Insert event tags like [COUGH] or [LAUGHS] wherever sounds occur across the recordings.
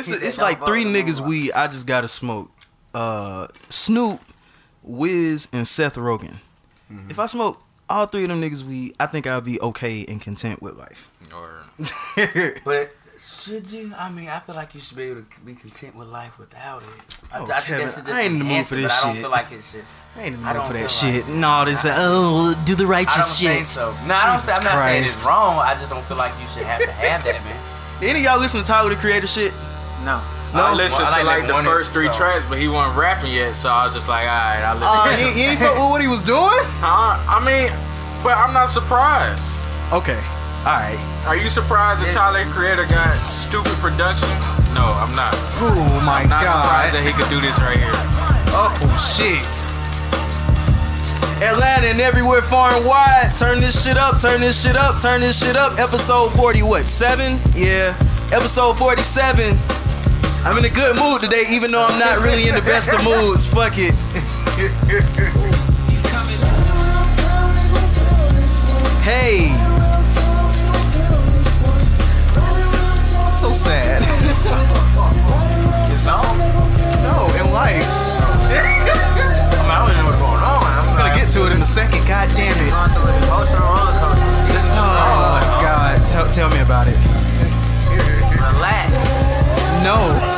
It's said, it's like three niggas vote." weed. I just gotta smoke. Uh, Snoop, Wiz, and Seth Rogen. Mm-hmm. If I smoke all three of them niggas weed, I think I'll be okay and content with life. Or [LAUGHS] But should you? I mean, I feel like you should be able to be content with life without it. I, Oh, I think Kevin, that should just I ain't in the mood for this but I don't feel like it should. I ain't in the mood for that shit. like- no, this oh, do the I righteous don't think shit. so. No, I don't. Jesus I'm not saying it's wrong. I just don't feel like you should have to have that, man. [LAUGHS] Any of y'all listen to Tyler the Creator shit? No. I listened Well, I to like like the first of three his tracks, but he wasn't rapping yet, so I was just like, all right, I listen. Uh, you, you ain't fuck with what he was doing? [LAUGHS] Huh? I mean, but I'm not surprised. Okay, all right. Are you surprised that Tyler Creator got stupid production? No, I'm not. Oh my god! Not surprised that he could do this right here. Oh shit. Atlanta and everywhere far and wide. Turn this shit up, turn this shit up, turn this shit up. Episode 40, what, 7? Yeah. Episode 47. I'm in a good mood today, even though I'm not really in the best of moods. Fuck it. Hey. I'm so sad. It's on. No, in life. I'm I don't what's going on. I'm gonna get to it in a second. God damn it. going through an emotional roller coaster. You listen to the song, Oh oh, God, tell, tell me about it. Relax. No.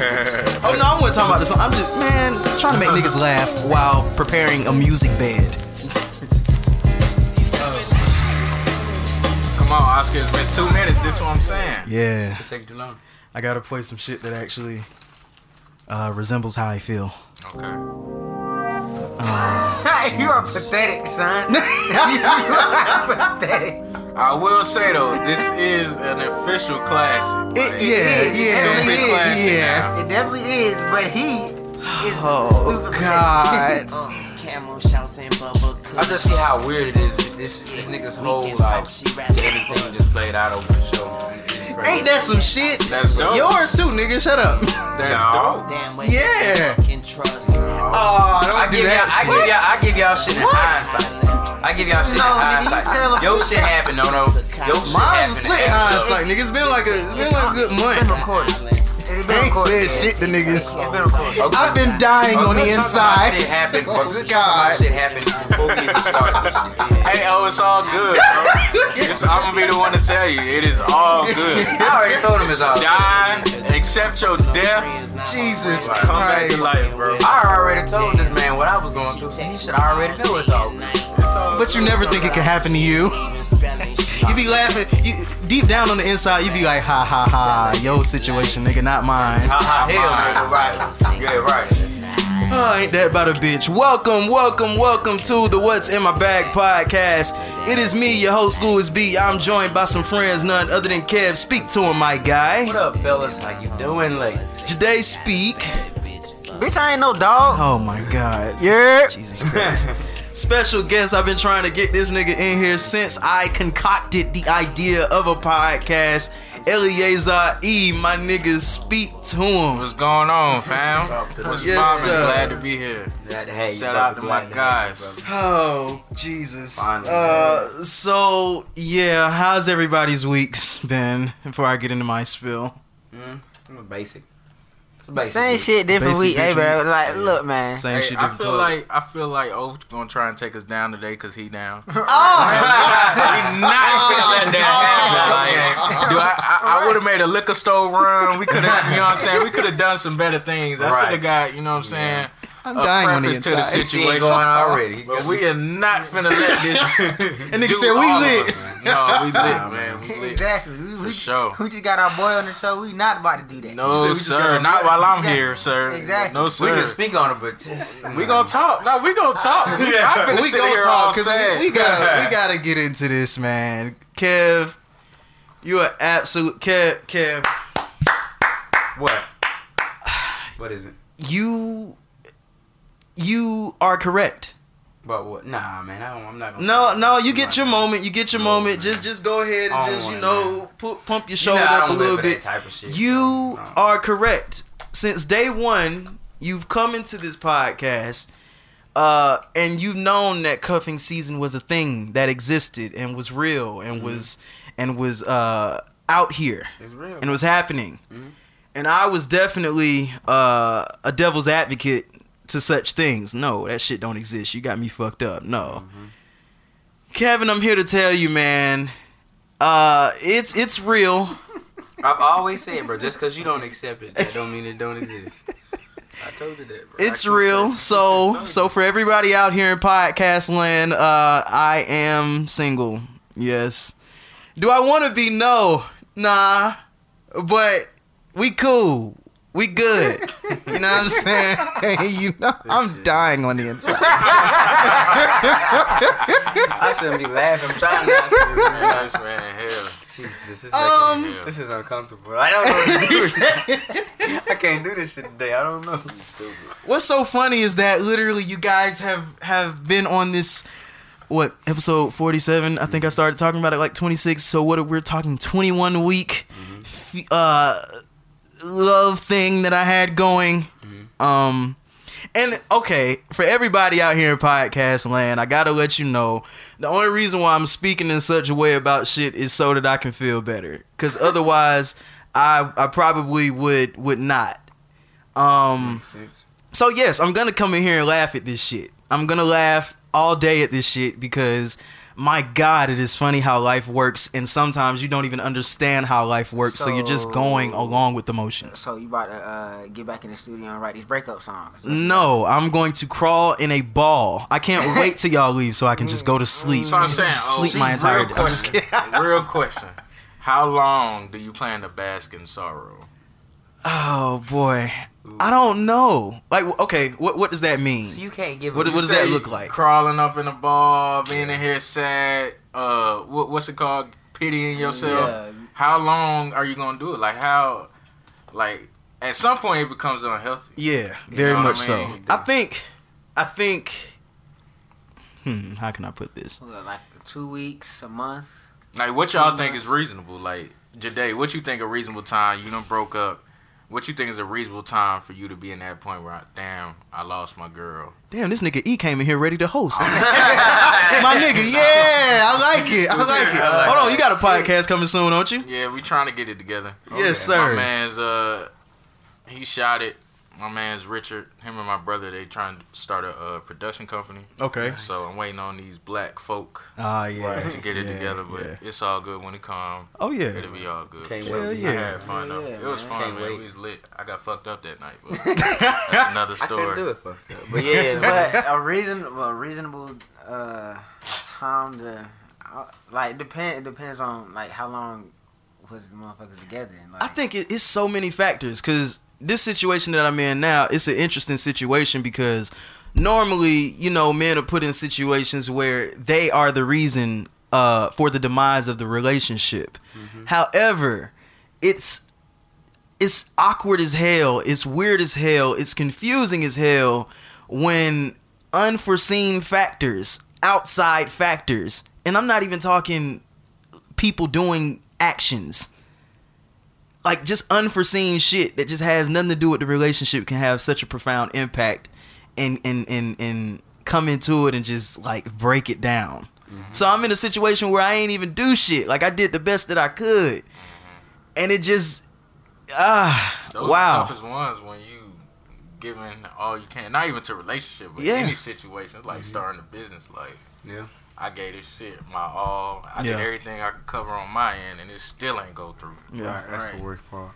[LAUGHS] Oh no, I wasn't talking about this. I'm just man trying to make niggas laugh while preparing a music bed. Come on, Oscar, it's been two minutes. This is what I'm saying. Yeah, It's taking too long. I gotta play some shit that actually uh, resembles how I feel. Okay. [LAUGHS] [LAUGHS] you are pathetic, son. you are pathetic. I will say though, this is an official classic. It- Like, yeah, is. yeah, It's a big yeah, classic yeah. now. It definitely is, but he is Oh stupid. God. [LAUGHS] Oh. Camel shouts and bubble I just see how weird it is. This this nigga's whole like everything just played out over the show. Ain't that some shit? That's dope. Yours too, nigga. Shut up. That's No. dope. Damn way Yeah. fucking trust. Oh, don't I do give y'all, that I give y'all, I give y'all shit in hindsight. I give y'all shit No, in nigga, hindsight. tell Yo shit happened, no, no. Yo shit Mine happened. was slick hindsight, nigga. It's been like a, it's been like a good It's been month. recorded. It's I been ain't recorded. said shit to niggas. It's been recorded. Okay. I've been dying A on the chunk of my inside. Shit happened. Oh, A good chunk of my God. shit happened before we even started this shit. Hey, oh, it's all good, bro. It's- I'm gonna be the one to tell you, it is all good. I already told him it's all. good. Die, accept your death, Jesus come back to Christ. life, bro. I already told this man what I was going through. He should already know it's all good. It's all But you never think it could happen to you. [LAUGHS] You be laughing. You, deep down on the inside, you be like, ha ha ha, yo situation, nigga, not mine. Ha ha, hell, nigga, right. Yeah, right. Oh, ain't that about a bitch? Welcome, welcome, welcome to the What's in My Bag podcast. It is me, your host, Louis B. I'm joined by some friends, none other than Kev. Speak to him, my guy. What up, fellas? How you doing, ladies? Today, speak. Bitch, I ain't no dog. Oh my God. Yeah. Jesus Christ. [LAUGHS] Special guest, I've been trying to get this nigga in here since I concocted the idea of a podcast. Eleazar E, my nigga, speak to him. What's going on, fam? What's Yes, poppin'? sir. Glad to be here. Glad to have you, Shout brother. out to my Glad guys. you. Oh, Jesus. Finally. Uh, so, yeah, how's everybody's weeks been before I get into my spill? I'm basic. It's a basic. Same shit, different Basic week. Hey, bro. week. Like, look, man. Same Hey, shit, I feel toilet. like I feel like O's gonna try and take us down today because he down. [LAUGHS] Oh! [LAUGHS] we not oh! gonna let that happen. Oh! Like, dude, I, I, I would have made a liquor store run. We could have, you know what I'm saying? We could have done some better things. I should have got, you know what I'm saying? I'm a dying on the preface to the inside. He situation. ain't going already. But we are not finna let this. [LAUGHS] And nigga said, "We all lit." us. No, we lit, man. We lit. Exactly. We, we, sure. we just got our boy on the show. We not about to do that. No, said we just sir. gotta- Not while I'm Yeah. here, sir. Exactly. No, sir. We can speak on it, but just [LAUGHS] We gonna talk. No, we gonna talk. [LAUGHS] yeah, I'm we gonna talk because sad. we, we gotta [LAUGHS] we gotta get into this, man. Kev, you are absolute Kev. Kev, what? [SIGHS] What is it? you you are correct. But what? Nah, man. I don't, I'm not gonna. No, no, you get your moment. You get your No, moment. man. Just just go ahead and just you know pu- pump your You know up a little live for that bit. type of shit, You no. are correct. Since day one, you've come into this podcast, uh, and you've known that cuffing season was a thing that existed and was real Mm-hmm. and was and was uh, out here It's real. and was happening. Mhm. And I was definitely uh, a devil's advocate to such things. No, that shit don't exist. You got me fucked up. No. Kevin, I'm here to tell you, man. Uh, it's it's real. [LAUGHS] I've always said, bro, just because you don't accept it, that don't mean it don't exist. [LAUGHS] I told you that, bro. It's real. So [LAUGHS] so for everybody out here in podcast land, uh, I am single. Yes. Do I want to be? No. Nah. But we cool. We good. You know what I'm saying? [LAUGHS] [LAUGHS] you know, I'm dying on the inside. [LAUGHS] I shouldn't be laughing. I'm trying not to. Man. Yes, man. Hell. Jesus, this is Um, making me- this is uncomfortable. I don't know what to do. I can't do this shit today. I don't know. What's so funny is that literally you guys have have been on this what episode 47 i think i started talking about it like 26 so what we're talking 21 week f- uh love thing that i had going. Um and okay for everybody out here in podcast land i gotta let you know the only reason why i'm speaking in such a way about shit is so that i can feel better. Because otherwise i i probably would would not. Um so yes, I'm gonna come in here and laugh at this shit. I'm gonna laugh all day at this shit because my God, it is funny how life works, and sometimes you don't even understand how life works, so, you're just going along with the motions. So you about to uh, get back in the studio and write these breakup songs? No, I'm going to crawl in a ball. I can't [LAUGHS] wait till y'all leave so I can just go to sleep. So I'm saying, oh, sleep my entire real day. Question. [LAUGHS] real question. How long do you plan to bask in sorrow? Oh boy, I don't know. Like, okay, what what does that mean? So you can't give What, what does that look like? Crawling up in a ball, being in here sad. Uh, what, what's it called? Pitying yourself. Yeah. How long are you gonna do it? Like how? Like at some point it becomes unhealthy. Yeah, very know much I mean? so. I think, I think. Hmm, how can I put this? Like two weeks, a month. Like what y'all think is reasonable? Like Jade, what you think a reasonable time? You done broke up. What you think is a reasonable time for you to be in that point where, I, damn, I lost my girl? Damn, this nigga E came in here ready to host. [LAUGHS] My nigga, yeah, I like it. I like it. Hold on, you got a podcast coming soon, don't you? Yeah, we trying to get it together. Yes, My sir. man's uh, he shot it. My man's Richard. Him and my brother, they trying to start a uh, production company. Okay. So I'm waiting on these black folk Ah, yeah. to get it yeah, together, but yeah. it's all good when it come. Oh yeah. It'll be all good. Can't Hell wait. yeah. I had fun though. Yeah, it was man. fun, Can't man. wait. We was lit. I got fucked up that night, but [LAUGHS] that's another I couldn't do it fucked up. But yeah, [LAUGHS] but a reason, a reasonable uh, time to, uh, like, depend. It depends on like how long was the motherfuckers together. And, like, I think it, it's so many factors because this situation that I'm in now, it's an interesting situation because normally, you know, men are put in situations where they are the reason uh, for the demise of the relationship. However, it's it's awkward as hell. It's weird as hell. It's confusing as hell when unforeseen factors, outside factors, and I'm not even talking people doing actions like just unforeseen shit that just has nothing to do with the relationship can have such a profound impact and and and and come into it and just like break it down. Mm-hmm. So I'm in a situation where I ain't even do shit. Like I did the best that I could. Mm-hmm. And it just ah Those wow. are the toughest ones when you giving all you can. Not even to relationship, but Yeah. any situation. It's like mm-hmm. starting a business. Like yeah. I gave this shit my all. I Yeah. did everything I could cover on my end, and it still ain't go through. Yeah. Right, that's Right. the worst part.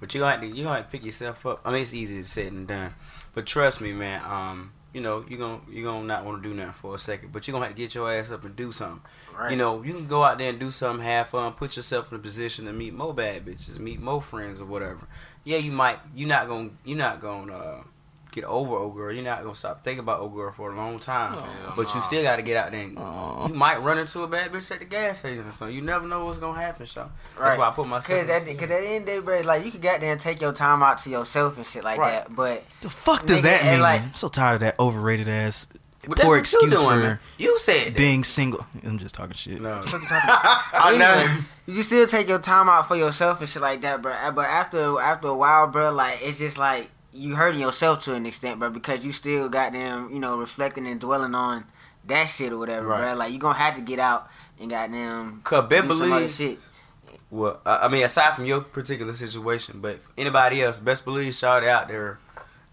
But you gonna have to you gonna have to pick yourself up. I mean, it's easy to said and done. But trust me, man. Um, you know, you gonna you gonna not want to do nothing for a second, but you are gonna have to get your ass up and do something. right. You know, you can go out there and do something, have fun, put yourself in a position to meet more bad bitches, meet more friends or whatever. Yeah, you might. You're not gonna. You're not gonna uh, get over old girl. You're not gonna stop thinking about old girl for a long time. Oh, but you still got to get out there. And, Aw. you might run into a bad bitch at the gas station or something. You never know what's gonna happen. So that's why I put myself. Cause in at, the, cause at the end of the day, bro, like you can goddamn take your time out to yourself and shit like Right. that. But The fuck does Nigga, that mean? like- I'm so tired of that overrated ass But that's poor what excuse you doing, for man. You said that. being single. I'm just talking shit. No. you? [LAUGHS] I know. You can still take your time out for yourself and shit like that, bro. But after after a while, bro, like it's just like you hurting yourself to an extent, bro, because you still got them, you know, reflecting and dwelling on that shit or whatever, Right. bro. Like you gonna have to get out and goddamn Cause best do some other believe, shit. well, I I mean, aside from your particular situation, but anybody else, best believe, shout out there,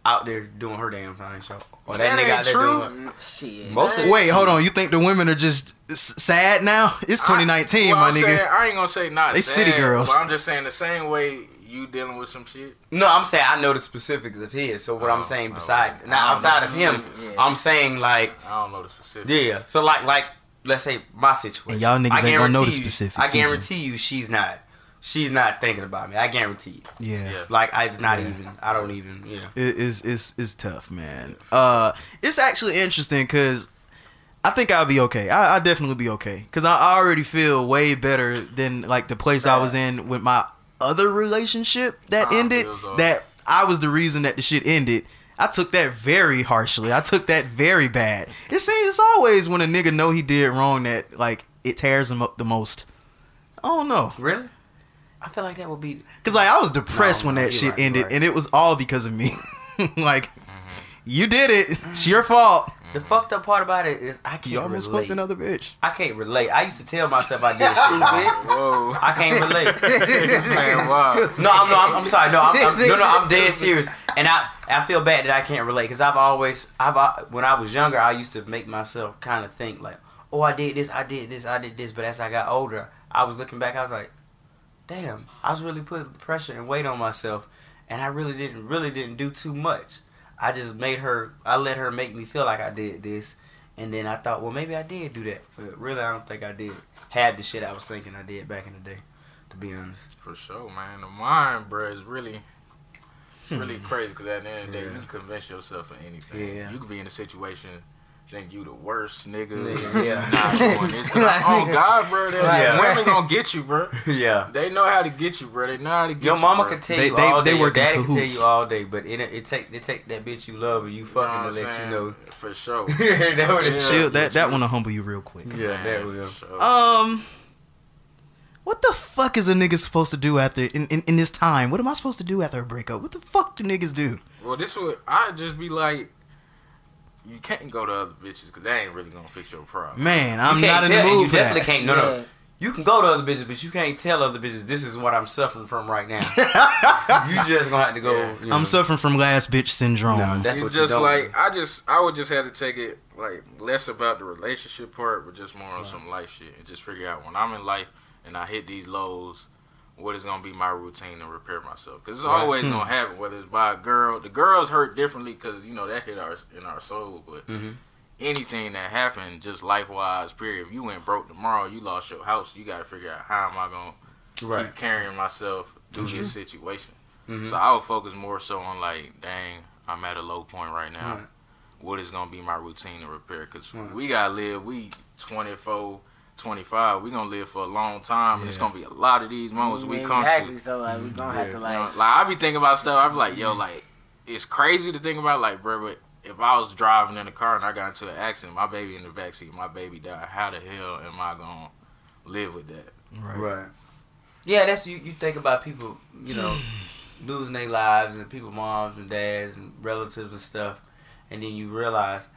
out there doing her damn thing, so or that, That nigga ain't out there true. doing. her- mm, Shit. Most of Wait, hold on. You think the women are just sad now? It's 2019, I, well, my I'm nigga. saying, I ain't gonna say not They sad, city girls. But I'm just saying the same way you dealing with some shit. No, I'm saying I know the specifics of his. So what Oh, I'm saying oh, beside, okay. I not outside of him. Yeah. I'm saying like, I don't know the specifics. yeah. So like, like, let's say my situation. And y'all niggas I ain't gonna know the guarantee you- specifics I either. guarantee you, she's not. She's not thinking about me. I guarantee you. yeah. Yeah. Like, I, it's not Yeah. even. I don't even. Yeah. It is it's it's tough, man. Uh, it's actually interesting because I think I'll be okay. I I definitely be okay because I, I already feel way better than like the place I was in with my other relationship that Ah, ended. feels off. That I was the reason that the shit ended. I took that very harshly. I took that very bad. It seems it's always when a nigga know he did wrong that like it tears him up the most. I don't know. Really? I feel like that would be. Cause like I was depressed No, when that shit right, ended, right. and it was all because of me. [LAUGHS] like Mm-hmm. you did it. It's your fault. The fucked up part about it is I can't relate. You almost relate. fucked another bitch. I can't relate. I used to tell myself I did shit, bitch. [LAUGHS] Whoa, I can't relate. [LAUGHS] man, wow. No, I'm, no, I'm, I'm sorry. No, I'm, I'm, no, no, I'm dead serious. And I, I feel bad that I can't relate because I've always, I've, uh, when I was younger, I used to make myself kind of think like, oh, I did this, I did this, I did this. But as I got older, I was looking back, I was like, damn, I was really putting pressure and weight on myself, and I really didn't, really didn't do too much. I just made her, I let her make me feel like I did this, and then I thought, well, maybe I did do that, but really, I don't think I did have the shit I was thinking I did back in the day. To be honest. For sure, man. The mind, bro, is really, it's really crazy because at the end of the day, Hmm. Yeah. you can convince yourself of anything. Yeah. You could be in a situation, think you the worst nigga. Nigga, yeah. [LAUGHS] Not doing this. 'Cause I- [LAUGHS] oh God, bro, Yeah. women gonna get you, bro. [LAUGHS] yeah. They know how to get you, bro. They know how to get you. Your you. mama bro. can tell They- you they- all they day. Your work in can tell you all day, but it it take they take that bitch you love and you You know fucking to let you know. For sure. that what Yeah. Chill. That that one will humble you real quick. Yeah, Man, that for will. sure. Um, what the fuck is a nigga supposed to do after in, in in this time? What am I supposed to do after a breakup? What the fuck do niggas do? Well, this would I'd just be like, you can't go to other bitches because they ain't really gonna fix your problem. Man, I'm you not can't in tell, the mood You for definitely that. can't. No, no. You can go to other bitches, but you can't tell other bitches this is what I'm suffering from right now. [LAUGHS] you just gonna have to go. Yeah. you know. I'm suffering from last bitch syndrome. No, that's it's what just you don't. like I just I would just have to take it like less about the relationship part, but just more on some life shit and just figure out when I'm in life and I hit these lows, what is gonna be my routine to repair myself? Because it's Right. always Hmm. gonna happen, whether it's by a girl. The girls hurt differently because you know that hit our in our soul, but. Mhm. Anything that happened, just life wise, period. If you went broke tomorrow, you lost your house. You gotta figure out how am I gonna right. keep carrying myself through That's this situation. So I would focus more so on like, dang, I'm at a low point right now. Right. What is gonna be my routine to repair? Cause Right. we gotta live. We 24, 25. We gonna live for a long time. and It's gonna be a lot of these moments we come exactly. to. So like we gonna have to You like. know, like I be thinking about stuff. I be like, yo, like it's crazy to think about. Like, bro, but if I was driving in a car and I got into an accident, my baby in the backseat, my baby died. How the hell am I gonna live with that? Right. Yeah, that's you. You think about people, you know, [SIGHS] losing their lives and people, moms and dads and relatives and stuff, and then you realize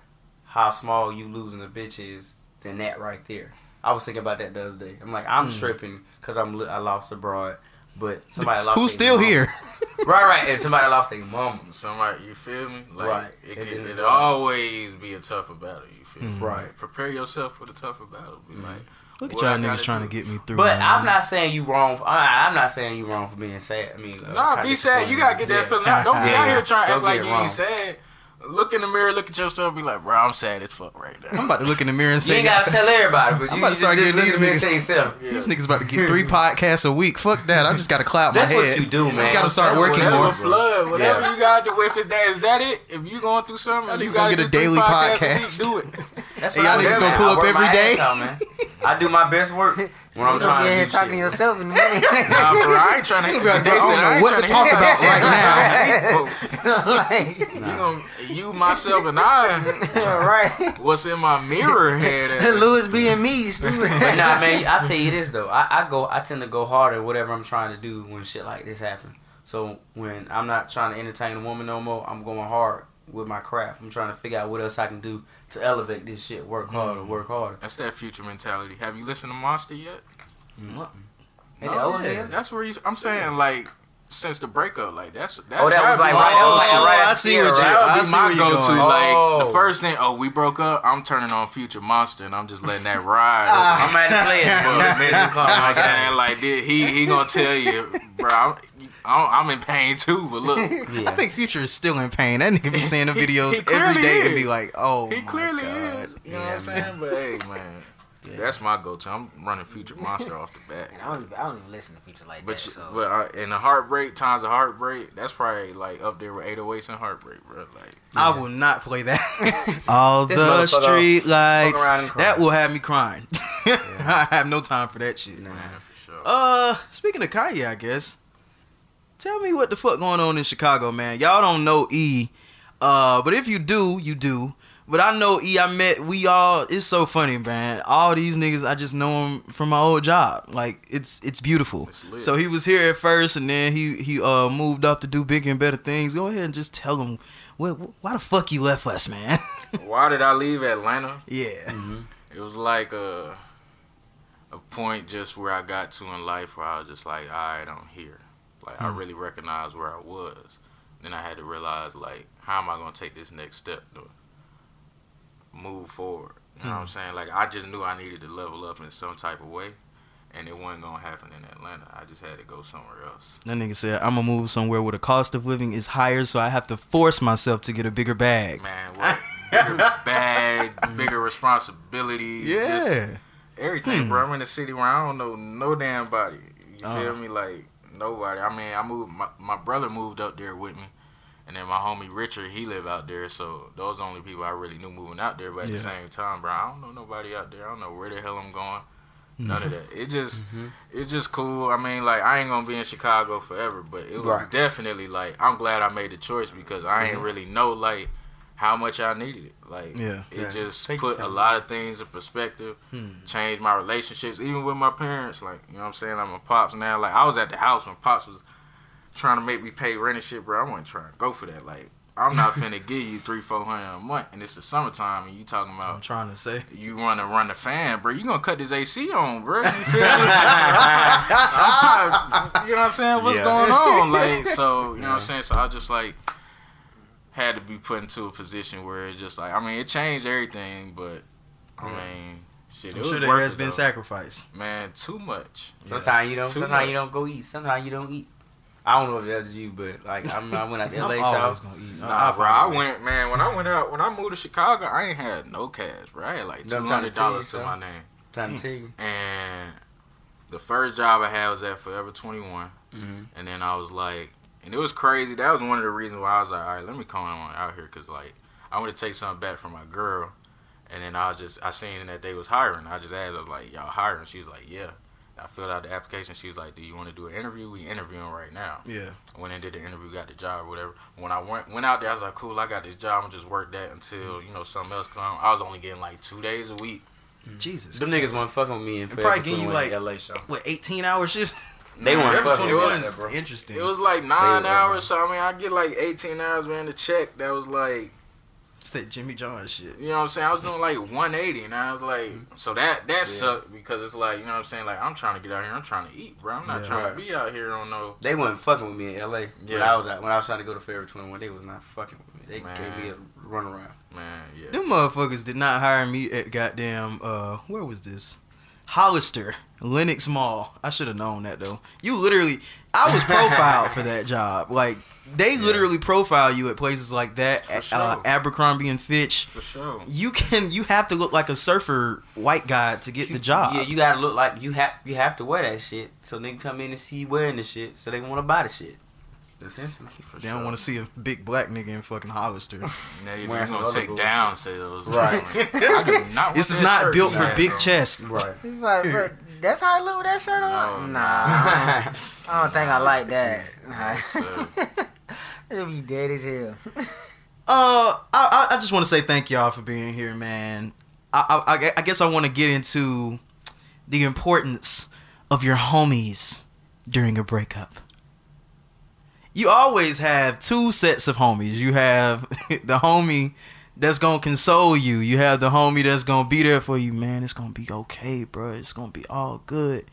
how small you losing a bitch is. Than that right there. I was thinking about that the other day. I'm like, I'm tripping because I'm I lost a broad, but somebody lost. Who's still mama. here? [LAUGHS] Right, right, and somebody lost their mama. Somebody, you feel me? Like, Right. It can then it's it like- always be a tougher battle. You feel me? Right. Prepare yourself for the tougher battle. Be like, Look at what y'all niggas trying do. to get me through. But. I'm not saying you wrong. For, I, I'm not saying you wrong for being sad. I mean, uh, Nah, be sad. You gotta get that Yeah. feeling out. Don't be out here trying to act like you ain't sad. Look in the mirror, look at yourself, be like, bro, I'm sad as fuck right now. I'm about to look in the mirror and say, You ain't gotta tell everybody, but I'm about to start just getting look these in the mirror niggas- and tell yourself. [LAUGHS] these niggas about to get three podcasts a week. Fuck that. I just got to cloud my head. That's what you do, man. Just got to start working whatever more. flood, whatever Yeah. you gotta do. If it's that, is that it? If you going through something, Y'all you gotta gonna get do a daily podcasts a podcast. week, Do it. That's Hey, what y'all niggas gonna pull up work every my day? ass out, man. I do my best work when I'm trying to do talking to yourself in the. [LAUGHS] Nah, bro, I ain't trying [LAUGHS] to. You got- they I don't said know I ain't what to talk about right now. [LAUGHS] like, You gonna you myself and I. right. What's in my mirror head? Louis B and me, stupid. But nah, man, I tell you this though. I, I go, I tend to go harder at whatever I'm trying to do when shit like this happen. So when I'm not trying to entertain a woman no more, I'm going hard with my craft. I'm trying to figure out what else I can do to elevate this shit. Work harder, mm-hmm. work harder. That's that future mentality. Have you listened to Monster yet? Mm-hmm. Hey, No, that yeah. That's where you, I'm saying like since the breakup, like that's that. Oh, that was like right- that was like Oh, right I see what you. right? That I would be see my where you're go-to. going. Like Oh. the first thing, oh, we broke up. I'm turning on Future Monster, and I'm just letting that ride. [LAUGHS] I'm at the play it, Man, you know what I'm saying? Like he he gonna tell you, bro. I'm, I'm, I'm in pain too. But look, [LAUGHS] Yeah. I think Future is still in pain. That nigga be [LAUGHS] seeing the videos he every clearly day and be like, "Oh he my clearly God. is. You know what I'm saying? But hey, man, [LAUGHS] that's my go-to. I'm running Future Monster off the bat. And I don't, even, I don't even listen to Future like But that. you, So but uh, in the heartbreak times of heartbreak, that's probably like up there with 808s and heartbreak, bro. Like I will not play that. All the street lights. around and cry. That will have me crying. I have no time for that shit. Nah. man, for sure. Uh, speaking of Kanye, I guess. Tell me what the fuck going on in Chicago, man. Y'all don't know E. Uh, but if you do, you do. But I know E. I met we all. It's so funny, man. All these niggas, I just know him from my old job. Like it's it's beautiful. It's. So he was here at first, and then he he uh moved up to do bigger and better things. Go ahead and just tell him what why the fuck you left us, man. [LAUGHS] Why did I leave Atlanta? yeah. It was like a a point just where I got to in life where I was just like, all right, I'm here. Like I really recognized where I was. Then I had to realize like, how am I gonna take this next step to move forward? You know what I'm saying? Like I just knew I needed to level up in some type of way. And it wasn't gonna happen in Atlanta. I just had to go somewhere else. That nigga said I'm gonna move somewhere where the cost of living is higher, so I have to force myself to get a bigger bag. Man, what bigger [LAUGHS] bag, bigger responsibility, just Yeah. everything, bro. I'm in a city where I don't know no damn body. You Uh. feel me? Like nobody. I mean, I moved. My, my brother moved up there with me, and then my homie Richard, he live out there. So those the only people I really knew moving out there. But at Yeah. the same time, bro, I don't know nobody out there. I don't know where the hell I'm going. None of mm-hmm. that. It just, mm-hmm. it's just cool. I mean, like I ain't gonna be in Chicago forever, but it was Right. definitely like I'm glad I made the choice because I ain't really know like how much I needed it. Like, Yeah. it Yeah. just Take put a lot of things in perspective Hmm. changed my relationships, even with my parents. Like, you know what I'm saying? Like, my pops now, like, I was at the house when pops was trying to make me pay rent and shit, bro. I wasn't trying to go for that. Like, I'm not finna [LAUGHS] give you three, four hundred a month, and it's the summertime, and you talking about. I'm about trying to say. you want to run the fan, bro. You gonna cut this AC on, bro? You [LAUGHS] feel me? I'm you know what I'm saying? What's Yeah. going on? Like, so you know what I'm saying? So I just like had to be put into a position where it's just like, I mean, it changed everything, but I mean, shit, It I'm was sure there has it, been though. sacrifice. Man, too much. Sometimes you don't. Too Sometimes you don't go eat. Sometimes you don't eat. I don't know if that's you, but like I'm, I went out to [LAUGHS] I'm LA always South. gonna eat. Nah, I'll bro, find I a way. went, man. When I went out, when I moved to Chicago, I ain't had no cash, right? Like two I'm trying to hundred tell you, dollars to my name. Trying to tell you. [LAUGHS] And the first job I had was at Forever 21. Mhm. And then I was like, and it was crazy. That was one of the reasons why I was like, all right, let me come on out here because, like, I want to take something back from my girl. And then I was just, I seen that they was hiring. I just asked, I was like, y'all hiring? She was like, yeah. I filled out the application. She was like, do you want to do an interview? We interviewing right now. Yeah. I went and did the interview, got the job, whatever. When I went went out there, I was like, cool, I got this job. I'm just work that until mm-hmm. you know something else come. I was only getting like two days a week. Jesus. Them niggas want fucking with me in They probably Forever give you, 21 like- LA show. What 18 hour shift? They want Forever fucking 21 with that, bro. interesting. It was like nine They- hours, so I mean, I get like 18 hours ran the check. That was like, It's that Jimmy John shit. you know what I'm saying? I was doing like 180, and I was like, so that that sucked because it's like, you know what I'm saying? Like, I'm trying to get out here, I'm trying to eat, bro. I'm not Yeah. trying Right. to be out here on no. They wasn't fucking with me in LA. When I was at, when I was trying to go to Forever 21, they was not fucking with me. They Man. gave me a run around. Man, yeah. Them motherfuckers did not hire me at goddamn uh where was this? Hollister, Lenox Mall. I should have known that though. You literally I was profiled for that job. Like they literally profile you at places like that, For uh. Abercrombie and Fitch. For sure. You can you have to look like a surfer white guy to get the job. Yeah, you gotta look like you have you have to wear that shit so they can come in and see you wearing the shit so they want to buy the shit. Essentially. For they don't want to see a big black nigga in fucking Hollister. Now you're Wearing gonna other take down sales. Right. [LAUGHS] I do not want this is not shirt, built for man, big chests. Right. He's like, bro, that's how I look with that shirt on? No, nah, I don't- I don't think I like that. [LAUGHS] [LAUGHS] It'll be dead as hell. [LAUGHS] Uh, I, I I just want to say thank y'all for being here, man. I, I- I guess I want to get into the importance of your homies during a breakup. you always have two sets of homies. You have the homie that's gonna console you. You have the homie that's gonna be there for you. Man, it's gonna be okay, bro. It's gonna be all good.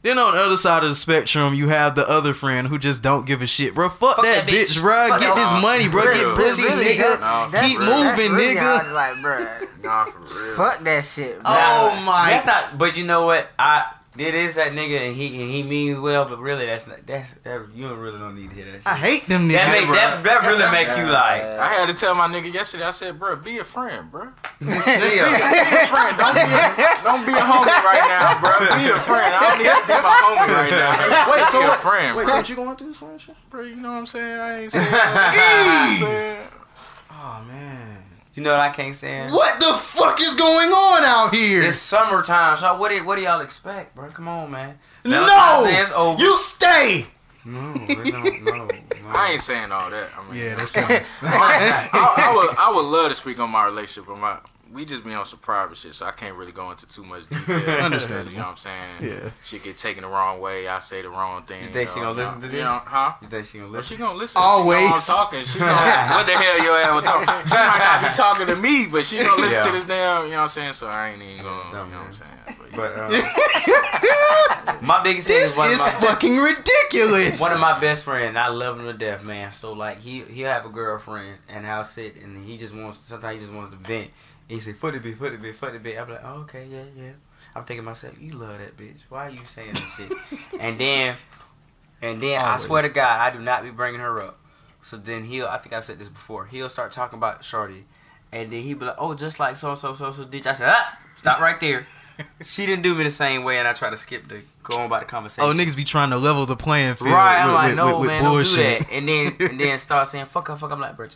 Then on the other side of the spectrum, you have the other friend who just don't give a shit, bro. Fuck, Fuck that, that bitch. bitch, bro. Fuck Get that- this money, bro. Get pussy, Really, nigga. Nah, Keep for real. that's moving, really nigga. how I was like, bruh, Nah, for real. fuck that shit, bro. Oh my- That's not. But you know what? I it is that nigga, and he and he means well. But really, that's not. That's that. You don't really don't need to hear that shit. I hate them niggas. that. Make, bro. that that really make you like. I had to tell my nigga yesterday. I said, bro, be a friend, bro. [LAUGHS] Be a friend. Don't be, a, don't be a homie right now, bro. Be a friend. I don't need to be my homie right now. Wait, so be a friend, Wait, bro. so what you going through? Some shit? bro. You know what I'm saying? I ain't [LAUGHS] saying. that. Oh man. You know what I can't stand? What the fuck is going on out here? It's summertime, so what do what do y'all expect, bro? Come on, man. no, Valentine's Day is over. you stay. no, we no, [LAUGHS] no. I ain't saying all that. I mean, Yeah, you know. that's [LAUGHS] coming. I, I would I would love to speak on my relationship, with my we just be on some private shit, so I can't really go into too much detail. [LAUGHS] Understandable. You know what I'm saying? Yeah. Shit get taken the wrong way. I say the wrong thing. You think she know, gonna listen to you this? know, huh? You think she gonna Well, listen? she gonna listen. Always. She know I'm talking. She gonna, what the hell your ass was talking? [LAUGHS] She might not be talking to me, but she gonna listen to this damn. You know what I'm saying? So I ain't even gonna. Dumb you know what I'm saying? But, But um, [LAUGHS] my biggest thing This is one is my, fucking ridiculous. one of my best friends. I love him to death, man. So like he he'll have a girlfriend and I'll sit and he just wants sometimes he just wants to vent. He said, footy bit, foot the bit, foot the bit." I'm like, oh, "Okay, yeah, yeah." I'm thinking to myself, "You love that bitch. Why are you saying this shit?" [LAUGHS] and then, and then I swear to God, I do not be bringing her up. So then he'll, I think I said this before. He'll start talking about Shorty, and then he'll be like, "Oh, just like so so so so." Did I said, "Ah, stop right there." [LAUGHS] she didn't do me the same way, and I try to skip the go on about the conversation. oh, niggas be trying to level the playing field. Right, I'm with, like, with, no, with, man, bullshit. don't do that. And then and then [LAUGHS] start saying, fuck her, fuck. her. I'm like, bro,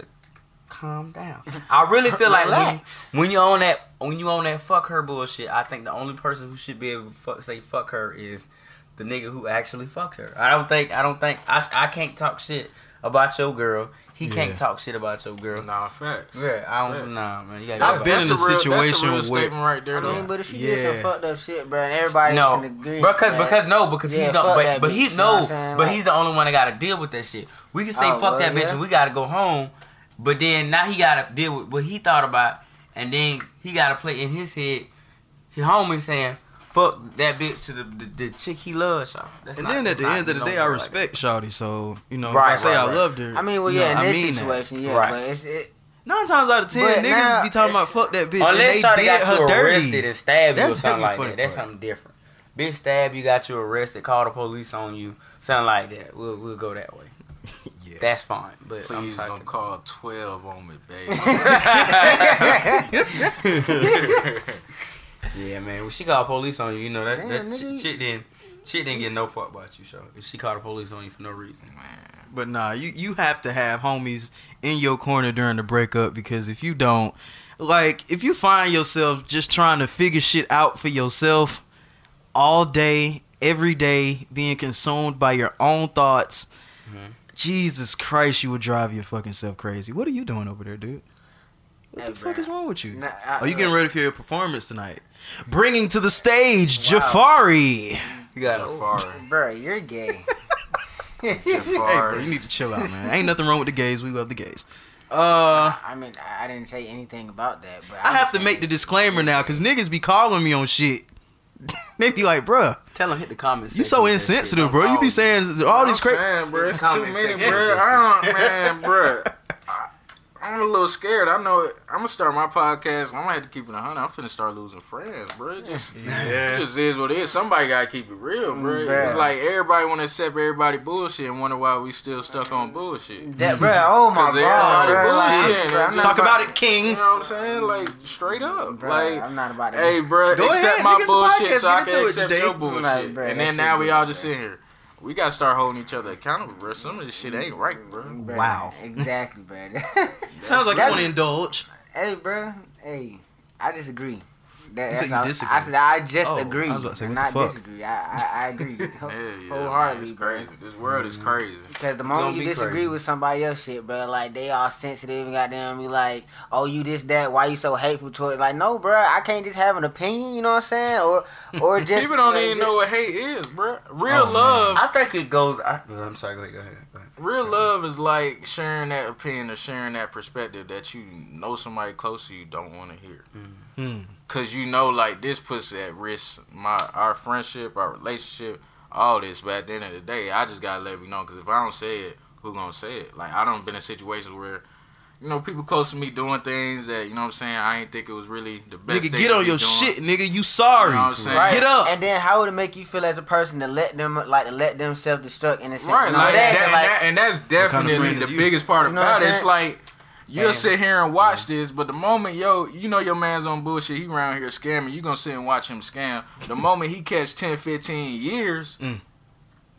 calm down. I really feel like when, Relax. when you on that when you on that fuck her bullshit, I think the only person who should be able to fuck, say fuck her is the nigga who actually fucked her. I don't think I don't think I, I can't talk shit about your girl. He Yeah. can't talk shit about your girl. nah, facts. Yeah, I don't. Fact. Nah, man, you gotta. I've been in That's a real- situation that's a real where- statement right there. I though. mean, but if she did some fucked up shit, bro, and everybody No, can agree. because man. because no, because Yeah, he's the fuck but, that but he's you know what no, but Like- he's the only one that got to deal with that shit. We can say Oh, fuck well, that bitch yeah. and we got to go home, but then now he got to deal with what he thought about, and then he got to play in his head. His homie saying fuck that bitch to the the, the chick he loves. Y'all. That's And not- then at the not- end of the day, I work like respect Shawty. So you know, Right, if I say right, I right. loved her. I mean, well, you yeah, know, in I this mean that. situation, yeah, Right. but it's it. Nine times out of ten, But niggas now be talking about fuck that bitch. and Unless they Shawty did got her you dirty. arrested and stabbed you or something like funny that, that's something different. Bitch stab you, got you arrested, call the police on you, something like that. We'll we'll go that way. [LAUGHS] Yeah. That's fine, but I'm Please talking. don't call 12 on me, baby. [LAUGHS] [LAUGHS] Yeah, man. When she called police on you, you know that Damn, that nigga. shit, shit didn't shit didn't get no fuck about you, so if she called the police on you for no reason. man. But nah, you you have to have homies in your corner during the breakup because if you don't, like, if you find yourself just trying to figure shit out for yourself all day, every day, being consumed by your own thoughts, Mhm. Jesus Christ, you would drive your fucking self crazy. What are you doing over there, dude? What Hey, the fuck is wrong with you? Nah, I- Are you getting ready for your performance tonight? Bringing to the stage Jafari. You got Jafari. [LAUGHS] bro, you're gay. [LAUGHS] Hey, bro, Jafari. you need to chill out, man. Ain't nothing wrong with the gays. We love the gays. Uh, I mean, I I didn't say anything about that, but I I'm have to make the disclaimer now because niggas be calling me on shit. [LAUGHS] they be like, bruh, Tell him hit the comments. you so insensitive, bro. You be saying all these crazy. saying, bro, it's too many, section. bro. I don't, man, bro. I, I'm a little scared. I know. it- I'm gonna start my podcast. I'm gonna have to keep it a hundred. I'm finna start losing friends, bro. It just, [LAUGHS] it just is what it is. Somebody gotta keep it real, bro. Mm, It's like everybody want to accept everybody bullshit and wonder why we still stuck on bullshit. That, bro, oh my god, everybody bro. Like, bro, I'm Talk about it, King. You know what I'm saying? Like straight up, Bro, like. I'm not about it. Hey, bro, Go accept ahead, my nigga, it's a bullshit podcast. so I Get into can it accept today. your bullshit. Like, bro, and then now we all just bro. sitting here. We gotta start holding each other accountable, bro. Some of this shit ain't right, bro. Bro, Wow. Exactly, bro. Sounds like you want to indulge. hey, bro. Hey, I disagree. That, You said you disagree. I said I just Oh, agree. I was about to say, what not the fuck? disagree. I I, I agree. [LAUGHS] Yeah, yeah, Wholeheartedly, it's bro. crazy. This world is crazy. Because the moment you disagree crazy. with somebody else shit, bro, like they all sensitive and goddamn be like, oh, you this, that, why you so hateful towards Like, no, bro, I can't just have an opinion, you know what I'm saying? Or or [LAUGHS] just People don't like, even just- know what hate is, bro. Real Oh, man. love, I think it goes. I, I'm sorry. Go ahead. Go ahead. Real love is like sharing that opinion or sharing that perspective that you know somebody close to you don't want to hear. Hmm. Cause you know, like this puts at risk my our friendship, our relationship, all this. But at the end of the day, I just gotta let me know. Cause if I don't say it, who gonna say it? Like I don't been in situations where, you know, people close to me doing things that you know what I'm saying. I ain't think it was really the best. Nigga, they get could on be your doing. shit, nigga. You sorry. You know what I'm saying? Right. Get up. And then how would it make you feel as a person to let them like to let them self destruct in a sense? Right, you know like, what I'm saying? that, and, Like, that, and that's kind of definitely the biggest part You know about it. It's like you'll And- sit here and watch this, but the moment yo, you know your man's on bullshit, he around here scamming, you gonna sit and watch him scam. The [LAUGHS] moment he catch 10, 15 years, mm.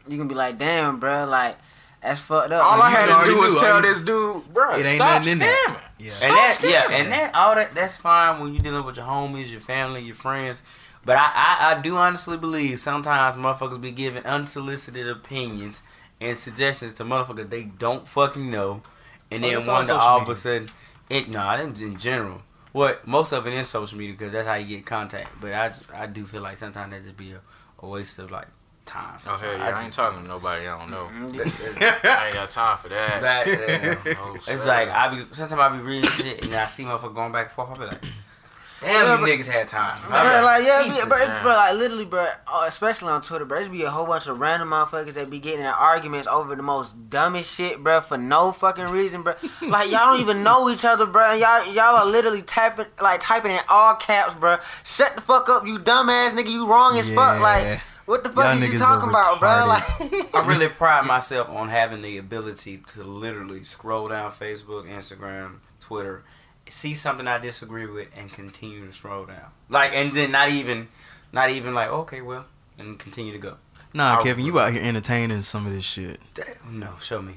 you gonna be like, damn, bro, like that's fucked up. all Like, I had to do was tell you- this dude, bro, It ain't stop nothing in that. scamming. Yeah. Stop and that, yeah, and that all that that's fine when you're dealing with your homies, your family, your friends. But I, I, I do honestly believe sometimes motherfuckers be giving unsolicited opinions and suggestions to motherfuckers they don't fucking know, and Oh, then one on wonder social all of a sudden it no, I didn't in general. What most of it is social media because that's how you get contact. But I, I do feel like sometimes that just be a, a waste of like time. Oh hell yeah, I, ain't just- talking to nobody I don't know. Mm-hmm. [LAUGHS] I ain't [LAUGHS] got time for that. That, yeah. No, It's like I be sometimes I be reading shit and I see motherfuckers going back and forth. I be like, damn, Yeah, you niggas had time. I Bro, like yeah, Jesus, be, bro, bro, like literally, bro, uh, especially on Twitter, bro, there be a whole bunch of random motherfuckers that be getting in arguments over the most dumbest shit, bro, for no fucking reason, bro. [LAUGHS] Like y'all don't even know each other, bro. Y'all y'all are literally tapping, like typing in all caps, bro. Shut the fuck up, you dumbass nigga. You wrong as fuck. Like what the fuck Y'all is you talking about, bro? Like I [LAUGHS] really pride myself on having the ability to literally scroll down Facebook, Instagram, Twitter, see something I disagree with, and continue to scroll down. Like, and then not even, not even like, okay, well, and continue to go. Nah, I- Kevin, you out here entertaining some of this shit. Damn, no, show me.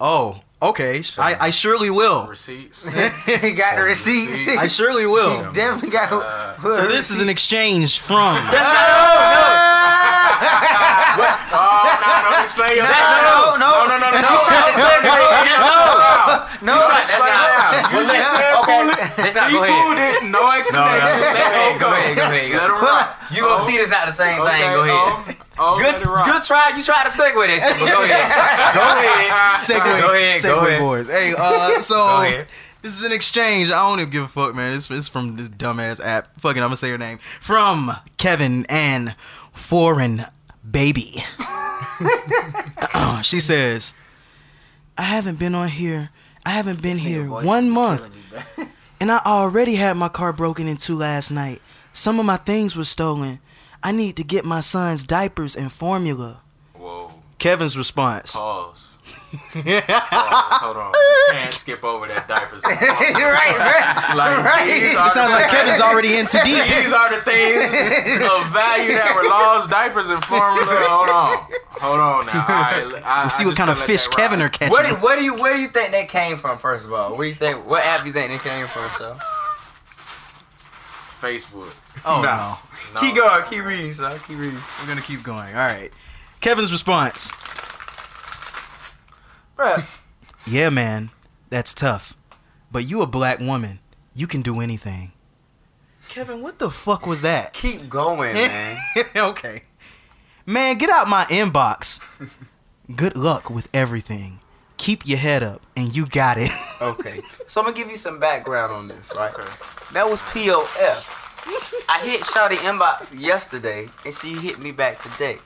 Oh, okay. I, I surely will. receipts. he [LAUGHS] got the receipts. I surely will. He definitely got. Uh, So this is an exchange from. [LAUGHS] oh [LAUGHS] no, don't explain your no, no, no, no, no, no, no, no, That's not. Well, let's, okay, let's not He go pulled ahead. it. No No, no, explanation. go ahead, go ahead, go ahead. Let Go him rock. You gonna see this not the same thing? Go ahead. Oh, oh, Good, let it rock. good try. You try to segue that shit, but go ahead. [LAUGHS] Go ahead. Segway, Go ahead, go Segway ahead. boys. Hey, uh, [LAUGHS] so Go ahead. this is an exchange. I don't even give a fuck, man. It's, it's from this dumbass app. Fucking, I'm gonna say her name. From Kevin and Foreign Baby. Uh-uh. she says, "I haven't been on here. I haven't been here one month, [LAUGHS] and I already had my car broken into last night. Some of my things were stolen. I need to get my son's diapers and formula." Whoa. Kevin's response. Pause. Pause. Hold on. You [LAUGHS] can't skip over that diapers. [LAUGHS] You're right, bro. Like, Right. It sounds like Kevin's already in too deep. [LAUGHS] These are the things of value that were lost. Diapers and formula. Hold on. Hold on now. All right, I, We'll see I what kind of fish Kevin are catching. What do, where do you where do you think that came from? First of all, where do you think what app do you think that came from? So Facebook. oh No. no. No. keep going, keep reading, son. Keep reading. We're gonna keep going. All right. Kevin's response. [LAUGHS] Yeah, man, that's tough. But you a black woman. You can do anything. Kevin, what the fuck was that? Keep going, [LAUGHS] man. okay. Man, get out my inbox. [LAUGHS] Good luck with everything. Keep your head up, and you got it. okay, so I'm gonna give you some background on this, right? Okay. That was POF. I hit Shawty inbox yesterday, and she hit me back today.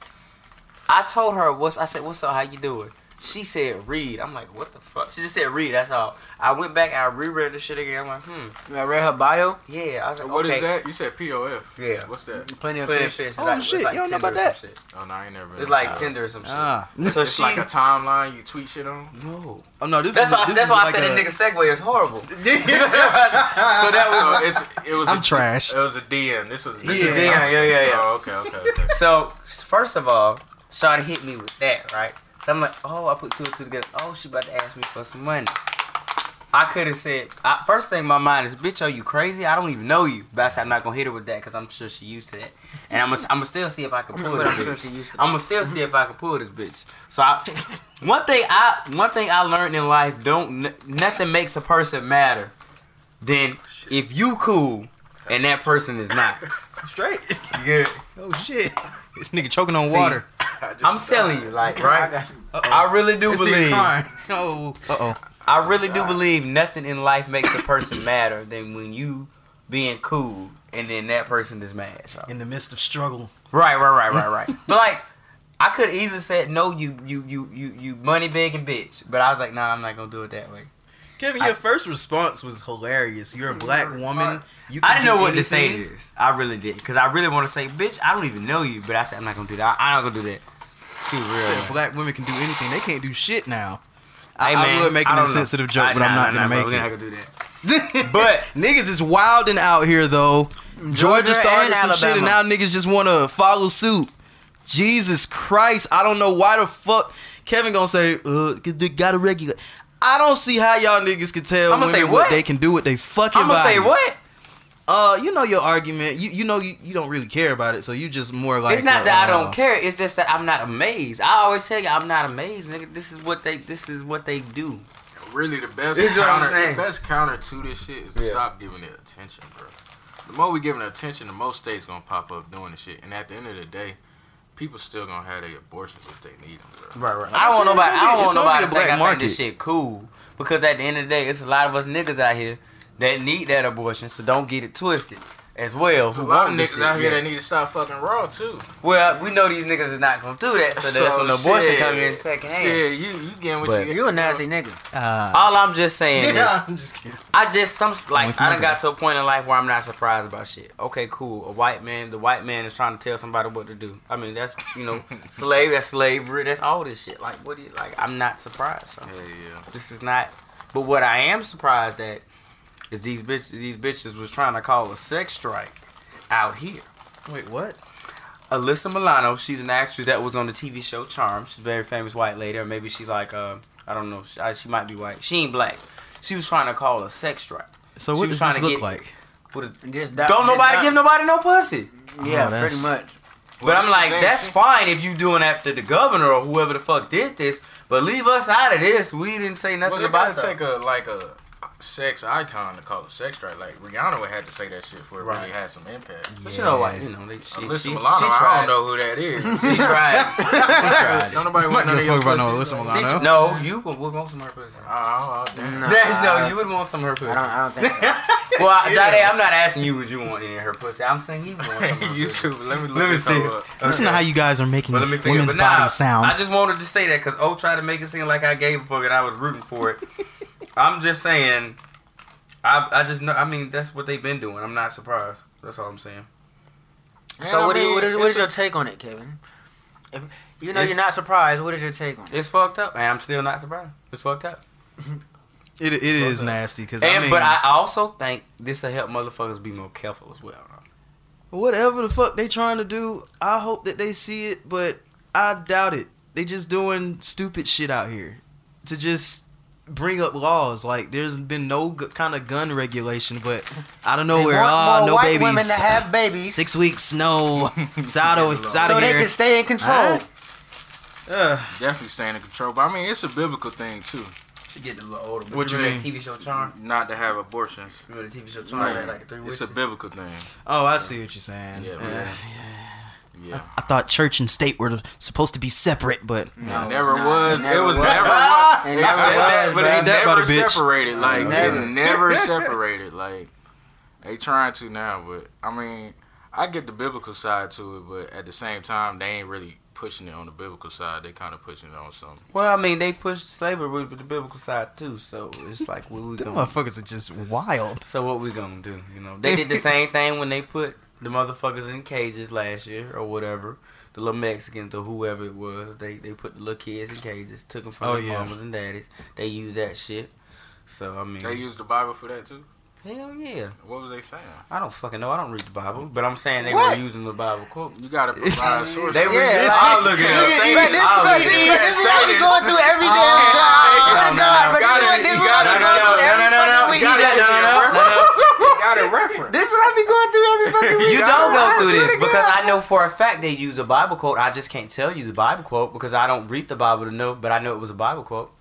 I told her what's I said, "What's up? How you doing?" She said, "Read." I'm like, "What the fuck?" She just said, "Read." That's all. I went back. And I reread the shit again. I'm like, "Hmm, I read her bio. yeah." I was like, What is okay. that? You said POF. Yeah. What's that? Plenty of Plenty of fish. fish. It's Oh, like, shit, It's like you don't know Tinder about or some shit. Oh no, I ain't never. It's like Tinder or some shit. Ah. So It's she like a timeline you tweet shit on. no. Oh no, this That's is why. this That's is why like I said a- that nigga segue is horrible. [LAUGHS] so that So was. it's it was. I'm a, trash. It was a DM. This was. This is DM, yeah, yeah, yeah. Oh, okay, okay, okay. So first of all, Shawty hit me with that, right? So I'm like, oh, I put two and two together. Oh, she about to ask me for some money. I could have said, I, first thing in my mind is, bitch, are you crazy? I don't even know you. But I said, I'm not gonna hit her with that because I'm sure she used to that. And I'm gonna, I'm gonna still see if I can pull this I'm sure bitch. she used to I'm gonna still see if I can pull this bitch. So I, [LAUGHS] one thing I, one thing I learned in life, don't n- nothing makes a person matter than if you cool and that person is not. Straight. You good? Oh shit. This nigga choking on See, water. I'm telling you, like, right? Uh-oh. I really do This nigga believe. crying. Oh. Uh oh. I really do believe nothing in life makes a person madder than when you being cool and then that person is mad. So. In the midst of struggle. Right, right, right, right, right. [LAUGHS] but like, I could easily said no, you, you, you, you, you money begging bitch. But I was like, nah, I'm not gonna do it that way. Kevin, I- your first response was hilarious. You're a black woman. You I didn't know do what to say to this. I really did, cause I really want to say, bitch, I don't even know you. But I said I'm not gonna do that. I, I'm not gonna do that. She was real. Said black women can do anything. They can't do shit now. I, Hey, I man, would make I an don't know. insensitive joke, I- but I'm not nah, gonna nah, make We're it. not gonna do that. [LAUGHS] But niggas is wilding out here though. Georgia, Georgia started and some shit, and now niggas just want to follow suit. Jesus Christ, I don't know why the fuck Kevin gonna say, uh, 'cause they gotta regulate. I don't see how y'all niggas can tell I'ma women say what? what? they can do with they fucking I'm gonna say what? Uh, you know your argument. You you know you, you don't really care about it, so you just more like. it's not uh, that I uh, don't care. It's just that I'm not amazed. I always tell you I'm not amazed, nigga. This is what they. This is what they do. Really, the best This is what I'm counter, the best counter to this shit is to Yeah. stop giving it attention, bro. The more we giving it attention, the most states gonna pop up doing the shit. And at the end of the day, people still gonna have their abortions if they need them, bro. Right, right. I I don't want said, nobody. I don't be- want nobody to a think I black think this shit cool. Because at the end of the day, it's a lot of us niggas out here that need that abortion. So don't get it twisted as well. There's a who lot of niggas shit. out here Yeah. that need to stop fucking raw too. Well, we know these niggas is not gonna do that. So, that's when the abortion come in second hand. Yeah, you you getting what But- you You a nasty nigga. Uh, All I'm just saying [LAUGHS] yeah, is, I'm just kidding. I just some like I my done got to a point in life where I'm not surprised about shit. Okay, cool. A white man, the white man is trying to tell somebody what to do. I mean, that's you know, [LAUGHS] slave. That's slavery. That's all this shit. Like, what do you like? I'm not surprised. So. Yeah, yeah. This is not. But what I am surprised at is these bitches. These bitches was trying to call a sex strike out here. Wait, what? Alyssa Milano, she's an actress that was on the TV show Charm. She's a very famous white lady, or maybe she's like, uh, I don't know. She, uh, she might be white. She ain't black. She was trying to call a sex strike. So She what was does this trying to look get- like? What is, Just don't nobody give nobody no pussy. Yeah, Oh, pretty much. But I'm like, she- that's fine if you doing after the governor or whoever the fuck did this. But leave us out of this. We didn't say Well, nothing they about gotta it. take a like a sex icon to call it sex strike. Like Rihanna would have to say that shit for it Right. really had some impact. But you know what? You know, they, she, Alyssa she, Milano, she I don't know who that is. [LAUGHS] She tried. [LAUGHS] She tried. Don't nobody I'm want none gonna of your about no. Alyssa Like, Milano. No, you would, would want some of her pussy. Oh, oh, oh damn. Nah. [LAUGHS] no, you would want some of her pussy. I don't. I don't think. So. Well, I- Jade, I'm not asking you would you want any of her pussy. I'm saying he would want some of her pussy. to. Let me look Let me this see. up. Listen to how you guys are making let me women's But bodies sound. I just wanted to say that because O tried to make it seem like I gave a fuck and I was rooting for it. I'm just saying. I I just know. I mean, that's what they've been doing. I'm not surprised. That's all I'm saying. And So I what, is, mean, what, is, what is your take on it, Kevin? If you know you're not surprised, what is your take on it? It's fucked up, and I'm still not surprised. It's fucked up. [LAUGHS] it it is nasty because I mean, but I also think this will help motherfuckers be more careful as well. whatever the fuck they trying to do, I hope that they see it, but I doubt it. They just doing stupid shit out here to just bring up laws. Like there's been no g- kind of gun regulation, but I don't know They where. want Oh, more no white babies. women to have babies, Six weeks, no. It's out of, it's out so of they here. can stay in control. Huh? Ugh. definitely staying in control. But I mean, it's a biblical thing too, She get a little older. But What you remember mean? TV show Charm? not to have abortions. Remember the TV show Charm? Like, Like three it's a biblical thing. Oh, I see what you're saying. Yeah, Uh, man. Yeah. I thought church and state were supposed to be separate, but No, it never it's not. was. It It, never was was. never. It was. They never was, but it Ain't that about never a separated. Like Never. it never separated. Like they trying to now, but I mean, I get the biblical side to it, but at the same time, they ain't really pushing it on the biblical side. They kind of pushing it on something. Well, I mean, they pushed slavery with the biblical side too, so it's like what we [LAUGHS] them gonna. motherfuckers are just wild. So what we gonna do? You know, they did the same thing when they put the motherfuckers in cages last year or whatever. The little Mexicans or whoever it was, they they put the little kids in cages, took them from Oh, their yeah. mamas and daddies. They used that shit. So I mean, They used the Bible for that too. hell yeah. What was they saying? I don't fucking know. I don't read the Bible, but I'm saying they What? were using the Bible quote. You gotta provide [LAUGHS] sources. They were. Yeah, Yeah, I'll like- look it Look up. at- Say look, it. this- I'll But look this, it but up. this is what we this. going through every Oh, damn no, time. no, God, no, but got this it, is you what got we it. going No, no, through no, every no, no, fucking no. week. You got it. No, no, no, no, no. You got it reference. This is what I be going through every fucking week. You don't go through this because I know for a fact they use a Bible quote. I just can't tell you the Bible quote because I don't read the Bible to know, but I know it was a Bible quote.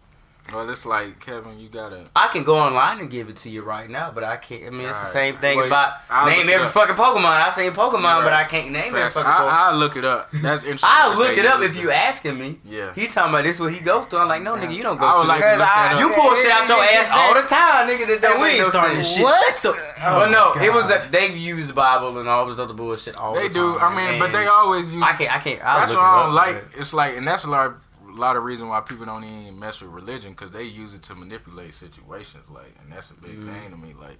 Well, it's like Kevin, you gotta. I can go online and give it to you right now, but I can't. I mean, it's the same thing Well, about I'll name every up. fucking Pokemon. I seen Pokemon, Right. but I can't name every fucking Pokemon. I, I'll look it up. That's [LAUGHS] interesting. I'll look it up if it. you asking me. Yeah. He talking about this what he go through. I'm like, no, nigga, you don't go I would through like this. to look that up. You pull shit out your ass all the time, nigga. That don't we ain't no starting sense. shit. What? Shut the- Well, no, Oh, it was oh, God. that they used the Bible and all this other bullshit all They the time. They do. I mean, but they always use. I can't. I can't. I'll that's what I don't like. It's like, and that's a lot, a lot of reason why people don't even mess with religion because they use it to manipulate situations. Like, and that's a big Mm-hmm. thing to me. Like,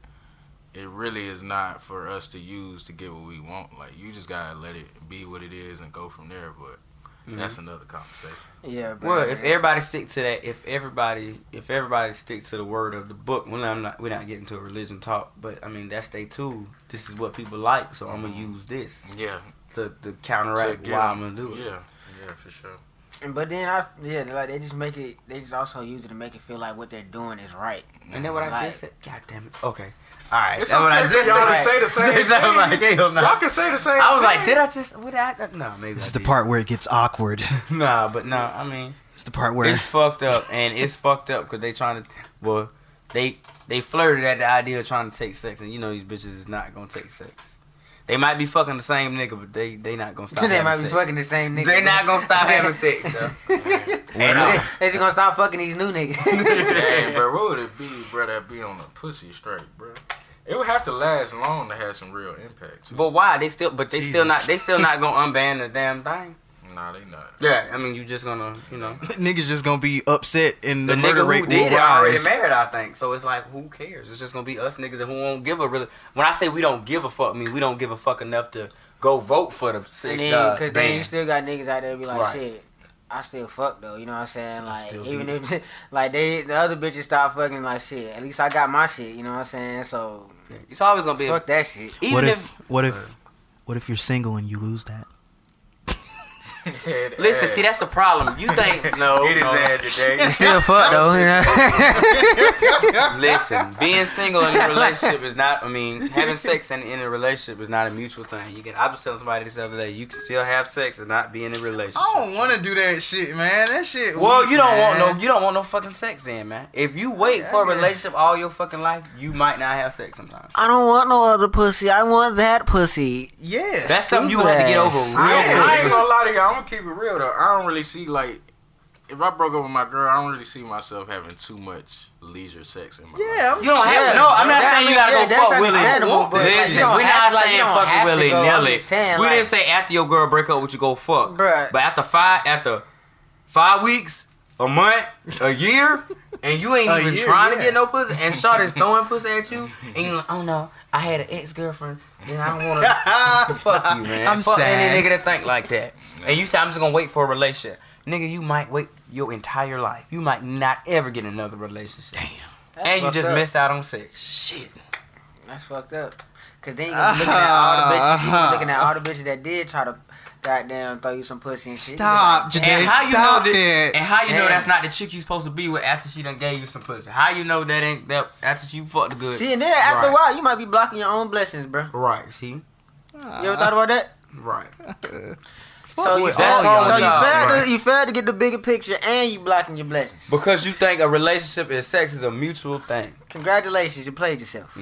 it really is not for us to use to get what we want. Like, you just gotta let it be what it is and go from there. But Mm-hmm. that's another conversation. Yeah, bro. Well, if everybody stick to that, if everybody, if everybody stick to the word of the book, well, I'm not, we're not getting to a religion talk, but I mean that's their tool. This is what people like, so I'm gonna use this Yeah. to, to To counteract get why 'em. I'm gonna do it. Yeah. Yeah, for sure. But then I yeah, like they just make it. They just also use it to make it feel like what they're doing is right. And then what I Like- just said, God damn it. Okay, all right. It's that's what I okay for just y'all to say the same I'm like, thing. no. Y'all can say the same. I was like, did I just? What I? No, maybe. This is the part where it gets awkward. [LAUGHS] Nah, but no, I mean. It's the part where It's fucked up, and it's fucked up because they trying to. Well, they they flirted at the idea of trying to take sex, and you know these bitches is not gonna take sex. They might be fucking the same nigga, but they they not gonna stop. [LAUGHS] they having might be sex. fucking the same nigga. They not gonna stop having sex. yo. and uh, They just gonna stop fucking these new niggas. Dang, [LAUGHS] bro, what would it be, bro, that be on the pussy straight, bro? It would have to last long to have some real impact. too. but why they still? But they still not. They still not gonna unban the damn thing. Nah, they not. Yeah, I mean you just gonna you know. [LAUGHS] niggas just gonna be upset and The, the, nigga murder who rate did will it already rise. married, I think. So it's like, who cares? It's just gonna be us niggas who won't give a really. When I say we don't give a fuck, I mean we don't give a fuck enough to go vote for the sick. and then, uh, cause then you still got niggas out there be like, Right. shit. I still fuck though, you know what I'm saying? Like still even beat. if [LAUGHS] like they the other bitches stop fucking like shit. At least I got my shit, you know what I'm saying? So It's always gonna be. A, fuck that shit. even What if, if, what if what if you're single and you lose that? [LAUGHS] listen, see eh. that's the problem. You think [LAUGHS] no, It is no. ad today. Still fuck though, you know. [LAUGHS] Listen, being single in a relationship is not. I mean, having sex in, in a relationship is not a mutual thing. You can. I was telling somebody this the other day. You can still have sex and not be in a relationship. I don't want to do that shit, man. That shit. Well, you don't want no. You don't want no fucking sex, then, man. If you wait for a relationship all your fucking life, you might not have sex sometimes. I don't want no other pussy. I want that pussy. Yes. That's something you have to get over real I ain't, I quick. ain't gonna lie to y'all. I'm gonna keep it real though. I don't really see like if I broke up with my girl, I don't really see myself having too much leisure sex in my yeah. life. I'm You don't have Yeah, no. I'm not that- saying you gotta mean, go that's fuck willy. understandable, but, like, Listen, we're not like, saying don't fuck have to willy go. I'm nilly. saying, We like- didn't say after your girl break up with you go fuck. Bruh. But after five, after five weeks, a month, a year, and you ain't even year, trying to get no pussy, and Shawty's throwing pussy at you, and you're like, oh no, I had an ex girlfriend, and I don't want to [LAUGHS] fuck you, man. I'm fuck sad. any nigga that think like that. And you say I'm just gonna wait for a relationship, nigga. You might wait your entire life. You might not ever get another relationship. Damn. That's And you just up. missed out on sex. shit. That's fucked up. Cause then you gonna be looking at all the bitches. You Uh-huh. be looking at all the bitches that did try to goddamn throw you some pussy and shit. Stop, like, Janae. And how you Stop know that, that. And how you know that's not the chick you supposed to be with after she done gave you some pussy? How you know that ain't that after you fucked the good? See, and then after Right. a while, you might be blocking your own blessings, bro. Right. See. You ever thought about that? Right. [LAUGHS] So you, with failed, all so y'all. you failed, Right. to, you failed to get the bigger picture, and you blocking your blessings. Because you think a relationship and sex is a mutual thing. Congratulations, you played yourself.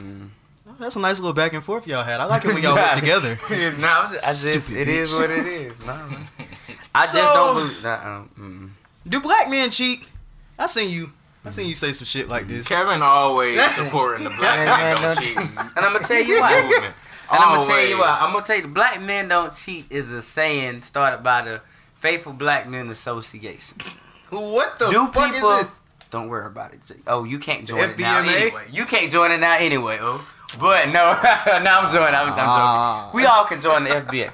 That's a nice little back and forth y'all had. I like it when y'all work [LAUGHS] together. [LAUGHS] no, I'm just, I just Stupid it is bitch. what it is. No, man. [LAUGHS] I just don't believe. Nah, um, Do black men cheat? I seen you. I seen you say some shit like this. Kevin always supporting the black Man, man man, don't don't- cheat. mm. And I'm gonna tell you why. And I'm gonna tell you Always. why. I'm gonna tell you, the black men don't cheat is a saying started by the Faithful Black Men Association. What the Do fuck people? is this? Don't worry about it. Oh, you can't join it now anyway. You can't join it now anyway. Oh, but no, [LAUGHS] now I'm joining. I'm, I'm Ah. joking. We all can join the FBA.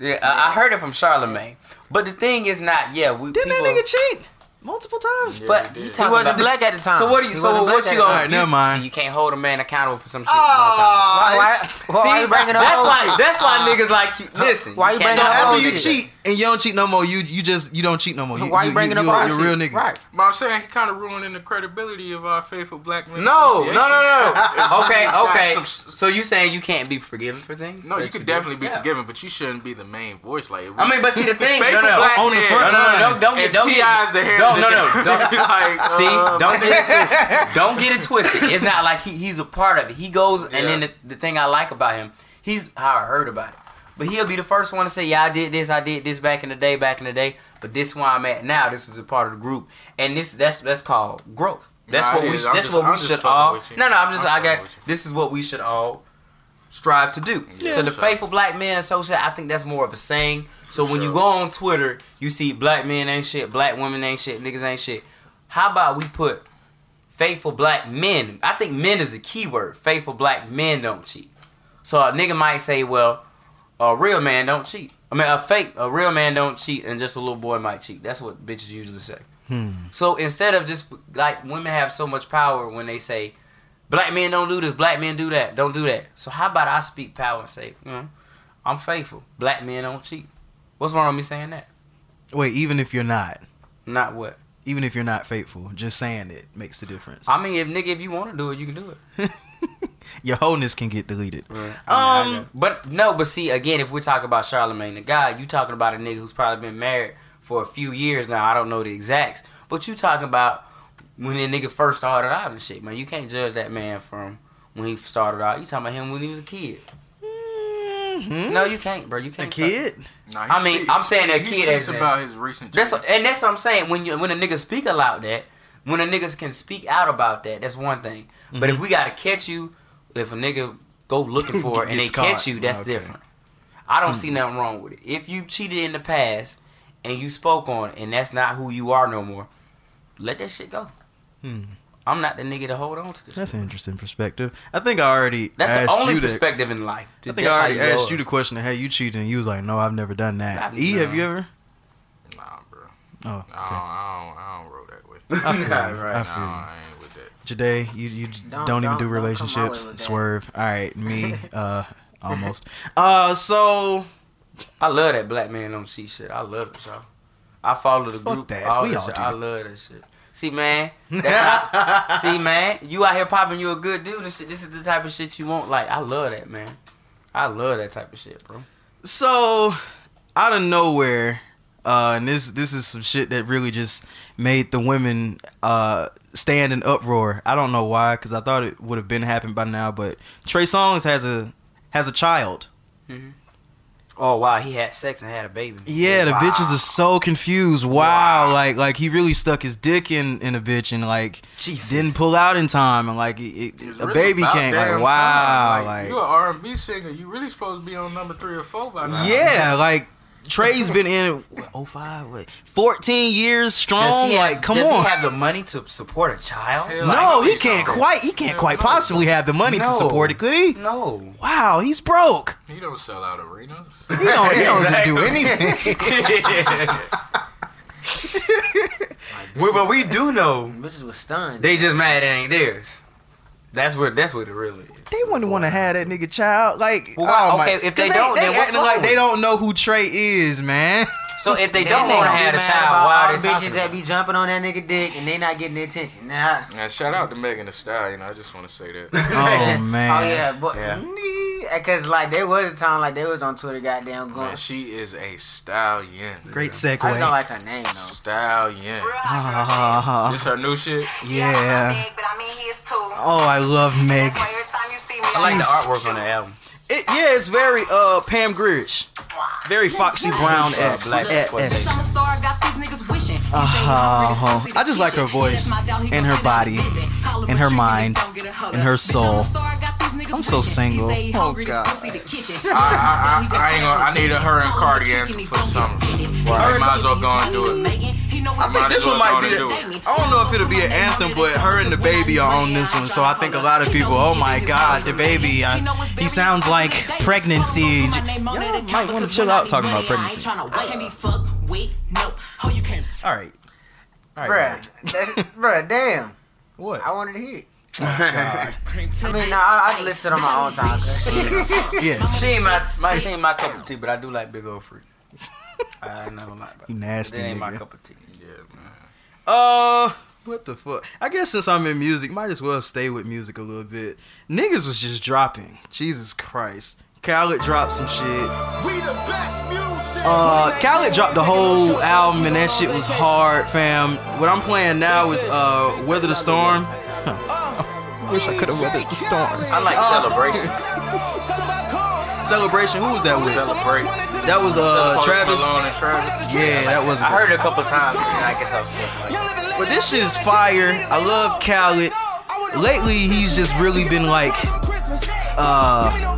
Yeah, I, I heard it from Charlemagne. But the thing is not. Yeah, we Didn't people. that nigga cheat multiple times? Yeah, but he you did. talking He wasn't black at the time. So what do you? He So wasn't what you gonna? the Alright, never mind. See, you can't hold a man accountable for some shit. Ah, Why, why, it's- why, why you bringing up that's why. That's why niggas like you. Listen. Why you can't bringing So up stop old after you shit? cheat and you don't cheat no more, you you just you don't cheat no more. You, Why you bringing up you, our you, You're real nigga. Right. But I'm saying he kind of ruining the credibility of our faithful black men. No, no, no, no. [LAUGHS] Okay, [LAUGHS] okay. So you saying you can't be forgiven for things? No, you could definitely be forgiven, but you shouldn't be the main voice. Like, I mean, but see the [LAUGHS] thing. No, faithful no, black On the men- front no, no, no, don't, don't get, don't T.I. get, is the head don't, Oh, no, no, [LAUGHS] no. Don't, like, see, don't get it twisted. [LAUGHS] Don't get it twisted. It's not like he, he's a part of it. He goes, and then the, the thing I like about him, he's how I heard about it. But he'll be the first one to say, "Yeah, I did this. I did this back in the day, back in the day." But this is where I'm at now. This is a part of the group, and this that's that's called growth. That's Nah, what we. is. sh- I'm That's just- what we I'm just should all. No, no. I'm just. I'm I got. fucking with you. This is what we should all strive to do. Yeah, so the sure. faithful black men associate, I think that's more of a saying. So when you go on Twitter, you see black men ain't shit, black women ain't shit, niggas ain't shit. How about we put faithful black men? I think men is a key word. Faithful black men don't cheat. So a nigga might say, well, a real man don't cheat. I mean, a fake, a real man don't cheat, and just a little boy might cheat. That's what bitches usually say. Hmm. So instead of just like women have so much power when they say, black men don't do this, black men do that, don't do that. So how about I speak power and say, you know, I'm faithful. Black men don't cheat. What's wrong with me saying that? Wait, even if you're not, Not what. even if you're not faithful, just saying it makes the difference. I mean, if nigga, if you want to do it, you can do it. [LAUGHS] Your wholeness can get deleted. I mean, Um, but no, but see, again, if we're talking about Charlemagne the guy, you talking about a nigga who's probably been married for a few years now. I don't know the exacts, but you talking about when that nigga first started out and shit, man. You can't judge that man from when he started out. You talking about him when he was a kid? Mhm. No, you can't, bro. You can't. A kid? Nah, I mean, speak- I'm saying that he kid speaks about his recent. That's cheating. and that's what I'm saying. When you when a nigga speak aloud that, when a niggas can speak out about that, that's one thing. But Mm-hmm. if we gotta catch you, if a nigga go looking for it [LAUGHS] and they Gets catch you, that's Okay. different. I don't see nothing wrong with it. If you cheated in the past and you spoke on it and that's not who you are no more, let that shit go. Hmm. I'm not the nigga to hold on to this. That's shit. an interesting perspective. I think I already That's asked the only you that. perspective in life. I think I already you asked you the question, of, "Hey, you cheating?" And you was like, "No, I've never done that." I've- E, have you ever? Nah, bro. Oh, I okay. don't, I don't, I don't roll that way. [LAUGHS] I feel Nah, you. right. I Nah, feel you. I ain't with that. Today, you you don't, Don't- even don't- do don't come my way relationships. Swerve. All right, me. [LAUGHS] Uh, almost. Uh, so I love that black man don't cheat shit. I love it, y'all. I follow the Fuck group. that. All We all shit. do I love that shit. See, man. Not, [LAUGHS] see, man. You out here popping. You a good dude and shit. This is the type of shit you want. Like, I love that, man. I love that type of shit, bro. so out of nowhere, uh, and this this is some shit that really just made the women uh stand in uproar. I don't know why, because I thought it would have been happened by now. But Trey Songz has a has a child. Oh wow, he had sex and had a baby. Yeah, the Wow. bitches are so confused. Wow, like like he really stuck his dick in in a bitch and like Jesus. didn't pull out in time and like it, it- a really baby came. Like wow, time. like you are an R and B singer. You really supposed to be on number three or four by now. yeah, like Trey's been in what, oh five, what, fourteen years Does strong. he have, Like come does on. he have the money to support a child? Hell Like, no, he can't not. quite. He can't Hell quite no. possibly have the money to support it, could he? no. Wow, he's broke. He don't sell out arenas. He don't. He doesn't do anything. [LAUGHS] well, but we do know Bitches was stunned. they just mad it ain't theirs. That's where that's where it really is. They wouldn't want to have that nigga child. Like, Well, why- oh my- okay, if they don't, they, then what's acting like they don't know who Trey is, man. [LAUGHS] So if they don't want to gonna be have a mad child, about why are they bitches that be jumping on that nigga dick and they not getting the attention? Nah. Now, shout out to Megan Thee Stallion. You know, I just want to say that. [LAUGHS] Oh, [LAUGHS] oh man. Oh yeah, but Yeah. Because like there was a time like they was on Twitter, goddamn going. Man, she is a stallion. Great segue. I just don't like her name though. Stallion. Ah, This her new shit. yeah. Oh, I love Meg. I like the artwork on the album. It, yeah, it's very uh Pam Grierish, very Foxy Brown Uh, esque. Black. Uh-huh. I just like her voice and her body and her mind in her soul. I'm so single. Oh god. I, I, I, I ain't gonna. I needed her and Cardi anthem for the summer. I might as well go and do it. I think this one might be the. I don't know if it'll be an anthem, but her and the baby are on this one, so I think a lot of people. Oh my God, the baby! Uh, he sounds like pregnancy. Y'all might want to chill out talking about pregnancy. All right. All right. Bruh, bruh, damn. What? I wanted to hear it. [LAUGHS] God. I mean, nah, I, I listen on my own time. cause- [LAUGHS] Yes. She ain't my, my she ain't my cup of tea, but I do like Big Old Free. [LAUGHS] I ain't never lie about You it. nasty That ain't my cup of tea. Yeah, man. Uh, what the fuck? I guess since I'm in music, might as well stay with music a little bit. Niggas was just dropping. Jesus Christ. Khaled dropped some shit. Uh, Khaled dropped the whole album and that shit was hard, fam. What I'm playing now is uh, Weather the Storm. [LAUGHS] Wish I could have weathered the storm. I like celebration. [LAUGHS] Celebration. Who was that with? Celebrate. That was uh Travis. Malone and Travis. Yeah, that was. I heard it a couple times, and I guess I was feeling like, But this shit is fire. I love Khaled. Lately, he's just really been like, uh,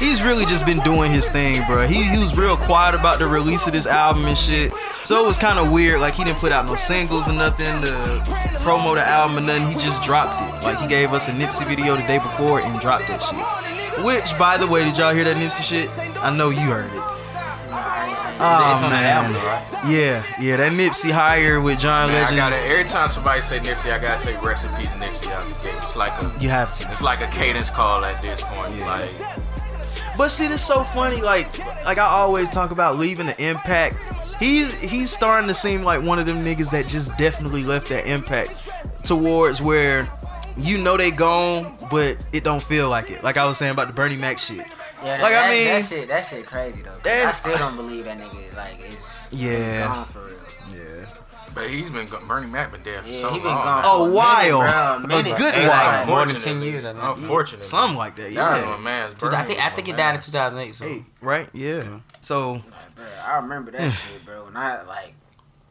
he's really just been doing his thing, bro. He, he was real quiet about the release of this album and shit. So it was kind of weird. Like he didn't put out no singles or nothing to promo the album or nothing. He just dropped it. Like he gave us a Nipsey video the day before and dropped that shit. Which, by the way, did y'all hear that Nipsey shit? I know you heard it. Oh man, album, right? yeah, yeah, that Nipsey higher with John Man, I Legend. gotta every time somebody say Nipsey, I gotta say rest in peace Nipsey out the gate. It's like a You have to. it's like a cadence call at this point. Yeah. Like But see, it's so funny. Like, like I always talk about leaving the impact. He's he's starting to seem like one of them niggas that just definitely left that impact towards where you know they gone, but it don't feel like it. Like I was saying about the Bernie Mac shit. Yeah, that, Like, I mean- that shit, that shit crazy though. That- I still don't believe that nigga is like it's Yeah. gone for real. Yeah. but he's been Bernie Mac been dead for Yeah, so he been long. gone now. A for a minute, while. bro, A good while. more than 10 years, I think. Unfortunately. Something like that. That Yeah. my man's Dude, I think was I think it died in 2008. So Hey, right? Yeah. So Like, bro, I remember that shit, bro. When I like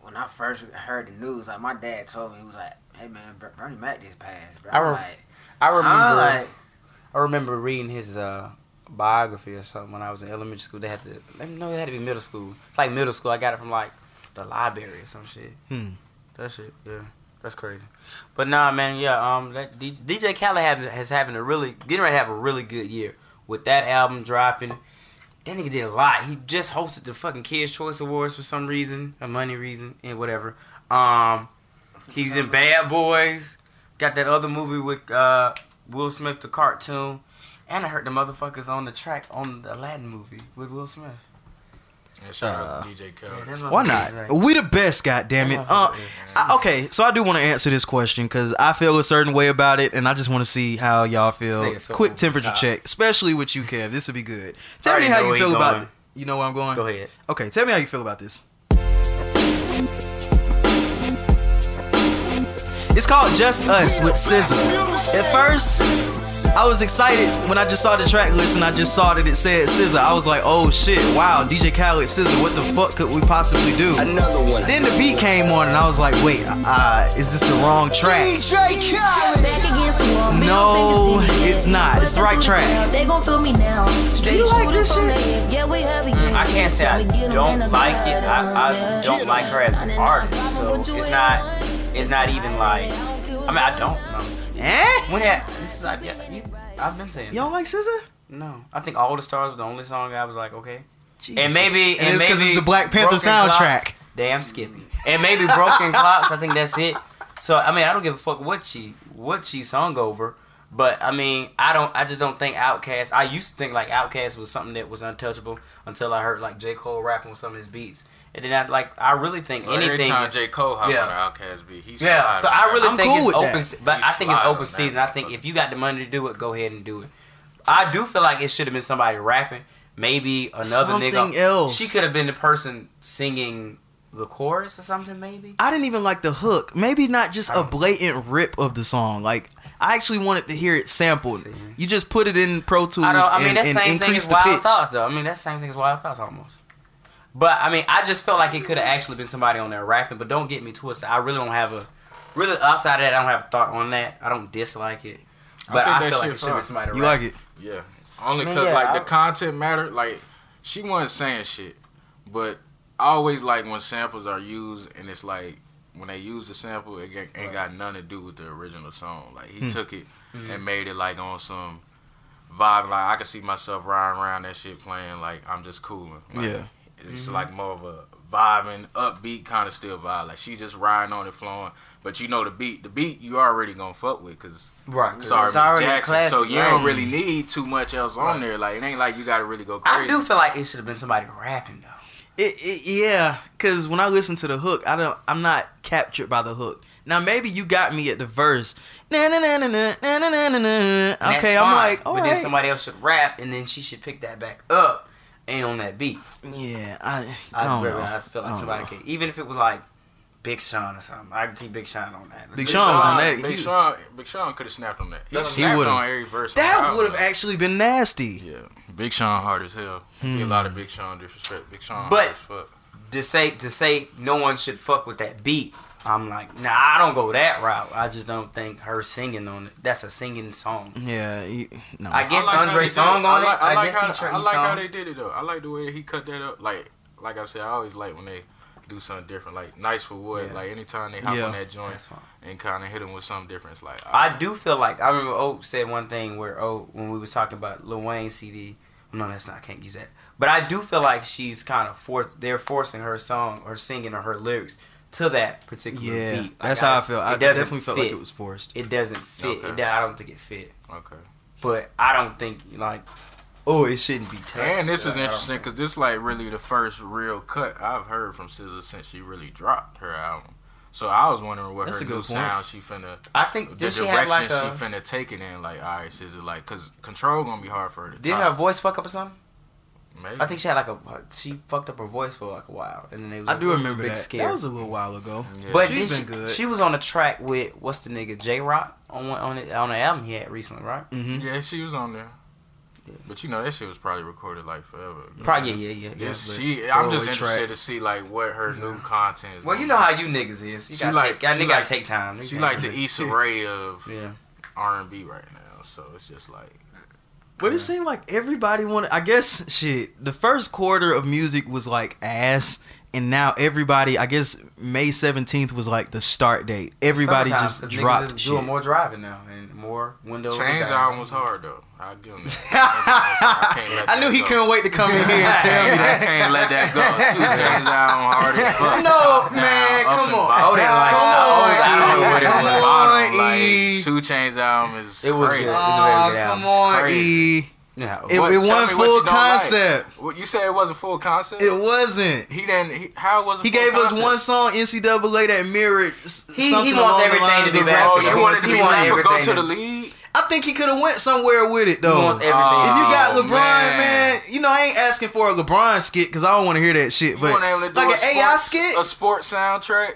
when I first heard the news, like my dad told me he was like, "Hey man, Bernie Mac just passed." Bro. I I'm rem- like, I remember. huh? like, I remember reading his uh, biography or something when I was in elementary school. They had to let me know it had to be middle school. It's like middle school. I got it from like the library or some shit. Hmm. That shit, yeah, that's crazy. But nah, man, yeah. Um, that D- DJ Khaled have, has having a really getting ready to have a really good year with that album dropping. That nigga did a lot. He just hosted the fucking Kids Choice Awards for some reason, a money reason, and whatever. Um, he's in Bad Boys. Got that other movie with uh, Will Smith, the cartoon. And I heard the motherfuckers on the track on the Aladdin movie with Will Smith. Yeah, shout Uh, out to DJ Khaled. Why not? right. We the best, goddamn it. Uh, I- okay, so I do want to answer this question because I feel a certain way about it, and I just want to see how y'all feel. Say it so Quick temperature top. check, especially with you, Kev. This would be good. Tell me already how you feel about. going. it. You know where I'm going. Go ahead. Okay, tell me how you feel about this. It's called Just Us with SZA. At first, I was excited when I just saw the track list and I just saw that it said SZA. I was like, oh shit, wow, DJ Khaled, SZA, what the fuck could we possibly do? Another one. Then the beat came on and I was like, wait, uh, is this the wrong track? No, it's not. It's the right track. They gon' feel me now. Do you like this shit? Yeah, we heavy. Mm, I can't say I don't like it. I, I don't like her as an artist, so it's not. It's not even like. I mean, I don't know. Eh? When that this is I, yeah, you, I've been saying. You don't like SZA? No, I think All the Stars was the only song I was like, okay. Jesus. And maybe and, and, it's because maybe it's the Black Panther Broken soundtrack. Clocks. Damn Skippy. And maybe Broken Clocks. I think that's it. So I mean, I don't give a fuck what she what she sung over. But I mean, I don't. I just don't think Outkast. I used to think like Outkast was something that was untouchable until I heard like J Cole rapping with some of his beats, and then I like I really think Well, every anything. time is- J Cole hop Yeah. on the Outkast beat, he's yeah, so I really I'm think cool it's open, that. se- but He's I think it's open season. I think if you got the money to do it, go ahead and do it. I do feel like it should have been somebody rapping. Maybe another Something nigga. else. She could have been the person singing the chorus or something. Maybe. I didn't even like the hook. Maybe not just a blatant rip of the song. Like I actually wanted to hear it sampled. See. You just put it in Pro Tools I don't. I and, mean, that's and same thing increase as the Wild pitch. Thoughts, though. I mean, that's the same thing as Wild Thoughts almost. But I mean, I just felt like it could have actually been somebody on there rapping. But don't get me twisted. I really don't have a really outside of that. I don't have a thought on that. I don't dislike it. But think I, that feel like shit it should have somebody. You rapping. like it? Yeah, only I mean, because yeah, like I- the content mattered. Like she wasn't saying shit, but I always like when samples are used and it's like when they use the sample, it ain't, ain't got nothing to do with the original song. Like he Hmm. took it Mm-hmm. and made it like on some vibe. Like I could see myself riding around that shit playing. Like I'm just cooling. Like, Yeah. It's Mm-hmm. like more of a vibing, upbeat kind of still vibe. Like she just riding on it, flowing. But you know the beat, the beat you already gonna fuck with because Right. sorry, It's Miss already Jackson. so you right. don't really need too much else on Right. there. Like it ain't like you gotta really go crazy. I do feel like it should have been somebody rapping though. It, it, yeah, because when I listen to the hook, I don't. I'm not captured by the hook. Now maybe you got me at the verse. Na na na na na na na na na. And Okay, I'm fine, like, all but right. then somebody else should rap, and then she should pick that back up and on that beat. yeah, I. I I, don't really, know. I feel like I somebody know. could, even if it was like Big Sean or something. I could see Big Sean on that. Big Sean was on that. Big He- Sean, Big Sean could have snapped on that. He, He snapped would've. on every verse. That would have actually been nasty. Yeah, Big Sean hard as hell. Be a Hmm. lot of Big Sean disrespect. Big Sean But- hard as fuck. to say to say no one should fuck with that beat. I'm like, nah, I don't go that route. I just don't think her singing on it. That's a singing song. Yeah, he, no. I guess I like how Andre they did song it. on I like, it. I I like guess how, he I his like how they did it though. I like the way that he cut that up. Like, like I said, I always like when they do something different. Like, nice for what? Yeah. Like anytime they hop Yeah. on that joint and kind of hit him with something different, it's like I alright. do feel like I remember O said one thing where O when we was talking about Lil Wayne CD. No, that's not. I can't use that. But I do feel like she's kind of forced. They're forcing her song or singing or her lyrics to that particular yeah, beat. Like, that's how I feel. I it doesn't definitely felt like it was forced. It doesn't fit. Okay. It, I don't think it fit. Okay. But I don't think like, oh, it shouldn't be touched. And this is I interesting because this like really the first real cut I've heard from SZA since she really dropped her album. So I was wondering what That's her a new point. sound she finna, I think the did she direction have like she a finna take it in. Like, all right, SZA, like, cause Control gonna be hard for her to didn't her voice fuck up or something? Maybe. I think she had like a she fucked up her voice for like a while, and then they was I like, do "Oh, remember big that. Scare. That was a little while ago. Yeah. But She's then been she, good. she was on the track with what's the nigga Jay Rock on on it on the album he had recently, right? Mm-hmm. Yeah, she was on there. Yeah. But you know that shit was probably recorded like forever. Probably yeah, yeah, yeah. yeah. Yes, but she. I'm just interested track. to see like what her new content is. Well, you know how you niggas is. You She gotta like- take, she nigga gotta take time. You She can't- like the Issa Rae of [LAUGHS] yeah. R and B right now. So it's just like But it seemed like everybody wanted. I guess shit. The first quarter of music was like ass, and now everybody. I guess May seventeenth was like the start date. Everybody Summertime, just 'cause niggas dropped is shit. doing more driving now more windows. to Chainz album was hard though. I'll give him that. [LAUGHS] can't let I knew he go. couldn't wait to come in here and [LAUGHS] tell me I can't let that go. Two [LAUGHS] Chainz album hard as fuck. No, Top man, down, up come on. Oh, they like- Come on, always- I I don't know what it Come on. E. Like Two Chainz album is It was crazy. good. Aw, It's a very good ah, come on. E. Yeah. It, What- it wasn't full you don't like. concept. What you said it wasn't full concept? It wasn't. he didn't. He, how was it? He full gave us one song NCAA that mirrored He- something he wants along the everything to lines be basketball. Oh, basketball. you He wanted wants- to be want rapper, go to the league. I think he could have went somewhere with it though. He wants everything. Oh, if you got Oh, LeBron, man. man. you know I ain't asking for a LeBron skit because I don't want to hear that shit. You But want him to do like a an AI skit, a sports soundtrack.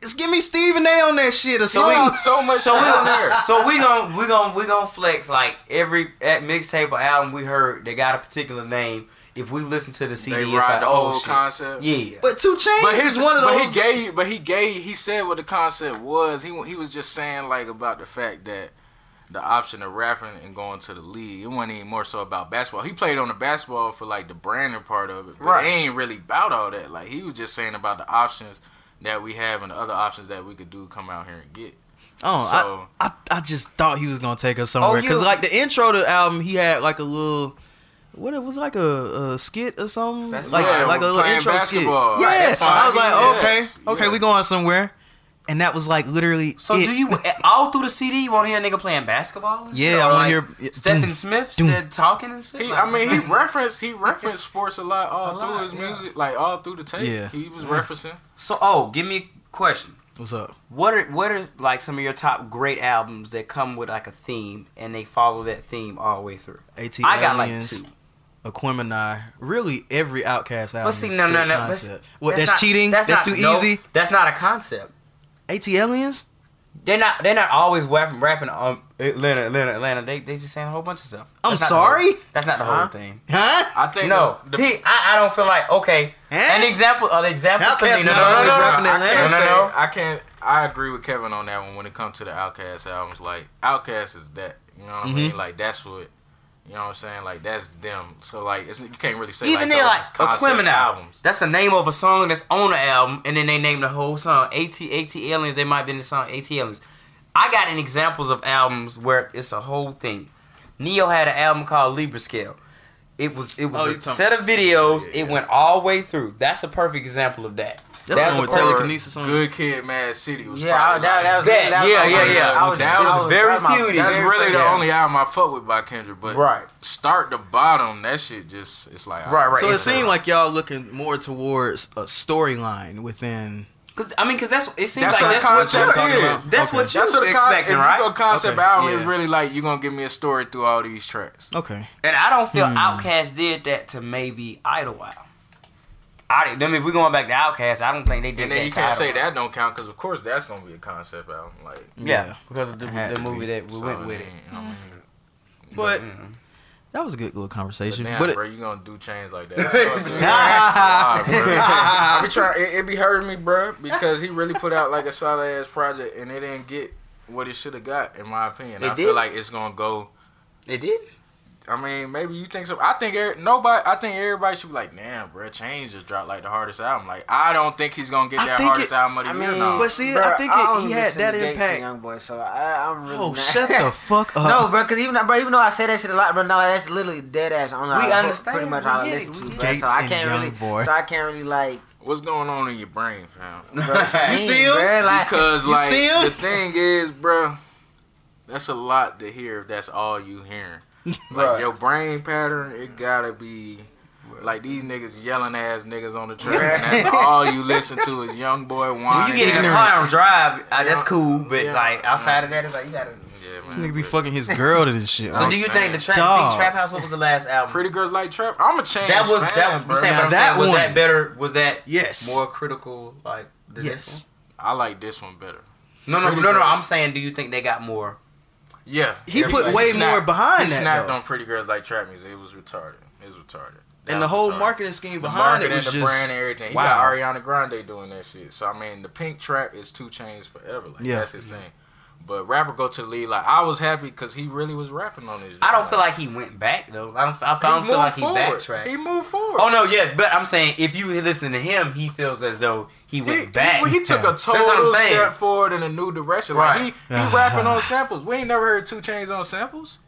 Just give me Stephen A on that shit or So, something. so much. So we on gonna, so we gonna we gonna we gonna flex like every at mixtape or album we heard they got a particular name. If we listen to the CD, They it's ride like the oh whole shit. concept. Yeah, but Two Chainz But his is one of but those. he gave, but he gave, he said what the concept was. He he was just saying like about the fact that the option of rapping and going to the league. It wasn't even more so about basketball. He played on the basketball for like the branding part of it, but Right. it ain't really about all that. Like he was just saying about the options that we have and the other options that we could do come out here and get. oh, So- I, I I just thought he was gonna take us oh, somewhere Oh, because you- like the intro to the album, he had like a little. What it was like a, a skit or something, That's like right. like a little Playing intro skit. Yeah, Right, I was like, Yes, okay, okay, yeah. we going somewhere, and that was like literally. So it. do you all through the CD? You want to hear a nigga playing basketball? Yeah. I wanna like, hear- Stephen Doom, Smith doom. said talking and shit. He, Like- I mean, he [LAUGHS] referenced he referenced sports a lot all A through lot, his yeah. music, like all through the tape. Yeah. he was referencing. so oh, give me a question. What's up? What are what are like some of your top great albums that come with like a theme and they follow that theme all the way through? At I got like Aliens, two. Aquemini, really every Outkast album. But see, is no, no, no. But concept. What? That's, not- cheating. That's, not- too no, easy. That's not a concept. ATLiens. They're not. They're not always rapping, rapping on Atlanta, Atlanta, Atlanta. They they just saying a whole bunch of stuff. I'm That's not the whole- sorry? that's not the whole Huh? thing. Huh? I think No, the, the, he. I, I don't feel like okay. Huh? An example. An example. to me. No, not no, no, always no, no. rapping I Atlanta. can't No, no, no. I can't. I agree with Kevin on that one when it comes to the Outkast albums. Like Outkast is that. You know what I mm-hmm. mean? Like that's what. You know what I'm saying? Like that's them. So like it's, you can't really say Even like then, oh, those like is concept Aquemini, albums. that's the name of a song that's on the album, and then they name the whole song. At ATLiens, they might be in the song ATLiens. I got an examples of albums where it's a whole thing. Ne-Yo had an album called Libra Scale. It was it was Oh, a set of videos. Yeah, It yeah. went all the way through. That's a perfect example of that. That's, That's the one with a- or telekinesis on. Good Kid, Mad City was Yeah, I, that, that was That- that was yeah, my yeah, yeah. I was, That was very my- few. That's Very really the only album I fuck with by Kendrick, but Right. start to bottom, that shit just it's like Right, right. So it seemed like y'all looking more towards a storyline within. Cause I mean, cause that's it seems That's like that's what you're is. That's Okay. what you That's what the con- expecting, if right? You go concept Okay, album yeah. is really like you're gonna give me a story through all these tracks. Okay. And I don't feel Hmm. Outkast did that to maybe Idlewild. I, I mean, if we're going back to Outkast, I don't think they did And that. then you can't say that don't count because of course that's gonna be a concept album. Like Yeah, Yeah. because of the, the movie be. that we so, went with I it. mean, I mean, But Mm. that was a good little But conversation. now, But it, bro, you gonna do Chainz like that? [LAUGHS] Nah, bro. I be trying. It, it be hurting me, bro, because he really put out like a solid ass project, and it didn't get what it should have got, in my opinion. It I feel did? like it's gonna go. It did. I mean, maybe you think so. I think every, nobody. I think everybody should be like, "Damn, bro, Change just dropped like the hardest album." Like, I don't think he's gonna get I that hardest it- album of the I year. mean, now. But see, bruh, I think it- he had that impact. Young boy, so I, I'm really oh, not. shut the fuck [LAUGHS] up. No, bro, because even bro, even though I say that shit a lot, bro, no, that's literally dead ass. On We understand, pretty much we all I get it, listen we to, get bro. it. So I can't really, Youngboy. so I can't really like. What's going on in your brain, fam? [LAUGHS] Bro, You see him? Bro, like, [LAUGHS] Because You like see him? the thing is, bro, that's a lot to hear if that's all you hearing. [LAUGHS] Like Right. your brain pattern, it gotta be like these niggas yelling ass niggas on the track, and that's all you listen to is young boy When whining. you get in the Yeah, car and drive, uh, that's cool. But Yeah. like outside of that, it's like you gotta. man. This nigga be fucking his girl to this shit. So I'm do you saying. think the trap, Dog. Pink Trap House? What was the last album? Pretty girls like trap. I'm a change. that was fan, that. bro. I'm saying, Now that saying, was that better? Was that Yes. more critical? Like than Yes. this I like this one better. No, no, Pretty no, no. Girls. I'm saying, do you think they got more? Yeah, He put like, way snapped- more behind he that, snapped though. on pretty girls like trap music. It was retarded. It was retarded. That and the whole retarded. marketing scheme the behind it marketing, was the just brand, and everything. He wow. got Ariana Grande doing that shit. So I mean, the pink trap is two Chainz forever. Like Yeah. that's his thing. But rapper go to the lead. Like I was happy because he really was rapping on this. I don't feel like he went back though. I don't. I He don't feel like moved he forward. backtracked. He moved forward. Oh no, yeah, but I'm saying if you listen to him, he feels as though he He, went he, back. he took a [LAUGHS] That's what I'm total step forward in a new direction. Like Right. he, he rapping on [LAUGHS] samples. We ain't never heard two Chainz on samples.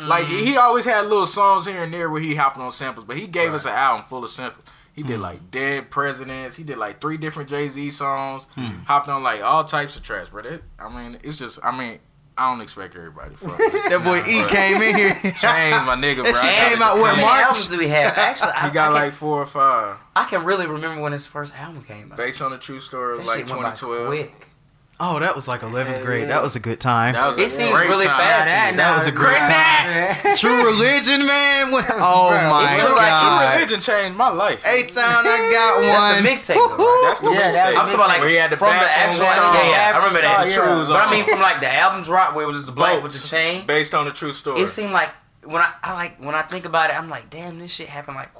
Like Mm. he always had little songs here and there where he hopping on samples, but he gave us an album full of samples. He Hmm. did like Dead Presidents. He did like three different Jay Z songs. Hmm. Hopped on like all types of tracks, bro. That, I mean, it's just. I mean, I don't expect everybody. To fuck with [LAUGHS] that it. boy E But came in here. [LAUGHS] Change my nigga, bro. That shit I gotta came out defend what, How him. many March? albums do we have? Actually, I, He got I like four or five. I can really remember when his first album came out. Based on the true story That like shit went by 2012. Quick. Oh, that was like 11th grade. yeah. That was a good time. That was It a seems great really time. fast. that, That was a [LAUGHS] great time. True religion, man. What- [LAUGHS] Oh Bro, my it True, like True. Religion changed my life. A town, I got one. That's one. the mixtape, though, right? That's the Yeah, mixtape. that I'm talking about like Where he had the from the actual. star. Yeah, yeah, I remember that. Bathroom yeah. But I mean, from like the album drop where it was just the black with the chain. Based on the true story. It seemed like when I, I like when I think about it, I'm like, damn, this shit happened like.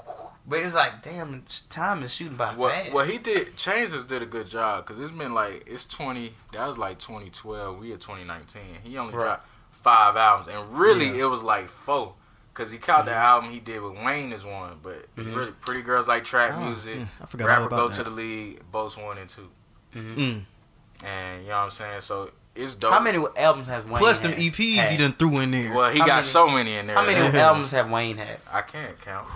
But it's like, damn, time is shooting by Well, fast. well, he did. Changes did a good job because it's been like it's twenty. That was like twenty twelve. We at twenty nineteen. He only Right. dropped five albums, and really Yeah. it was like four. Cause he caught the album he did with Wayne is one, but Mhm. really Pretty Girls Like Trap Oh, Music, yeah, I forgot all Rapper about Go that. to the League, both one and two, Mm. and you know what I'm saying. So it's dope. How many albums has Wayne? Plus them has EPs he done threw in there. Well, he How got many- so many in there. How many man. albums have Wayne had? I can't count.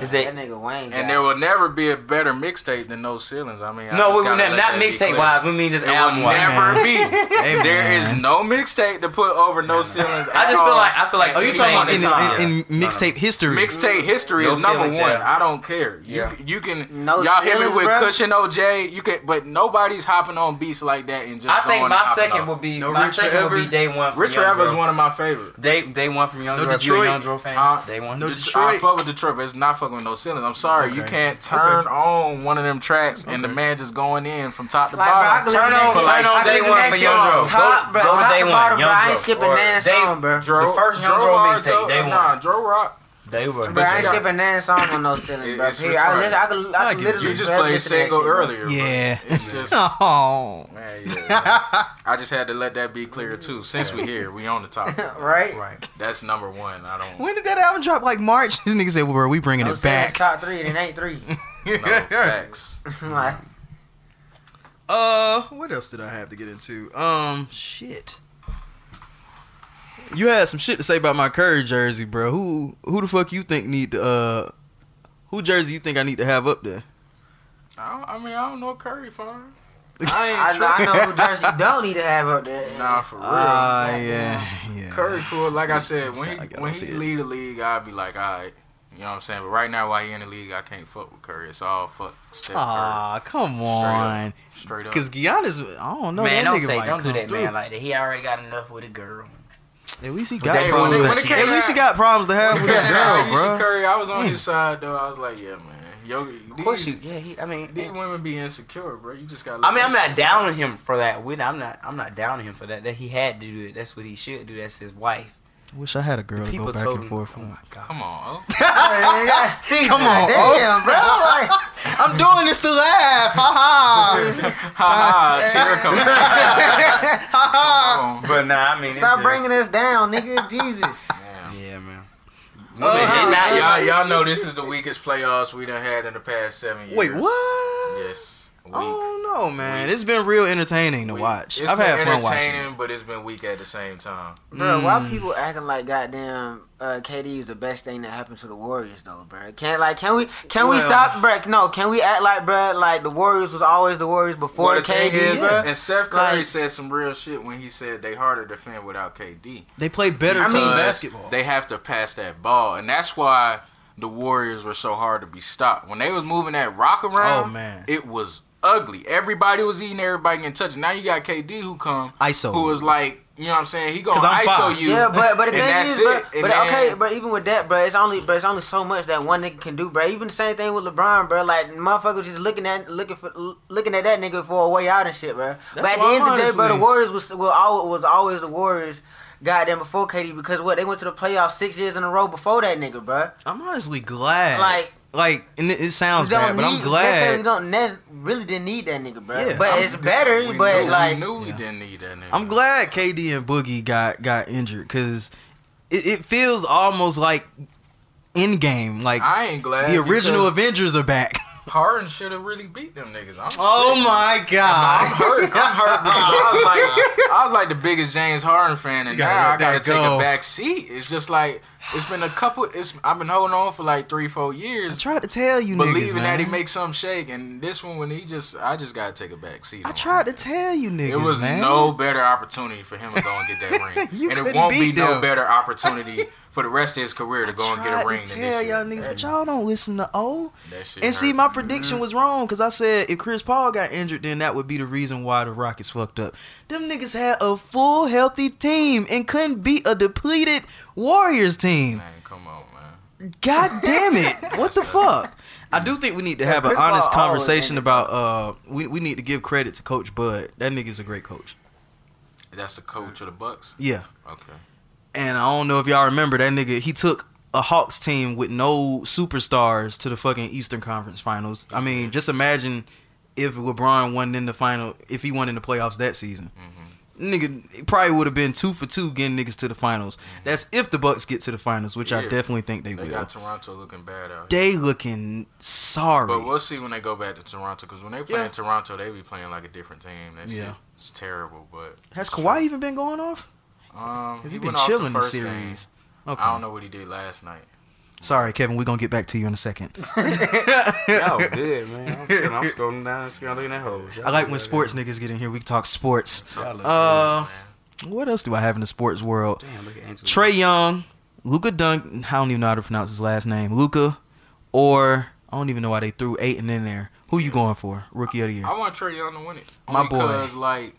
Is that it- nigga Wayne? And got- there will never be a better mixtape than No Ceilings. I mean, I No, just we, we gotta not, let not mixtape wise. We mean just It will album wise. never be. Hey, There is no mixtape to put over No Ceilings. I at just feel like I feel like Oh, you talking about in, Chainz- in, in mixtape history? Mixtape history No is number Ceilings, one. yeah. I don't care. You Yeah. you can No y'all hit me with bruh? Cushion OJ. You can, but nobody's hopping on beats like that and just. I think my second off. would be No my Rich second would Forever? be Day One. From Rich Young Forever is one of my favorites. Day Day One from Young No Dro. If you a Detroit? Young Dro fan, Huh? Day One. No The- Detroit. I fuck with Detroit, but it's not fucking with no ceilings. I'm sorry, you can't turn on one of them tracks and the man just going in from top to Like, I bottom. can Turn on- that turn I on can Day listen One that for Young Dro. Top, Go- bro. go to Top Day One, Young bro. I ain't skipping that song, bro. The first Young Dro Dro mixtape, so- Day Nah, One. Dro rock. Day One. Bro, I ain't skipping that song on no ceiling, bro. it's Period. I, retarded. listen, I could, I I could literally You just played listen single shit, bro. earlier. but Yeah. It's just. [LAUGHS] [LAUGHS] oh. Man, yeah. I just had to let that be clear too. Since we here, we on the topic. [LAUGHS] Right? Right. That's number one. I don't. When did that album drop? Like March? This nigga said, well, bro, we bringing No it ceilings back. top three, and it ain't three. No facts. like, Uh, what else did I have to get into? Um, shit. You had some shit to say about my Curry jersey, bro. Who who the fuck you think need to uh who jersey you think I need to have up there? I, don't, I mean, I don't know Curry fine. I, [LAUGHS] I, know, I know who Jersey don't need to have up there. [LAUGHS] Nah, for real. Ah, yeah, yeah. Curry cool. Like I said, when Sound like I he when see he it. leave the league, I'd be like, all right. You know what I'm saying? But right now, while he in the league, I can't fuck with Curry. It's all fuck Steph Ah, come Straight on. Straight up. Because Giannis, I don't know. man, that don't nigga say, don't do that, through. man. Like that. He already got enough with a girl. At least he But got they- when problems. it- when it to- came At least he got problems to have with that girl, bro. Curry, I was on Damn. his side though. I was like, yeah, man. Yo, Of course, these, you. Yeah, he. I mean, these women be insecure, bro. You just got. I mean, I'm not downing him for that. We, I'm not. I'm not downing him for that. That he had to do it. That's what he should do. That's his wife. Wish I had a girl to go back told and him. forth. Oh my god. Come on, oh. [LAUGHS] [LAUGHS] Come [LAUGHS] on, oh. Damn, bro. Like, I'm doing this to laugh. Ha ha. ha ha, [LAUGHS] tear coming. Ha But nah, I mean, stop bringing us down, nigga. [LAUGHS] Jesus. Damn. Yeah, man. Uh, And now Y'all, y'all know this is the weakest playoffs we done had in the past seven years. Wait, what? Yes. Weak. Oh no, man! It's been real entertaining to Weak. watch. It's I've been had fun watching. but it's been weak at the same time. Bro, why Mm. people acting like goddamn uh, KD is the best thing that happened to the Warriors though, bro? Can't like can we can we stop, bro? No, can we act like, bro? Like the Warriors was always the Warriors before Well, the thing KD, is, bro. and Seth Curry Like- said some real shit when he said they harder to defend without KD. They play better I mean- basketball. They have to pass that ball, and that's why the Warriors were so hard to be stopped. When they was moving that rock around, Oh, man. it was ugly. Everybody was eating, everybody getting touched. Now you got KD who come, ISO. who was like, you know what I'm saying? He gonna 'Cause I'm ISO fine. you. Yeah, but but the and thing is, bro, but then- okay, but even with that, bro, it's only but it's only so much that one nigga can do, bro. Even the same thing with LeBron, bro. Like motherfuckers just looking at looking for looking at that nigga for a way out and shit, bro. but at the why end of the day, bro, the Warriors was will always, was always the Warriors. Goddamn, before KD, because what they went to the playoffs six years in a row before that nigga, bro. I'm honestly glad. Like- like, and it, it sounds We don't bad, but I'm need- necessarily glad. don't ne- really didn't need that nigga, bro. Yeah. but I'm- it's better. we but knew, like, we knew we Yeah. didn't need that nigga. I'm glad KD and Boogie got got injured because it, it feels almost like in game, like I ain't glad. the original Avengers are back. [LAUGHS] Harden should have really beat them niggas. I'm Oh sick. my I'm god! hurt. I'm hurt because I was like, I was like the biggest James Harden fan, and You gotta now I gotta that take a back seat. It's just like it's been a couple. It's I've been holding on for like three, four years. I tried to tell you, believing niggas, that he makes some shake, and this one when he just, I just gotta take a back seat. I tried to tell you, niggas. It was man. no better opportunity for him to go and get that [LAUGHS] ring, You and it won't be beat no better opportunity for the rest of his career to go and get a ring. to tell y'all niggas, but y'all don't listen to O. that shit And see, my prediction mm-hmm. was wrong because I said if Chris Paul got injured, then that would be the reason why the Rockets fucked up. Them niggas had a full healthy team and couldn't beat a depleted Warriors team. Man, come on, man. God damn it! What the fuck? [LAUGHS] I do think we need to have an Chris Paul honest conversation about. Uh, we we need to give credit to Coach Bud. That nigga's a great coach. That's the coach of the Bucks. Yeah. Okay. And I don't know if y'all remember that nigga. He took a Hawks team with no superstars to the fucking Eastern Conference Finals. I mean, just imagine if LeBron won in the final, if he won in the playoffs that season. Nigga, it probably would have been two for two getting niggas to the finals. That's if the Bucks get to the finals, which I definitely think they, They will. got Toronto looking bad out. here. They looking sorry. But we'll see when they go back to Toronto because when they play Yeah. in Toronto, they be playing like a different team. That Yeah. shit is terrible. But Has it's Kawhi true. even been going off? Um, Has he, he, been off the chilling this first game. series? Okay. I don't know what he did last night. Sorry, Kevin. We're gonna get back to you in a second. [LAUGHS] Y'all good, man. I'm, sitting, I'm scrolling down, scrolling that hole. I like when sports niggas get in here. We can talk sports. Y'all look Uh, good, what else do I have in the sports world? Damn, look at Trae Young, Luka Dunk. I don't even know how to pronounce his last name. Luka, or I don't even know why they threw Ayton in there. Who you going for? Rookie of the year? I want Trae Young to win it. My Only boy. Because like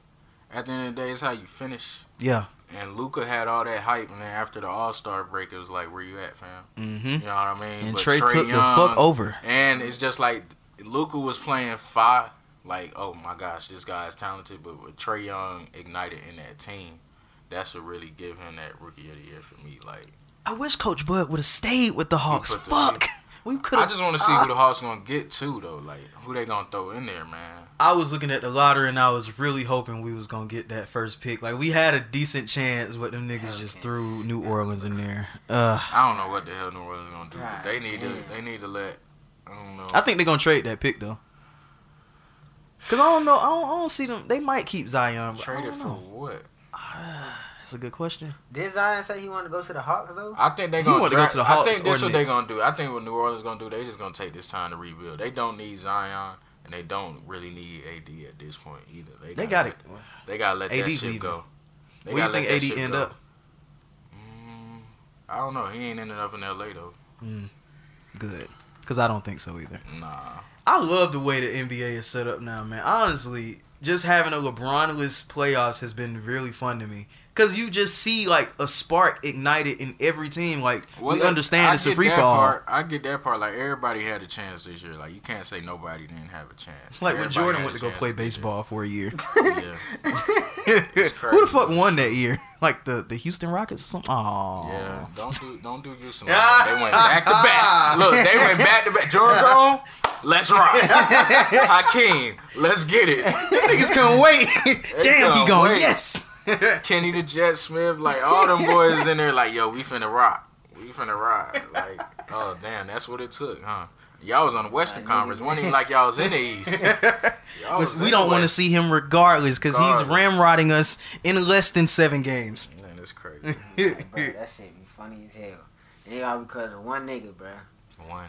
at the end of the day, it's how you finish. Yeah. And Luka had all that hype, and then after the All Star break, it was like, "Where you at, fam?" Mm-hmm. You know what I mean? And But Trae, took the fuck over. And it's just like Luka was playing five. Like, oh my gosh, this guy is talented. But with Trae Young ignited in that team, that's what really give him that rookie of the year for me. Like, I wish Coach Bud would have stayed with the Hawks. the- Fuck. We could. I just want to see who the Hawks gonna get to though. Like, who they gonna throw in there, man? I was looking at the lottery and I was really hoping we was gonna get that first pick. Like we had a decent chance, but them niggas just threw New Orleans in there. Uh, I don't know what the hell New Orleans gonna do. God but they need to. They need to let. I don't know. I think they're gonna trade that pick though. Cause I don't know. I don't, I don't see them. They might keep Zion. But I trade it don't for know. what? That's a good question. Did Zion say he wanted to go to the Hawks though? I think they He gonna wanted to go to the Hawks I Hawks think this or what they're gonna do. I think what New Orleans is gonna do. They just gonna take this time to rebuild. They don't need Zion, and they don't really need AD at this point either. They, They gotta got it. let- They gotta let AD that shit leaving. go. They Where you gotta think AD end go. up? Mm, I don't know. He ain't ended up in LA though. Good, because I don't think so either. Nah. I love the way the NBA is set up now, man. Honestly, just having a LeBron-less playoffs has been really fun to me. Cause you just see like a spark ignited in every team. Like Well, we understand I it's a free that for all. part. I get that part. Like everybody had a chance this year. Like you can't say nobody didn't have a chance. Like when Jordan went to go play baseball for a year. [LAUGHS] Yeah. [LAUGHS] Who the fuck won that year? [LAUGHS] Like the, the Houston Rockets or something? Oh, Yeah, don't do don't do Houston. Like. They went back to back. Look, they went back to back. Jordan gone. Let's rock. Hakeem, let's get it. Niggas couldn't wait. Damn, he going wait. yes. [LAUGHS] Kenny the Jet Smith, like all them boys in there, like yo, we finna rock. We finna rock. Like, oh damn, that's what it took, huh? Y'all was on the Western Conference. Wasn't even like y'all was in the East. [LAUGHS] Y'all was we don't want to see him regardless because he's Regardless. ramrodding us in less than seven games. Man, that's crazy. [LAUGHS] Like, bro, that shit be funny as hell. And it all because of one nigga, bro. One.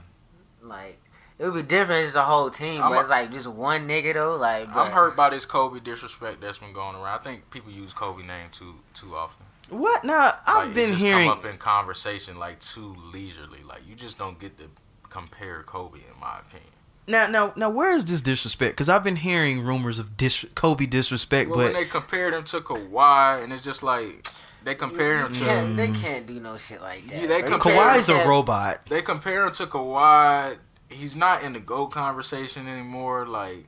Like it would be different as a whole team, I'm but a- it's like just one nigga though. Like, bro. I'm hurt by this Kobe disrespect that's been going around. I think people use Kobe name too too often. What? Now I've Like, it been just hearing. come up in conversation like too leisurely. Like you just don't get to compare Kobe, in my opinion. Now, now, now, where is this disrespect? Because I've been hearing rumors of dis- Kobe disrespect, Well, when they compared him to Kawhi, and it's just like they compare him to can't, they can't do no shit like that. Yeah, they bro. You compare- can't- Kawhi's a you can't- robot. they compare him to Kawhi. He's not in the GOAT conversation anymore. Like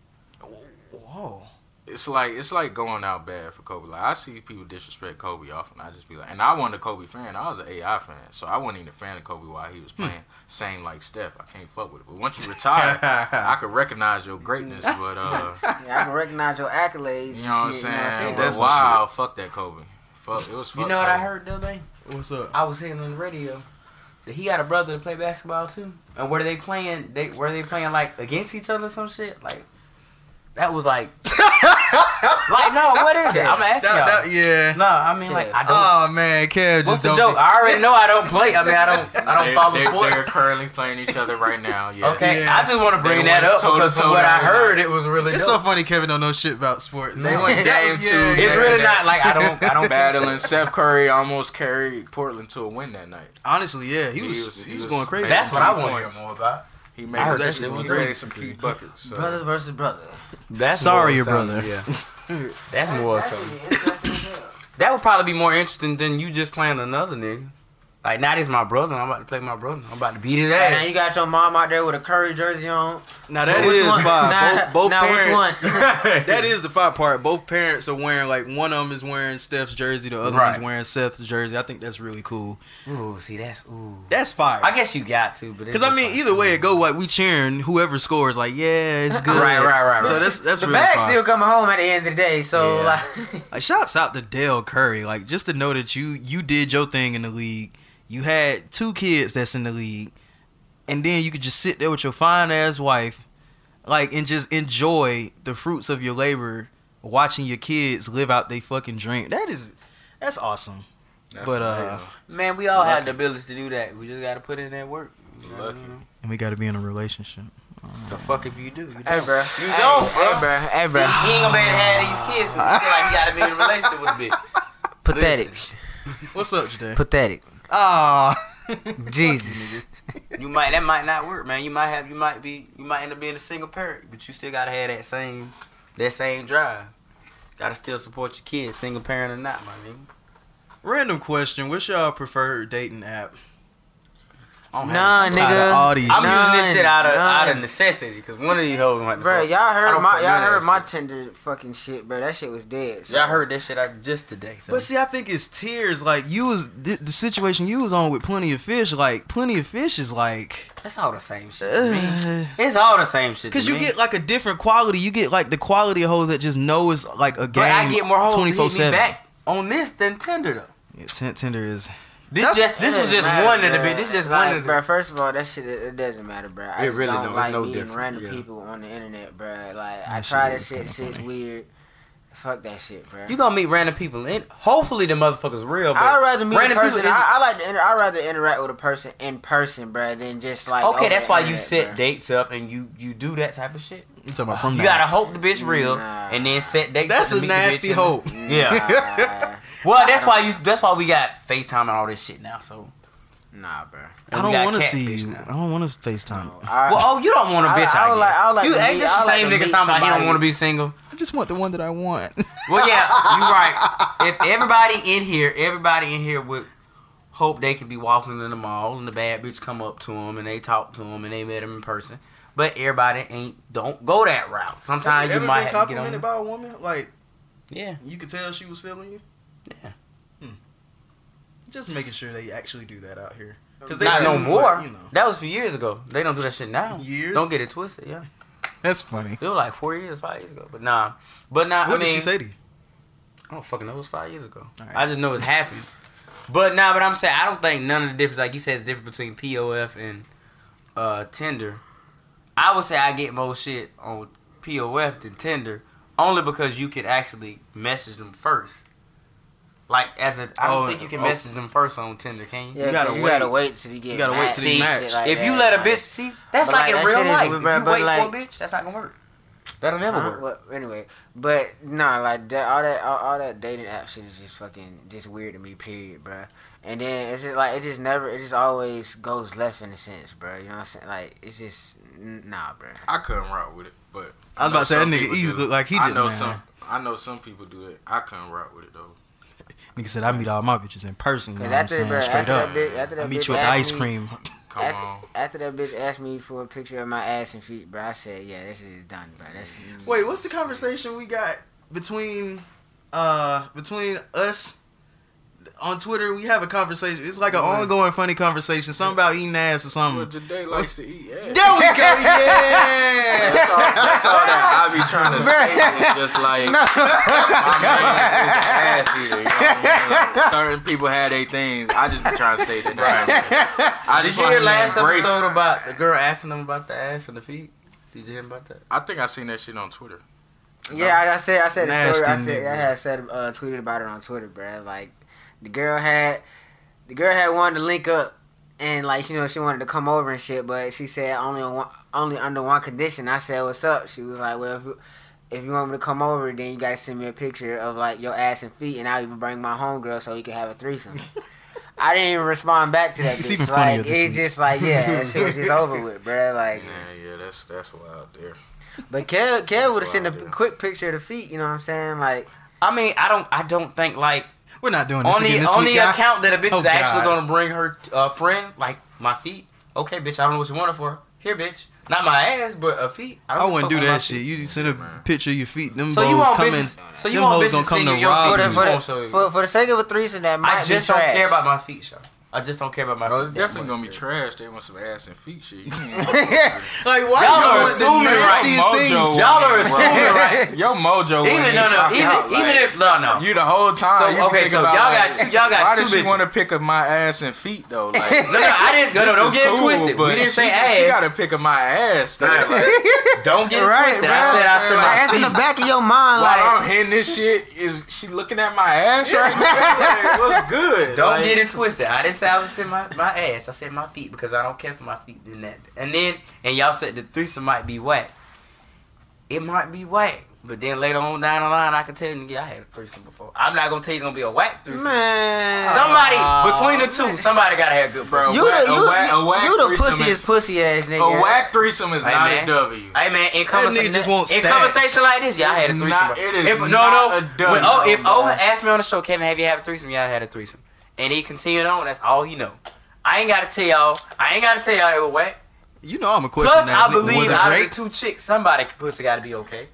Whoa. it's like it's like going out bad for Kobe. Like I see people disrespect Kobe often. I just be like, and I wasn't a Kobe fan. I was an AI fan, so I wasn't even a fan of Kobe while he was playing. Same like Steph, I can't fuck with it. But once you retire, [LAUGHS] I could recognize your greatness. But uh, [LAUGHS] Yeah, I can recognize your accolades. you know what I'm saying? You know what I'm But That's wow, fuck that Kobe. Fuck, it was. You fuck know what I heard the other day? What's up? I was hearing on the radio that he got a brother to play basketball too. And were they playing? They were they playing like against each other some shit? Like that was like, [LAUGHS] like no, what is it? I'm asking y'all. That- that- yeah. no, I mean like I don't. Oh man, Kev What's just the don't joke? be- I already know I don't play. I mean I don't. I don't They- follow they, sports. They're currently playing each other right now. Yes. Okay, Yeah. I just want to They bring that went up because toe-to-toe from what I down heard, it was really It's dope. so funny Kevin don't know shit about sports. They went [LAUGHS] game two. Yeah, it's really not like I [LAUGHS] don't. I don't battling. Seth Curry almost carried Portland to a win that night. Honestly, yeah, he He was was- he, he was, was going crazy. That's what I key want to points. hear more about. He I made heard he that shit was made crazy. some key buckets. So. Brothers versus brother. That's Sorry, your brother. Yeah, [LAUGHS] that's more That something. should be interesting as hell. That would probably be more interesting than you just playing another nigga. Like, now this my brother. I'm about to play my brother. I'm about to beat his Hey, now you got your mom out there with a Curry jersey on. Now that Which one? fine. Nah, both both nah, which parents. one? [LAUGHS] [LAUGHS] that is the five part. Both parents are wearing like one of them is wearing Steph's jersey, the other Right. one's wearing Seth's jersey. I think that's really cool. Ooh, see, that's ooh. That's fire. I guess you got to, but Because I mean, either way it mm. go, like we cheering whoever scores. Like, yeah, it's [LAUGHS] good. Right, right, right, So that's that's the really bag's fire. still coming home at the end of the day. So Yeah. like, Like, shouts out to Dell Curry. Like, just to know that you you did your thing in the league. You had two kids that's in the league, and then you could just sit there with your fine ass wife, like, and just enjoy the fruits of your labor, watching your kids live out their fucking dream. That is, that's awesome. That's but, uh. Man, we all have Lucky. the ability to do that. We just got to put in that work. Lucky. And we got to be in a relationship. The fuck if you do? You hey, don't. bro. You hey, don't, Hey, bro. bro. Hey, See, he ain't gonna be able to have these kids because he feel like he got to be in a relationship with a bitch. [LAUGHS] Pathetic. What's up today? Pathetic. Ah, [LAUGHS] Jesus. You might that might not work, man. You might have you might be you might end up being a single parent, but you still gotta have that same that same drive. Gotta still support your kids, single parent or not, my nigga. random question. What's y'all preferred dating app? I don't have Nah, it. Tired of nigga. all these I'm shit. using this shit out of None. out of necessity because one of these hoes might. Bro, y'all I heard my fuck y'all heard my shit. Tinder fucking shit, bro. That shit was dead. so- Y'all heard that shit out just today. So. But see, I think it's tears. Like you was the, the situation you was on with Plenty of Fish. Like Plenty of Fish is like, that's all the same shit. To me. uh, It's all the same shit. cause to you me. get like a different quality. You get like the quality of hoes that just know it's like a game. but I get more hoes to twenty me seven. back on this than Tinder though. Yeah, Tin- Tinder is. This That's- just this was just doesn't one matter, of the bit. This is just like, one of the. bro. First of all, that shit it, it doesn't matter, bro. I It just really don't don't. Like no meeting different, random yeah. people on the internet, bro. Like I try shit that is shit. kinda Shit's weird. Fuck that shit, bro. You gonna meet random people, and hopefully the motherfuckers real. But I'd rather meet a random person. people is- I, I like to. Inter- I'd rather interact with a person in person, bro, than just like. okay, that's the why you set bruh. dates up and you you do that type of shit. You talking about from You now. gotta hope the bitch real, Nah. and then set dates. That's to a meet nasty in the- hope. Yeah. well, that's why you. That's why we got FaceTime and all this shit now. So Nah, bro. I don't want to see you. now. I don't want to FaceTime. I, Well, oh, you don't want a I- bitch. I I, would guess. like- I like you ain't meet- this I the would like same nigga talking about he don't want to be single. I just want the one that I want. Well, yeah, you [LAUGHS] right. If everybody in here, everybody in here would hope they could be walking in the mall and the bad bitch come up to them and they talk to them and they met him in person. But everybody ain't don't go that route. Sometimes you might have to get on. by a woman? Like Yeah, you could tell she was feeling you. Yeah. Hmm. Just making sure they actually do that out here. Because they not no more. You know, That was a few years ago. They don't do that shit now. Years? Don't get it twisted. Yeah, that's funny. it was like four years, five years ago. But nah, but nah. What I mean, did she say to you? I don't fucking know. It was five years ago. Alright. I just know it's happened. But nah, but I'm saying I don't think none of the difference, like you said, is different between POF and uh, Tinder. I would say I get more shit on POF than Tinder, only because you can actually message them first. Like as a, I don't Oh, think you can oh. message them first on Tinder, can you? yeah, you gotta 'cause you gotta wait. wait till you get You gotta wait matched till you See, and match. like if that, you let a bitch see, that's But, like, like, in that real shit is- life. but, If you wait like- for a bitch, that's not gonna work. That'll never Huh? work. Well, anyway, but nah, like that, all that, all, all that dating app shit is just fucking just weird to me. Period, bruh. And then it's just like it just never, it just always goes left in a sense, bruh. You know what I'm saying? Like it's just nah, bruh. I couldn't rock with it, but I was about to say, that nigga people easy look like he I just know mad. some. I know some people do it. I couldn't rock with it though. Nigga said I meet all my bitches in person. You know what I'm saying? bruh, Straight up. that bitch, after that I meet bitch you at the asked ice me- cream. [LAUGHS] Come after, on. after that bitch asked me for a picture of my ass and feet, bruh, I said, yeah, this is done, bruh. That's Wait, what's the conversation we got between uh between us on Twitter? We have a conversation. It's like an ongoing funny conversation. Something about eating ass or Well, something. Jade likes to eat ass. There we go. [LAUGHS] Yeah. That's all, that's all that I be trying to say. Is just like my man is an ass eater. You know what I mean? Certain people have their things. I just be trying to stay that. Right. I Did just you want hear him to last embrace. episode about the girl asking them about the ass and the feet? Did you hear about that? I think I seen that shit on Twitter. Yeah, I, I said I said the story. I said nigga. I had said uh, tweeted about it on Twitter, bruh. Like the girl had the girl had wanted to link up and like you know she wanted to come over and shit, but she said only on one, only under one condition. I said what's up. She was like, well if you, if you want me to come over, then you gotta send me a picture of like your ass and feet, and I'll even bring my homegirl so we can have a threesome. [LAUGHS] I didn't even respond back to that. It's bitch. even funnier like this it's week. just like yeah, that shit was just [LAUGHS] over with, bruh. Like. Yeah, yeah, that's that's wild there. But Kev, Kev would have sent a quick picture of the feet. You know what I'm saying? Like, I mean, I don't, I don't think like We're not doing this on the again this on week, the account that a bitch Oh, is actually God. gonna bring her uh, friend, like my feet. Okay, bitch, I don't know what you want it for. Here, bitch, not my ass, but a feet. I, I don't wouldn't do that shit. feet. You send a picture of your feet. Them So you want coming. bitches? So you them want hoes bitches gonna come singing to your rob for feet? the, you. for, the, show you. for, for the sake of a threesome, that might I just be don't care about my feet, Sean. I just don't care about my Bro, feet. it's definitely gonna be shit. trash. They want some ass and feet shit. [LAUGHS] [LAUGHS] Like why Y'all you are want assuming, the right, nastiest mojo. things? Y'all are Bro, assuming, right? [LAUGHS] Your mojo. Even wouldn't no, no, even out, even like, if no, no. you the whole time. So, you okay, think so about, y'all like, got two- y'all got Why two does she want to pick up my ass and feet though? Like, No, no, I didn't. No, no, don't get cool, twisted. We but didn't say she, ass. She gotta pick up my ass. though. Like, Don't get Right, twisted. I said I said my That's in the back of your mind, While like. I'm hitting this shit, is she looking at my ass right now? Like, what's good? Don't get it twisted. I didn't say I was saying my, my ass. I said my feet because I don't care for my feet in that. And then and y'all said the threesome might be whack. It might be whack. But then later on down the line, I can tell you, yeah, I had a threesome before. I'm not gonna tell you it's gonna be a whack threesome. Man. Somebody oh, between the two, somebody gotta have good bro. Bro, You whack- the, a you, whack- a whack you the threesome pussiest is- pussy ass nigga. A whack threesome is Hey, not man. a W. Hey man, in conversation, just want in conversation like this, y'all had a It's threesome. not- it is if, no, not no. a W, when, oh, if bro. O asked me on the show, Kevin, have you had a threesome? Yeah, I had a threesome, and he continued on. That's all he know. I ain't gotta tell y'all. I ain't gotta tell y'all it was whack. You know I'm a question. Plus, ass I believe was it out of the two chicks, somebody pussy gotta be okay.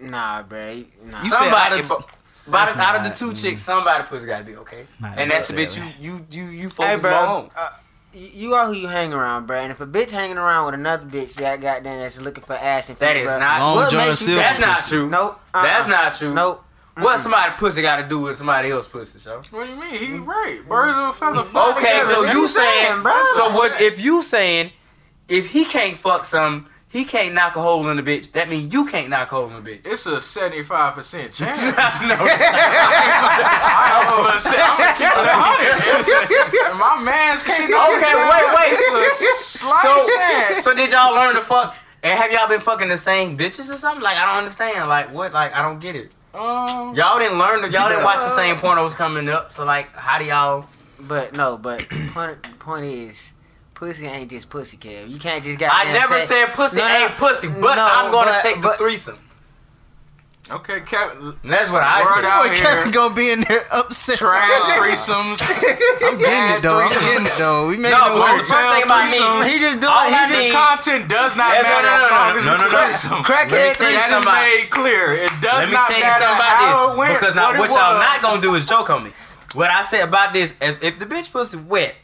Nah, bro. Nah. You said out of but- but That's out of the not- two chicks, somebody pussy gotta be okay. Not and that's the bitch necessarily. you you you you Hey, focus bro. on. Uh, you you are who you hang around, bro. And if a bitch hanging around with another bitch that goddamn that's looking for ass and feet, That is bro, not- Long what John makes you That's not true. Nope. Uh-uh. That's not true. Nope. What somebody pussy got to do with somebody else pussy, so. What do you mean? He right. Birds of a feather flock Okay, together. so That's you saying, saying, bro. so what? If you saying, if he can't fuck some, he can't knock a hole in the bitch. That means you can't knock a hole in the bitch. It's a seventy-five percent [LAUGHS] chance. no, [LAUGHS] I'm gonna say- I'm gonna keep it a hundred. And My man's can't. knock Okay, it down. wait, wait. It's a slight so, chance. so did y'all learn to fuck And have y'all been fucking the same bitches or something? Like I don't understand. Like what? Like I don't get it. Um, Y'all didn't learn. Y'all didn't watch the same pornos coming up. So like, how do y'all? But no, but [CLEARS THROAT] point point is, pussy ain't just pussy, Kev. You can't just got. I never said pussy No, no, ain't pussy, but no, I'm gonna but- take the but- threesome. Okay, Kevin. That's what I Word said. out Boy, here. Kevin gonna be in there upset. Trash [LAUGHS] threesomes. I'm getting it though. I'm getting it though. We making No, it work. the thing about me, threesomes. He just doing. All He just need- The content does not Yeah, no, matter no, no, as long no, as no, it's no, no. threesome. Crackhead Let me tell you That is made clear. It does Let me not tell you matter something how it about went. Because now what what y'all not gonna do is joke on me. What I said about this is if the bitch pussy wet,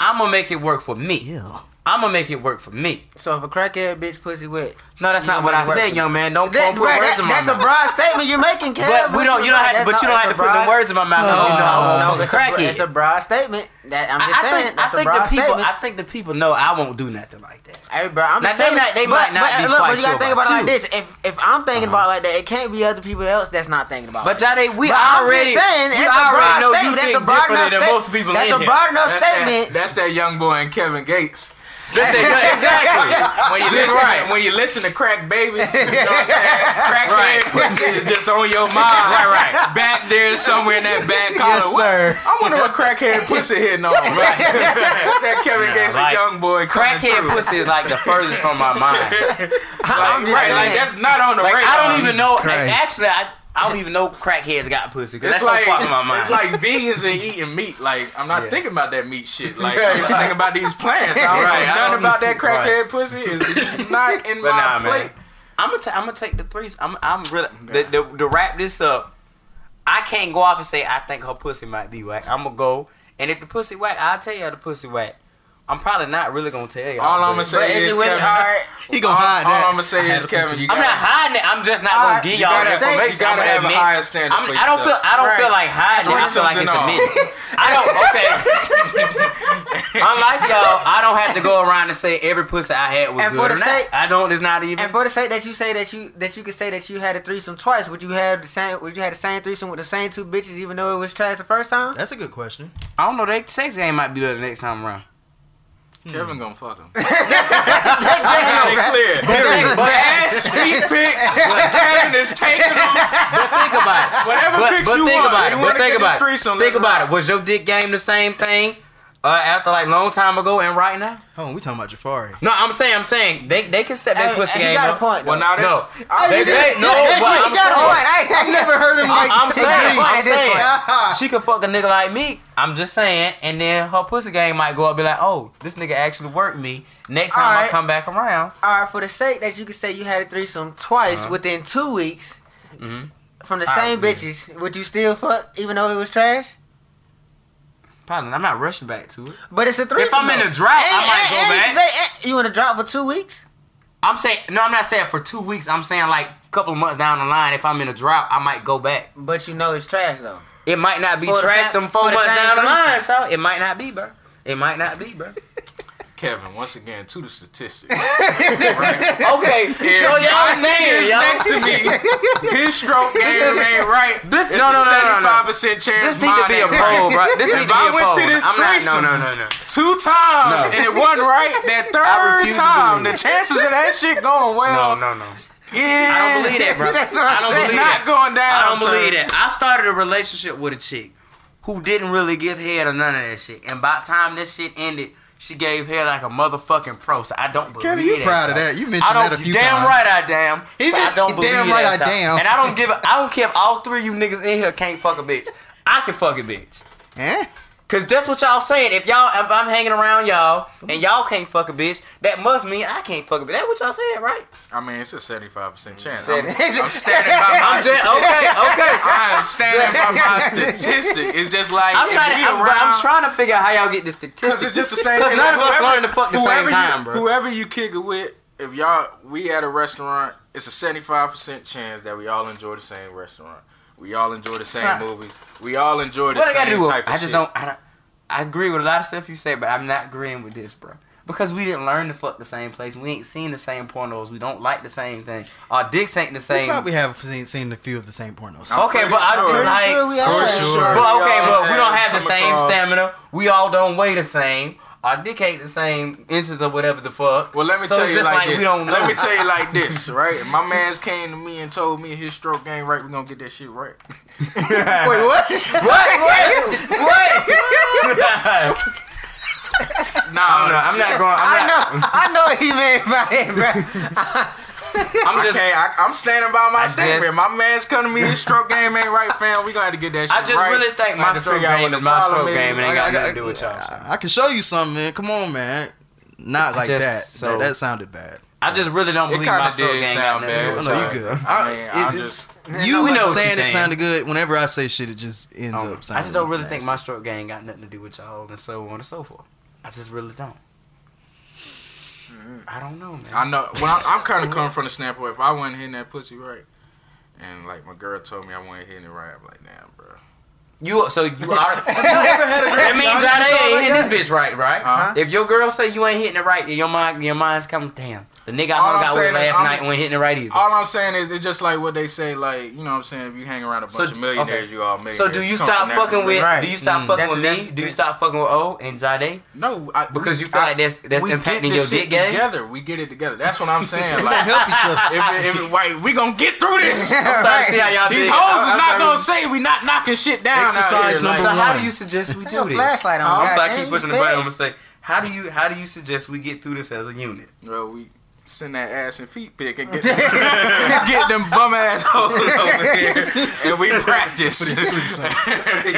I'm gonna make it work for me. Yeah. I'm gonna make it work for me. So if a crackhead bitch pussy wet, No, that's not what I said, young man. Don't, that, don't put bruh, words that- in my that's a broad statement you're making, Kev. But we don't. You don't have to. But you don't have to put the broad- words in my mouth. 'cause you know No, I'm no, it's a, it's a broad statement. That I'm just I saying. think, I that's a think broad the people. statement. I think the people know I won't do nothing like that. Hey, bro, I'm Now, just saying. that they but, might not but, be look, quite but you gotta sure think about about it like this. If if I'm thinking Uh-huh. about like that, it can't be other people else that's not thinking about But it. Jade, we But already. saying, we it's a broad already know you statement. That's a broad enough differently than sta- most people That's a here. broad enough statement. that's that young boy and Kevin Gates. That's exactly. [LAUGHS] When you listen, right. when you listen to crack babies, you know what I'm saying? Crackhead Right. pussy is just on your mind. Right, right. Back there somewhere in that back collar. Yes, What- sir. I wonder what crackhead pussy hitting on. Right. [LAUGHS] that Kevin Yeah, Gates, like, young boy, coming Crackhead through. pussy is like the furthest from my mind. [LAUGHS] Like, I'm just right, like that's not on the Like radar. I don't even Jesus know. Christ. Actually, I, I don't even know crackheads got pussy. Cause It's that's like so far from my mind. it's like vegans and eating meat. Like I'm not Yeah. thinking about that meat shit. [LAUGHS] Like I'm just thinking about these plants. I don't Right, know nothing about that right. crackhead pussy. Is not in [LAUGHS] But my nah, plate. man. I'm gonna, t- I'm gonna take the three. I'm, I'm really the, the, to wrap this up. I can't go off and say I think her pussy might be whack. I'm gonna go, and if the pussy whack, I'll tell you the pussy whack. I'm probably not really gonna tell you. All All I'm gonna say But is, is it really Kevin, alright? He gonna all, hide all that. I'm gonna say I is, Kevin, you I'm not hiding it. I'm just not Alright, gonna give you y'all gotta, the information. you gotta I'm have a admit- higher standard I'm, for I don't feel. I don't Right. feel like hiding. it. I feel like it's Threesomes and all. admitted. I don't. [LAUGHS] Okay. [LAUGHS] Unlike y'all, I don't have to go around and say every pussy I had was And good for or the not. sake- I don't. It's not even. And for the sake that you say that you that you could say that you had a threesome twice, would you have the same? Would you have the same threesome with the same two bitches, even though it was trash the first time? That's a good question. I don't know. That sex game might be better next time around. Hmm. Kevin gonna fuck him. Damn, Got it clear. But- The ass feet pics. Kevin is taking them. But think about it. Whatever but, pics but you think want. about it. wanna But think about it. Think about it. Was your dick game the same thing uh, after like long time ago and right now? Hold on, we talking about Jafari. No, I'm saying, I'm saying they they can set their Hey, pussy he game got a up. point. Well, now No, this. they, they, no, but he I'm got a point. I, I never heard him like. I'm saying, I'm saying, she could fuck a nigga like me. I'm just saying, and then her pussy game might go up, be like, oh, this nigga actually worked me. Next time I come back around, All right, for the sake that you could say you had a threesome twice Uh-huh. within two weeks Mhm. from the I same agree. bitches, would you still fuck even though it was trash? Probably I'm not rushing back to it. But it's a three. If I'm in a drought, I might and- go and back. You, say, you in a drought for two weeks? I'm saying, no, I'm not saying for two weeks. I'm saying like a couple of months down the line, if I'm in a drought, I might go back. But you know it's trash though. It might not be For trash sa- them four the months down the line, so it might not be, bro. It might not be, bro. Kevin, once again, to the statistics. [LAUGHS] Okay, If so y'all my saying y'all next to me, his stroke game ain't right. this- it's no, no, no, no, no. 75% chance This need to be a ain't right. poll, bro. This If need to be I a went poll. to this I'm not. threesome- No, no, no, no. Two times No. and it wasn't right. That [LAUGHS] third time, the chances of that shit going well, No, no, no. yeah, I don't believe that, bro. [LAUGHS] That's what I don't saying. believe Not that. going down. I don't sir. believe that. I started a relationship with a chick who didn't really give head or none of that shit. And by the time this shit ended, she gave head like a motherfucking pro. So I don't believe Kevin, you proud of that. You mentioned I don't, that a few damn times. right I damn. He So I just- don't believe damn that. right I so- damn. And I don't give a, I don't care if all three of you niggas in here can't fuck a bitch. I can fuck a bitch. Eh? Cause that's what y'all saying. If y'all, if I'm hanging around y'all and y'all can't fuck a bitch, that must mean I can't fuck a bitch. That's what y'all saying, right? I mean, it's a 75% chance. I'm, I'm [LAUGHS] standing by my I'm just okay, okay. I am standing by my [LAUGHS] statistic. It's just like I'm trying to, I'm, but I'm trying to figure out how y'all get this statistic. Because it's just the same [LAUGHS] Because none of us learn to fuck the whoever same you- time, bro. Whoever you kick it with, if y'all we at a restaurant, it's a seventy five percent chance that we all enjoy the same restaurant. We all enjoy the same movies. We all enjoy the What I same gotta do? type of I just shit. don't. I don't. I agree with a lot of stuff you say, but I'm not agreeing with this, bro. Because we didn't learn to fuck the same place. We ain't seen the same pornos. We don't like the same thing. Our dicks ain't the same. We probably have seen, seen a few of the same pornos. I'm okay, pretty but I sure. do Pretty like. sure we For are. sure. But okay, but we don't have the same across- stamina. We all don't weigh the same. Our dick ain't the same inches or whatever the fuck. Well, let me So tell you like, like this. we don't Let me tell you like [LAUGHS] this, right? My man's came to me and told me his stroke ain't right. We gonna get that shit right. [LAUGHS] Wait, what? [LAUGHS] What? What? What? Nah, I'm not. I'm not going. I I'm know, not. I know what he meant by it, bro. I'm I just. can't. I, I'm standing by my I statement. just- my man's come to me. His stroke game ain't right, fam. We gonna have to get that shit I just right. really think my stroke game what is the my stroke is. game, and ain't got nothing to do with y'all. I, I can show you something, man. Come on, man. Not like just- that. so- that. That sounded bad. I just really don't believe my stroke game sound got bad. do I with know y'all. good. I I- mean, it- I it's- just- you We know what saying you're it sounded good. Whenever I say shit, it just ends Um, up sounding. I just don't really think my stroke game got nothing to do with y'all and so on and so forth. I just really don't. I don't know, man. I know. Well, I'm, I'm kind of coming from the standpoint. If I wasn't hitting that pussy right, and like my girl told me I wasn't hitting it right, I'm like, damn, bro. You so you are. [LAUGHS] You ever had a girl that means honest that with y'all ain't hitting this bitch right, right? Huh? If your girl say you ain't hitting it right, your mind your mind's coming. Damn, the nigga I All know I'm got with saying is last I'm- night wasn't hitting it right either. All I'm saying is, it's just like what they say. Like, you know what I'm saying? If you hang around a bunch So- of millionaires, okay. you all millionaires. So do you stop fucking with? Right. Do you stop Mm. fucking That's- with me? Do you stop fucking with O and Zade? No, I, Because we- you feel I- like that's that's impacting your dick game. together. We get it together. That's what I'm [LAUGHS] saying. We Like, gonna help each other. if, it, if it, like, we gonna get through this. [LAUGHS] I'm trying to see how y'all These hoes is I'm not gonna say we not knocking shit down. Exercise here. number So how do you suggest we do Your this? flashlight on, I'm God sorry, I keep pushing the button. I'm fast. gonna say, how do you how do you suggest we get through this as a unit? Bro, we send that ass and feet pic and get, [LAUGHS] get them bum ass hoes over [LAUGHS] here, and we practice. [LAUGHS]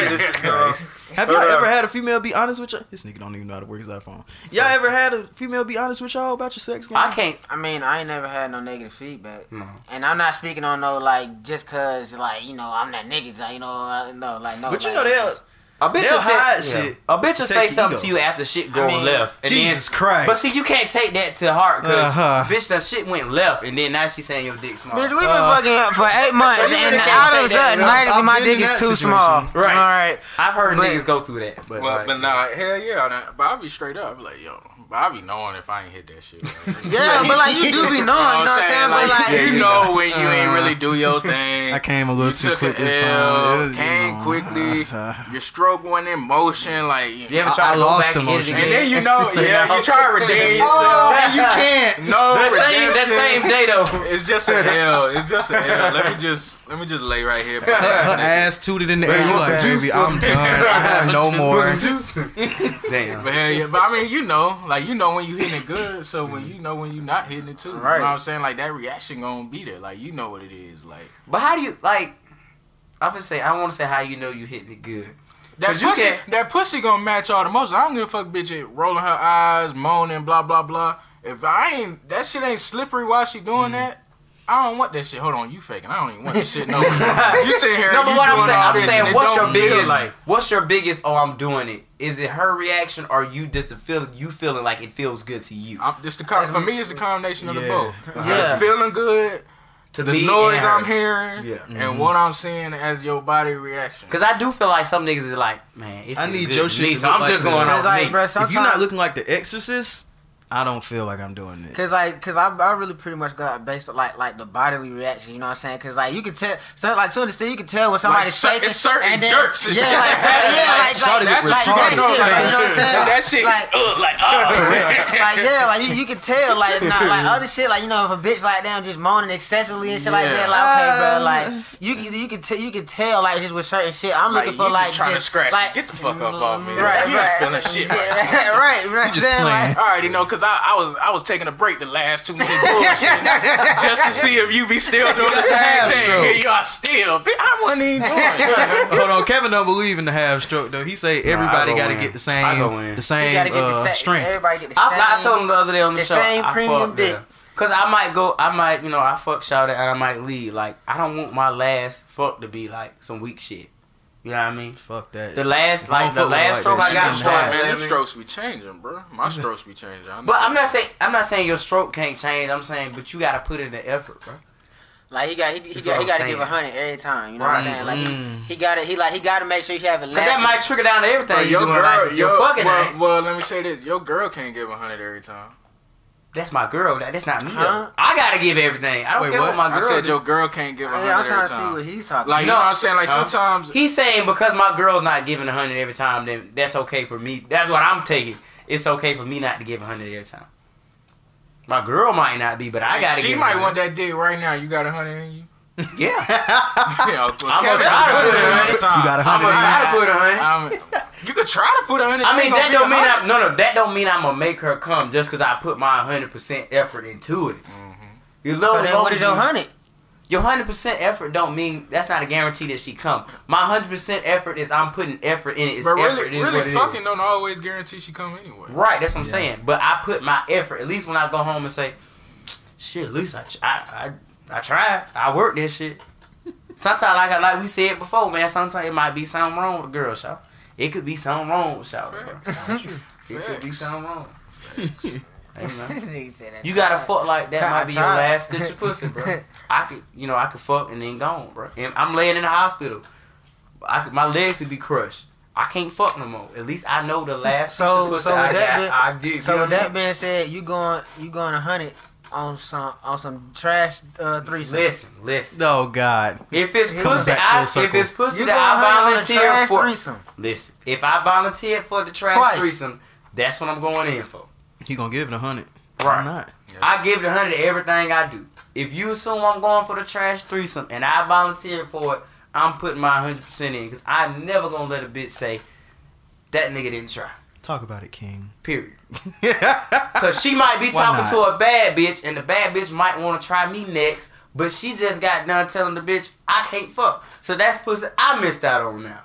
Have y'all ever had a female be honest with you? This nigga don't even know how to work his iPhone. Y'all ever had a female be honest with y'all about your sex game? I can't. I mean, I ain't never had no negative feedback, No. and I'm not speaking on no like just cause like you know I'm that nigga, like, you know, uh, no, like no. But you like, know they'll- just- A bitch They'll will say, hide yeah. shit A bitch will say something ego. to you after shit go mean, left. And Jesus then, Christ. But see, you can't take that to heart because Uh-huh. bitch, that shit went left, and then now she's saying your dick small. Bitch, we've been Uh, fucking for eight months, So you and really can't all of a sudden, bro. magically, my been dick is too situation. small. Right. All right. I've heard But- niggas go through that, but, But, like, but nah, hell yeah. But I'll be straight up. Like, yo, but I be knowing if I ain't hit that shit. Like, [LAUGHS] Yeah, but like you do be [LAUGHS] knowing, you know what I'm saying? But like, you you know when you ain't Uh, really do your thing. I came a little you too quick an this time. L, It was, you came know, quickly. uh, your stroke went in motion. Like, you you ever I- try I to go lost back and emotion. and then you [LAUGHS] know, Say yeah, no. you try to redeem Oh, yourself. and you can't. No, that same that same day though. It's just an L. It's just an L. Let me just let me just lay right here. Her, her ass tooted in the air. You like, some baby. I'm done. I have no more. Damn. But yeah, but I mean, you know, like you know when you hitting it good, so when mm-hmm. you know when you not hitting it too, you Right. know what I'm saying? Like that reaction gonna be there. Like you know what it is. Like But how do you like? I'm gonna say I want to say how you know you hitting it good. that you pussy, can't- that pussy gonna match all the emotions. I don't give a fuck, bitch. It rolling her eyes, moaning, blah blah blah. If I ain't that shit ain't slippery while she doing mm-hmm. that. I don't want that shit. Hold on, you faking. I don't even want this shit. No, [LAUGHS] you sitting here. No, but you what I'm saying, I'm saying, what's your biggest? Like, What's your biggest? Oh, I'm doing it. Is it her reaction, or you just a feel you feeling like it feels good to you? I'm, this the com- for me. It's the combination of the both. It's Yeah. the feeling good, To the noise. I'm hearing, Yeah. and mm-hmm. what I'm seeing as your body reaction. Cause I do feel like some niggas is like, man, it I need good your to shit me, to so look I'm like just going Cause off like, me. bro, If you're not looking like the Exorcist, I don't feel like I'm doing it. Cause like, cause I, I really pretty much got based on like like the bodily reaction. You know what I'm saying? Cause like you can tell, so like to understand, you can tell when somebody's cer- shaking. it's certain and then, jerks and Yeah, shit. like certain, yeah, like Shawty like, get like, that retarded. shit. Like, you know what I'm saying? that [LAUGHS] shit, Like, [LAUGHS] like, uh, [LAUGHS] like [LAUGHS] yeah, like you, you can tell like not, like other shit like you know if a bitch like damn just moaning excessively and shit like that like okay bro like you can you can tell you can tell like just with certain shit I'm like, looking for you like just trying just, to scratch. like Get the fuck up off me. right you right ain't feeling shit. Right now. yeah, right you know just saying playing. like I already know because I, I was I was taking a break the last two minutes bullshit just to see if you be still doing the same half thing. stroke. Here you are still. I wasn't even doing. Hold on, Kevin don't believe in the half stroke though. He say everybody go got to get the same the you same gotta get the uh, same strength. everybody get the I, same I told him the other day on the, the show. same I premium fuck, dick. yeah. Cause I might go, I might, you know, I fuck shout out and I might leave. Like I don't want my last fuck to be like some weak shit. You know what I mean? Fuck that. The last, like the last like stroke that, I got getting strong. Man, man. strokes be changing, bro. My strokes be changing. I know But I'm not saying I'm not saying your stroke can't change. I'm saying, but you gotta put in the effort, bro. Like he got he, he got he got to give a hundred every time you know what I'm saying like Mm. he, he got to he like he got to make sure he have a Cause that might trigger down to everything But you your doing. girl, like, if your you're fucking well, well, let me say this: your girl can't give a hundred every time. That's my girl. That, that's not me. Huh? I gotta give everything. I don't Wait, care what? what, my I girl. said do. your girl can't give a Yeah, I'm trying every to see what he's talking Like you No. know what I'm saying? Like Huh? sometimes He's saying because my girl's not giving a hundred every time, then that's okay for me. That's what I'm taking. It's okay for me not to give a hundred every time. My girl might not be, but I gotta she give. might want that dick right now. You got a hundred in you? Yeah, [LAUGHS] yeah, I'm gonna try to put a hundred. You got a I'm hundred gonna in try to put a hundred. You could try to put a hundred. I mean, that don't mean. I'm no no. That don't mean I'm gonna make her come just because I put my hundred percent effort into it. Mm-hmm. You love So love then what is your hundred? Your hundred percent effort don't mean that's not a guarantee that she come. My hundred percent effort is I'm putting effort in it. It's But effort really, is what really, fucking is. don't always guarantee she come anyway. Right, that's what I'm saying. But I put my effort. At least when I go home and say, "Shit, at least I ch- I I, I tried. I worked this shit." [LAUGHS] Sometimes, like I- like we said before, man. Sometimes it might be something wrong with the girl, shout. It could be something wrong with shout. bro. It could be something wrong. Hey, man. This nigga said that. You gotta fuck like that might be your tried. last stitch of pussy, bro. [LAUGHS] I could, you know, I could fuck and then gone, bro. And I'm laying in the hospital. I could, my legs would be crushed. I can't fuck no more. At least I know the last So- piece so I with that got. being- I did. So you know with I that being said, you going you going a hundred on some on some trash uh threesome. Listen, listen. Oh God. If it's He pussy, back I, if it's pussy You that going I a hundred on a volunteer trash for, threesome. listen. If I volunteered for the trash Twice. threesome, that's what I'm going in for. He gonna give it a hundred. Right. Why not? I give it a hundred everything I do. If you assume I'm going for the trash threesome and I volunteer for it, I'm putting my hundred percent in because I'm never gonna let a bitch say that nigga didn't try. Talk about it, King. Period. [LAUGHS] Cause she might be talking to a bad bitch and the bad bitch might want to try me next, but she just got done telling the bitch I can't fuck. So that's pussy I missed out on now.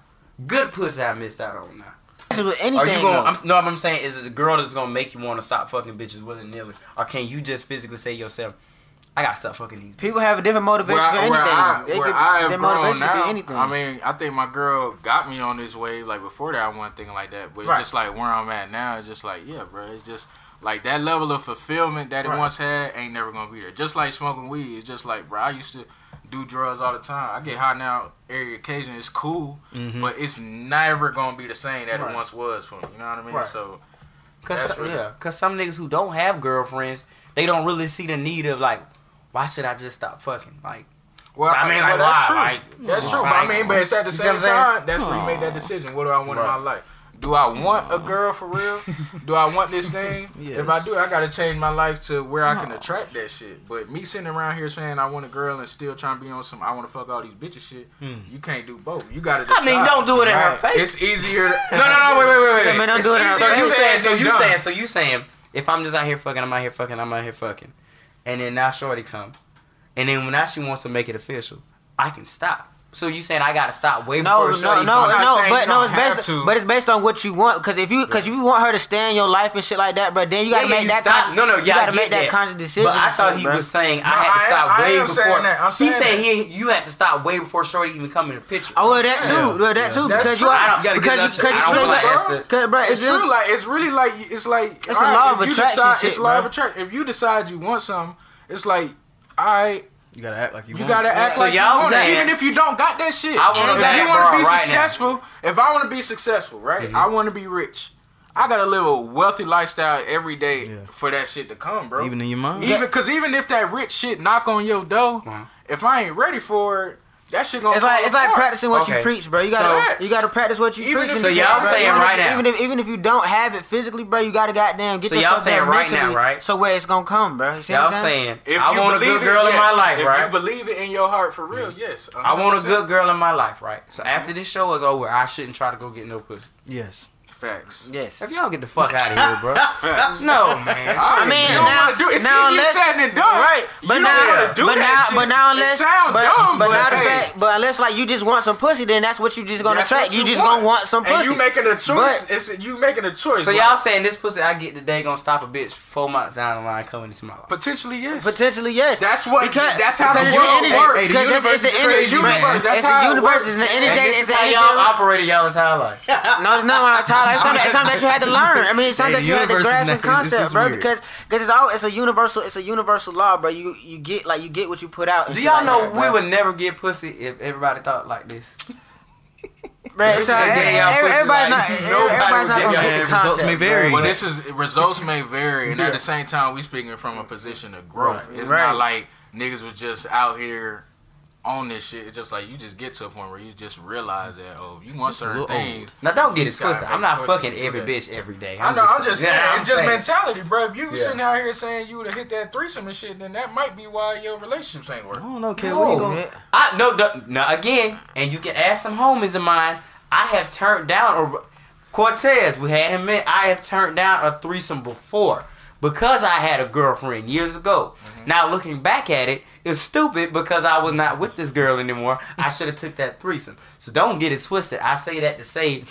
Good pussy I missed out on now. With Are anything. you going? I'm, no, what I'm saying is it the girl that's gonna make you want to stop fucking bitches willy nilly, or can you just physically say yourself, I gotta stop fucking these? People have a different motivation Where, for anything. where I, They where could- I their grown motivation could be anything. I mean, I think my girl got me on this wave. Like before that, I wasn't thinking like that. But Right. just like where I'm at now, it's just like, yeah, bro. It's just like that level of fulfillment that it Right. once had ain't never gonna be there. Just like smoking weed, it's just like, bro. I used to do drugs all the time. I get high now every occasion. It's cool, mm-hmm. but it's never gonna be the same that Right. it once was for me. You know what I mean? Right. So Cause some, yeah, cause some niggas who don't have girlfriends, they don't really see the need of like, why should I just stop fucking? Like, Well, I I mean, mean, like, well, that's why? true. Like, that's it's true. But I mean, but it's at the You see what same time, that's where you make that decision. What do I want in my life? Do I want a girl for real? [LAUGHS] do I want this thing? If I do, I gotta change my life to where I can attract that shit. But me sitting around here saying I want a girl and still trying to be on some I want to fuck all these bitches shit, hmm. you can't do both. You gotta. Decide. [LAUGHS] I mean, don't do it in her face. It's easier. To, [LAUGHS] No, no, no, wait, wait, wait, wait. Yeah, man, don't It's do it in her easier So you saying, so you saying, so you saying, if I'm just out here fucking, I'm out here fucking, I'm out here fucking, and then now Shorty come, and then when now she wants to make it official, I can stop. So you saying I gotta stop way No, before no, Shorty no, I'm no, but no, it's based, to. but it's based on what you want. Because if you, because if you want her to stay in your life and shit like that, bro, then you gotta Yeah, yeah, make you that. stop- Con- no, no, you yeah, I gotta make that that. conscious decision. But I thought shit, he bro. was saying I had to stop I way am before. saying that. I'm he said he you had to stop way before Shorty even come in the picture. Oh, well, that Yeah. too, well, that too, because you are, You because you, because you I don't feel feel like like, that's the- cause, bro, It's it's, true. Like it's really like it's like It's the law of attraction It's law of attraction. If you decide you want something, it's like I You gotta act like you, You want gotta it. act So like y'all you want it, even if you don't got that shit. I wanna if you wanna bar be right now. successful, if I want to be successful, right? Mm-hmm. I want to be rich. I gotta live a wealthy lifestyle every day Yeah. for that shit to come, bro. Even in your mind. even because even if that rich shit knock on your door, Uh-huh. if I ain't ready for it, that shit gonna. it's like fall it's like practicing what you preach, bro. You gotta you gotta practice what you Even preach. So y'all bro. saying Even if- right now- even if even if you don't have it physically, bro, you gotta goddamn get So y'all saying right now, right? So where it's gonna come, bro. You see y'all I'm saying? saying If I want a believe good it, girl in my life, if right? Mm-hmm. you believe it in your heart for real, yes. I want a good girl in my life, right? So after this show is over, I shouldn't try to go get no pussy. Yes. Facts. Yes. If y'all get the fuck out of here, bro. [LAUGHS] Facts. No, man. I mean, you now, do it. It's now unless said than done. right, but You don't now, do but that now, shit. but now unless, sound but, dumb, but but now the fact, but unless like you just want some pussy, then that's what you just gonna That's attract. what You, just gonna want some pussy. And you making a choice. But- it's you making a choice. So like, y'all saying this pussy I get today gonna stop a bitch four months down the line coming into my life? potentially yes. Potentially, yes. That's what- Because, that's how because the it's world energy. works. Hey, the universe it's the is energy. crazy, man. That's It's how the universe. works. It's the And energy. this It's the how energy. y'all operated y'all entire life. No, it's not my child. It's something, it's something that you had to learn. I mean, it's something Hey, that you had to grasp is the concept, bro. weird. Because because it's all it's a universal it's a universal law, bro. You you get like you get what you put out. Do y'all like know that, we bro. would never get pussy if everybody thought like this? Bruh, so Yeah, every- yeah, every- everybody's like- not everybody's not gonna get get your the results concept. may vary. Well, this is results may vary, and at the same time, we speaking from a position of growth. Right. It's Right. not like niggas was just out here on this shit. It's just like you just get to a point where you just realize that oh, you want It's certain little things. Now don't get You it twisted. I'm not fucking every that. bitch every day. I know. I'm just saying. Yeah, it's just [LAUGHS] saying. mentality, bro. If you Yeah. sitting out here saying you would have hit that threesome and shit, then that might be why your relationships ain't working. I working. don't know, kid. No. What you gonna? I no, no, no again, and you can ask some homies of mine. I have turned down or Cortez. We had him in. I have turned down a threesome before because I had a girlfriend years ago. Mm-hmm. Now looking back at it, it's stupid because I was not with this girl anymore. I should have took that threesome. So don't get it twisted. I say that to say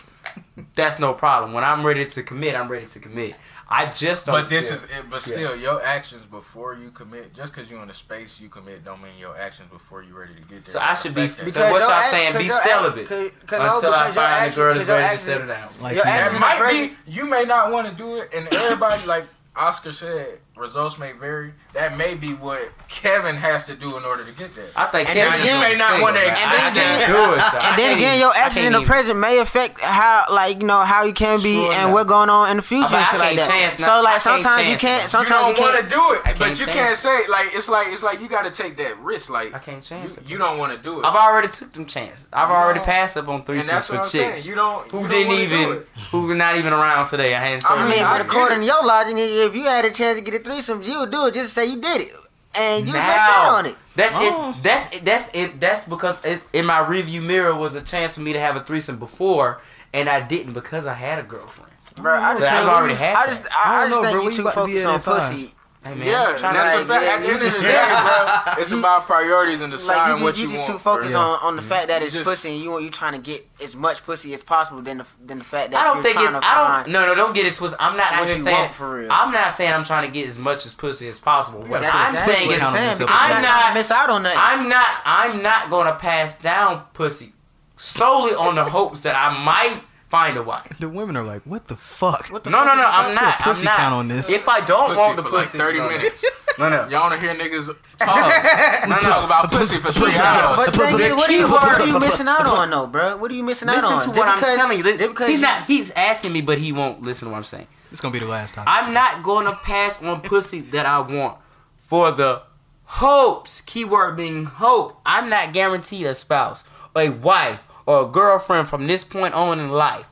that's no problem. When I'm ready to commit, I'm ready to commit. I just don't. But this feel- is, it, but still, your actions before you commit, just because you're in the space you commit, don't mean your actions before you're ready to get there. So I should be- because- So what y'all act- saying, be your act- celibate cause- cause no, until I because your find the girl that's cause your ready to settle down. Like Your you- That might be. You may not want to do it, and everybody like Oscar said, results may vary. That may be what Kevin has to do in order to get there. I think And Kevin again- You may not wanna man. accept I that. do it. so And then again, your actions in the even- present may affect how, like you know, how you can be Sure and enough. what going on in the future But and I shit like can't that. chance So like sometimes you can't. it. Sometimes you don't want to can't. do it, but you can't say like it's like it's like you got to take that risk. Like I can't chance you, it. you don't want to do it. I've already took them chances. I've already passed up on and threesomes for what I'm chicks saying. You don't. who you don't didn't even, who were not even around today. I hadn't. I I mean, mean, but according to your logic, if you had a chance to get a threesome, you would do it. Just say you did it, and you missed out on it. that's Oh. it. That's it. That's it. That's because it, in my review mirror was a chance for me to have a threesome before, and I didn't because I had a girlfriend. Bro, I just But I've already had I just, I I, I just know, think bro. you We too about focused on that five. pussy. Hey man, Yeah, that's to a fact. At the end of the day, bro, [LAUGHS] it's You- about priorities and Like deciding you, what just, you, you just want. too focused bro. on, on the mm-hmm. fact that it's just- pussy, and you want you trying to get as much pussy as possible than the than the fact that I don't you're think it's. to I don't. No, no, don't get it twisted. I'm not out here saying. for real. I'm not saying I'm trying to get as much as pussy as possible. What That's I'm exactly saying what is, I'm saying I'm not- not gonna miss out on nothing. I'm not. I'm not gonna pass down pussy solely on the hopes that I might find a wife. The women are like, what the fuck? What the No, fuck no, is no. I'm not. Let's put a I'm pussy not. count on this. If I don't pussy want the for pussy, like 30 no, no. minutes. No, no. Y'all want to hear niggas [LAUGHS] talk, No, no. talk about pussy for three But hours. the thing the what are you what are you missing out on though, bro? What are you missing out on? Listen on? to Just what I'm because- telling you. just because He's not. He's asking me, but he won't listen to what I'm saying. It's gonna be the last time. I'm not going to pass on pussy that I want for the hopes. Keyword being hope. I'm not guaranteed a spouse, a wife, or a girlfriend from this point on in life.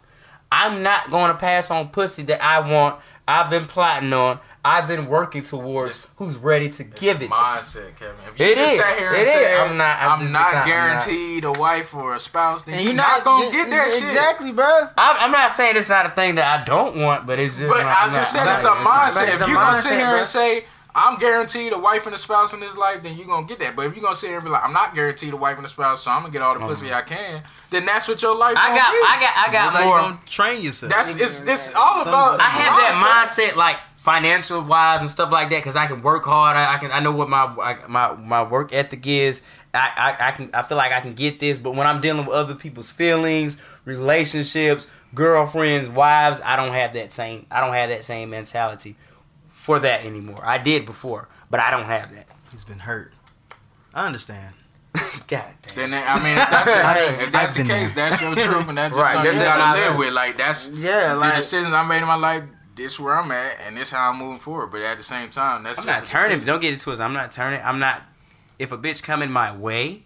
I'm not going to pass on pussy that I want. I've been plotting on. I've been working towards. It's- who's ready to give it? to me. mindset, Kevin. If you It just is. sat here and It is. said, I'm not- I'm I'm, just- not it's I'm not. guaranteed a wife or a spouse, then and you're you're not, gonna get that shit. exactly, bro. I'm, I'm not saying it's not a thing that I don't want, but it's just. But not, I not- just said it's a mindset. it's If the you gonna sit here bro. and say I'm guaranteed a wife and a spouse in this life, then you're gonna get that. But if you're gonna sit here and be like, I'm not guaranteed a wife and a spouse, so I'm gonna get all the oh, pussy I can, then that's what your life. I got, be. I got, I That's got how you more. gonna train yourself. That's it's this all about. I have that mindset, like financial wise and stuff like that, because I can work hard. I, I can, I know what my I, my my work ethic is. I, I I can, I feel like I can get this. But when I'm dealing with other people's feelings, relationships, girlfriends, wives, I don't have that same. I don't have that same mentality for that anymore. I did before, but I don't have that. He's been hurt. I understand. [LAUGHS] God damn. Then I mean, if that's the, [LAUGHS] if that's the case, there. that's your truth, and that's [LAUGHS] just Right, something you gotta live with. Like that's Yeah, like, the like decisions I made in my life. This where I'm at, and this how I'm moving forward. But at the same time, that's I'm just not turning. Don't get it twisted. I'm not turning. I'm not. If a bitch coming my way,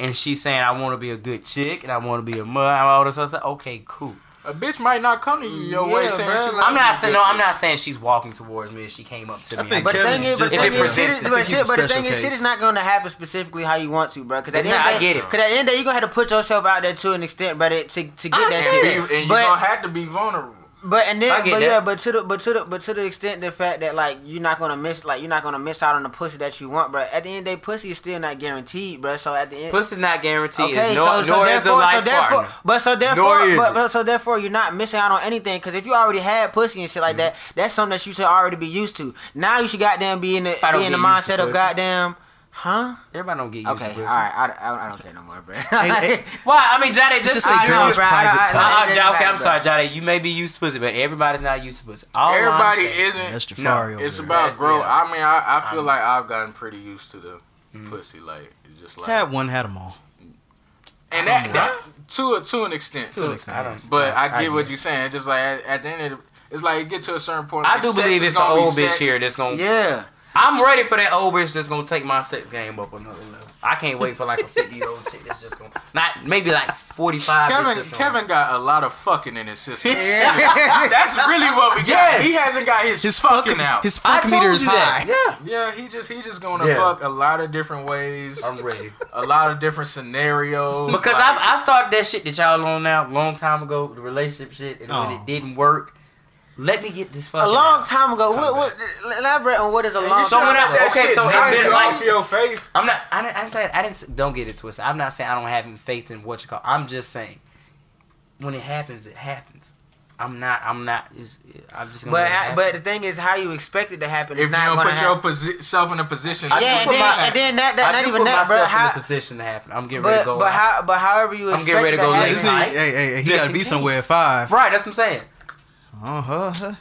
and she's saying I want to be a good chick and I want to be a mother, all this other stuff. Okay, cool. A bitch might not come to you your way Yeah, saying bro, she like- like I'm not saying no. I'm not saying she's walking towards me. If she came up to me, think I'm But the thing is, but thing is, shit is, but shit, but the thing he's is, shit is not going to happen specifically how you want to, bro. Because at It's the end not, of I get it. because at the end of the day, you're gonna have to put yourself out there to an extent, but to to get I'm that saying shit. And you- and But- you're gonna have to be vulnerable. But and then, but that. yeah, but to the but to the but to the extent the fact that like you're not gonna miss like you're not gonna miss out on the pussy that you want, bro. At the end of the day, pussy is still not guaranteed, bro. So at the end, pussy's not guaranteed. okay, nor, so so nor therefore, so therefore, partner. but so therefore, but, but so therefore, you're not missing out on anything because if you already had pussy and shit like mm-hmm. that, that's something that you should already be used to. Now you should goddamn be in the be in the get used to mindset of pussy. goddamn, huh? Everybody don't get used Okay, to all pussy. right, I, I, I don't care no more, bro. hey, [LAUGHS] Why? I mean, Jade, just, just say say I know, girls' bro, I- private I- time. I- it Ja- okay, I'm sorry, Jade. You may be used to pussy, but everybody's not used to pussy. All I'm Everybody saying- isn't. That's Jafari over It's there. about growth. yeah. I mean, I, I feel um, like I've gotten pretty used to the mm-hmm. pussy. Like it's just like Had one, had them all. And that, that to a, to an extent. To an extent, I don't- But I, I get what you're saying. Just like at, at the end of the, it's like you get to a certain point. I like, do believe it's an old bitch here that's gonna. Yeah. I'm ready for that old bitch that's gonna take my sex game up another level. I can't wait for like a 50 year old chick that's just gonna not maybe like 45. that's Kevin gonna- Kevin got a lot of fucking in his system. Yeah. [LAUGHS] That's really what we got. Yes. He hasn't got his, His fucking fucking out. his I fucking told meter is you that. high. Yeah, yeah, he just he just gonna Yeah. fuck a lot of different ways, I'm ready. a lot of different scenarios. Because like- I, I started that shit that y'all on now long time ago, the relationship shit, and when Oh. it didn't work, let me get this fucking A long out. time ago. What, what, elaborate on what is a And long you So time when I- ago. that okay, shit so knock it been like- your faith. I'm not. I didn't, I didn't say. I didn't. s- Don't get it twisted. I'm not saying I don't have faith in what you call. I'm just saying, when it happens, it happens. I'm not. I'm not. It's, I'm just gonna. But let it but the thing is, how you expect it to happen If is you not don't put happen. yourself in a position, yeah, and put then, my- and then that, that I not even put that, bro. myself in How, a position to happen. I'm getting ready to go. but out. how but however you I'm expect getting ready to go to late night. hey, hey, hey, he gotta be somewhere at five. Right. That's what I'm saying. Uh-huh.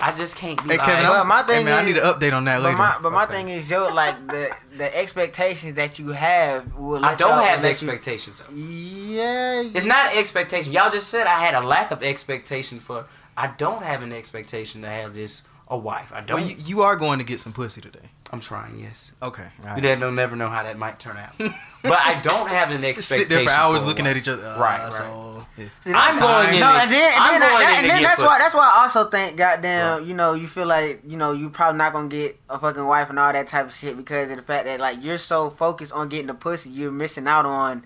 I just can't be. Hey Kevin, like, But my hey, thing man, I is- need an update on that But later. my but my Okay. thing is, yo, like the the expectations that you have will. I don't y'all- have let you- expectations. Though. Yeah. It's not an expectation. Y'all just said I had a lack of expectation for. I don't have an expectation to have this a wife. I don't. well, you, you are going to get some pussy today. I'm trying. Yes. Okay. all You right. never, never know how that might turn out. but I don't have an Just [LAUGHS] expectation. sit there for hours a looking at each other. Uh, Right, right. So, yeah. I'm going in. No, to- and then, and I'm then, that- going that- and then get that's why that's why I also think, goddamn, you know, you feel like you know you probably not gonna get a fucking wife and all that type of shit because of the fact that like you're so focused on getting the pussy, you're missing out on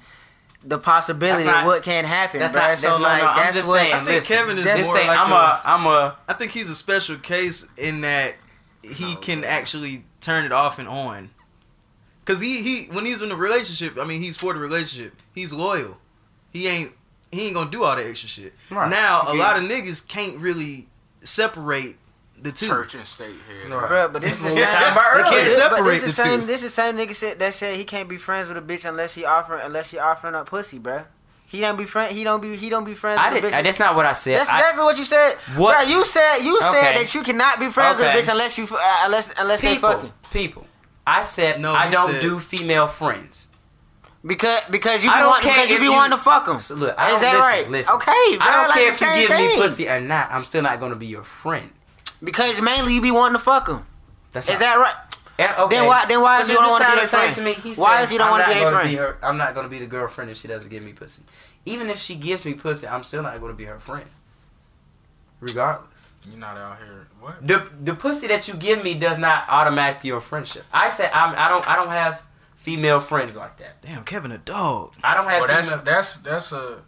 the possibility not- of what can happen, That's bro. not. so That's like no, no, I'm that's just what. saying. I think listen, Kevin is just more saying, like I'm a- a. I'm a. I think he's a special case in that he can actually turn it off and on. Cause he he when he's in a relationship, I mean he's for the relationship. He's loyal. He ain't he ain't gonna do all that extra shit. Right. Now a Yeah. lot of niggas can't really separate the two. church and state here. Right. Bro, but this is the same. we talking about but earlier. this- Can't separate this is the same. two. This is the same nigga said that said he can't be friends with a bitch unless he offering unless he offering up pussy, bro. He don't be friend. He don't be. He don't be friends I with a did. bitch. That's not what I said. That's I- exactly what you said. What- Bro, you said you said that you cannot be friends with a bitch unless you uh, unless unless they people. fucking People. I said No, I don't said- do female friends. because because you be don't want, because you be you- wanting to fuck them. So look, I Is don't, that listen, right? Listen. Okay, bro. I don't like care if you same give me pussy or not. I'm still not gonna be your friend. because mainly you be wanting to fuck them. That's Is not- that right? Yeah, okay. Then why- then why is so you don't wanna be sound their friend? To me. He Why said, is you don't I'm wanna not be their gonna friend? her- I'm not gonna be the girlfriend if she doesn't give me pussy. Even if she gives me pussy, I'm still not gonna be her friend. Regardless, You're not out here. What? the the pussy that you give me does not automatically your friendship. I said I'm, I don't I don't have female friends like that. Damn, Kevin a dog. I don't have Well, that's female. that's that's a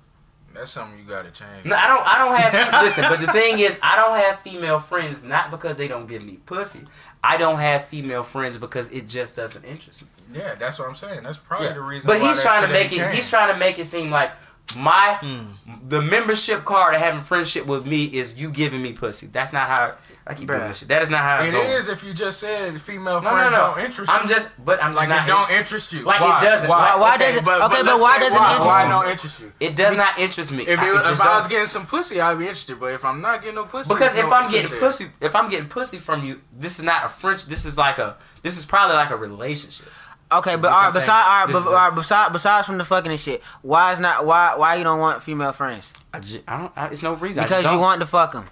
that's something you gotta change. No, I don't. I don't have. [LAUGHS] listen, but the thing is, I don't have female friends not because they don't give me pussy. I don't have female friends because it just doesn't interest me. Yeah, that's what I'm saying. That's probably Yeah. the reason. But why he's that trying to make it. came. He's trying to make it seem like my Hmm. the membership card of having friendship with me is you giving me pussy. That's not how I keep doing this shit. That is not how it's It going. is if you just said female No, no, friends no. don't interest you. I'm just, but I'm like not it don't interest you. Like, it doesn't. Why, Why- why does it- okay, but let's why say does it why, interest Why you? don't interest you? It does not interest me. If, I, it, it if I was getting some pussy, I'd be interested. But if I'm not getting no pussy, Because if no I'm getting there. pussy, if I'm getting pussy from you, this is not a French. This is like a. This is probably like a relationship. Okay, but You all right, know besides saying? all right, all right, besides besides from the fucking and shit, why is not why why you don't want female friends? I, just, I don't. I, it's no reason. I Because just you don't. want to fuck them.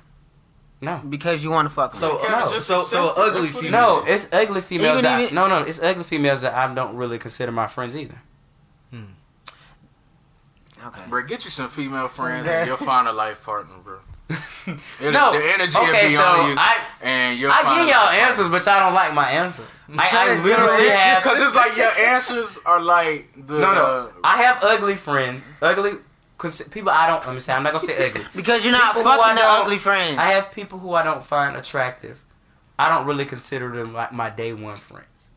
No. Because you want to fuck them. So Okay, uh, no, it's just so so ugly That's what it female. No, it's ugly females. Even- that, even- no, no, it's ugly females that I don't really consider my friends either. Hmm. okay. Bro, get you some female friends [LAUGHS] and you'll find a life partner, bro. [LAUGHS] It'll- No, the energy okay, will be so on you, I- and you'll I find give y'all life partner. answers, but y'all don't like my answer. [LAUGHS] I, I literally have. Because it's like your answers are like the No, no. Uh, I have ugly friends. Ugly cons- people. I don't. Let me say. I'm not gonna say [LAUGHS] ugly. Because you're not People fucking the ugly friends. I have people who I don't find attractive. I don't really consider them like my day one friends.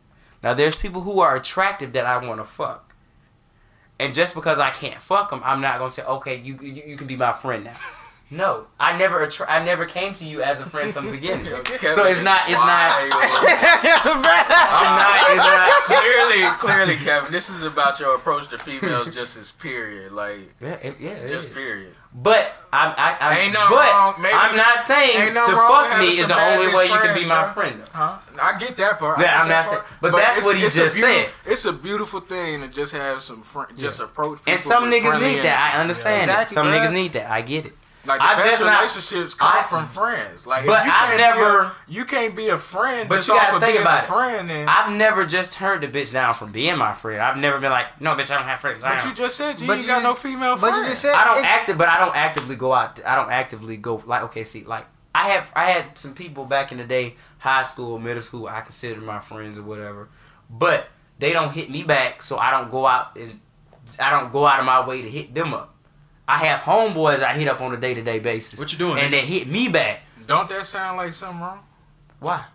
Now there's people who are attractive that I want to fuck, and just because I can't fuck them, I'm not gonna say okay, you you, you can be my friend now. No, I never attra- I never came to you as a friend from the beginning. [LAUGHS] so it's not it's not I'm not it's not. clearly, clearly, Kevin. This is about your approach to females, just as period, like Yeah, it, yeah, it just is. period. But I'm, I, I, Ain't no but wrong. Maybe- I'm not saying ain't to nothing wrong with fuck me is the only bitch way you can be my bro. friend. Though. Huh? I get that part. I Yeah, get I'm not saying- but that's what he it's a just beautiful- said. It's a beautiful thing to just have some friend, just approach people. And some niggas need that. I understand Exactly, it. Some bruh. niggas need that. I get it. Like the I best just not- relationships come I- from friends. Like, But I've never- a, you can't be a friend. But just you gotta off of think about a it. friend. Then, I've never just turned the bitch down from being my friend. I've never been like, no, bitch, I don't have friends. I but you just said you But ain't you got just- no female But friends. you just said I don't it- active, but I don't actively go out. I don't actively go like okay. See, like I have, I had some people back in the day, high school, middle school. I consider my friends or whatever, but they don't hit me back, so I don't go out and I don't go out of my way to hit them up. I have homeboys I hit up on a day to day basis. What you doing, And nigga? they hit me back. Don't that sound like something wrong? Why?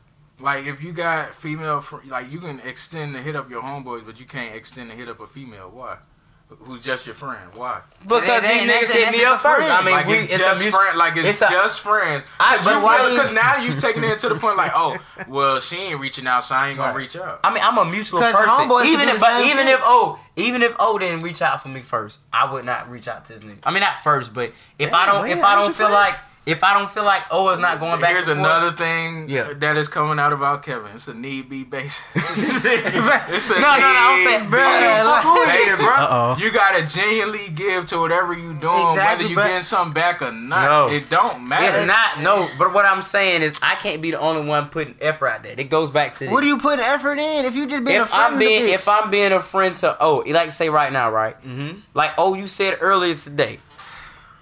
Like if you got female, fr- like you can extend the hit up your homeboys, but you can't extend the hit up a female. Why? Who's just your friend? Why? Because They- they- these niggas hit me up first. I mean, like we, it's, it's just a friend. Like it's, it's a- just friends. I- But why because now you taking it to the point like, oh, [LAUGHS] well, she ain't reaching out, so I ain't gonna Right. reach out. I mean, I'm a mutual person. homeboys can Even if, but even shit. if oh, even if O didn't reach out for me first, I would not reach out to this nigga. I mean, not first, but if I don't, man, if I don't feel friend? like, if I don't feel like O is not going back. Here's and forth- another thing Yeah. that is coming out about Kevin. It's a need be basis. [LAUGHS] it's a No, no, no, I'm saying, bro, like- basis. bro. Uh-oh. You gotta genuinely give to whatever you doing, Exactly, whether you bro. getting something back or not. No. It don't matter. It's not no, but what I'm saying is I can't be the only one putting effort out there. It goes back to What this. are you putting effort in if you just being a if friend I'm of the being bitch? if I'm being a friend to oh, like say right now, right? Mhm. Like oh, you said earlier today.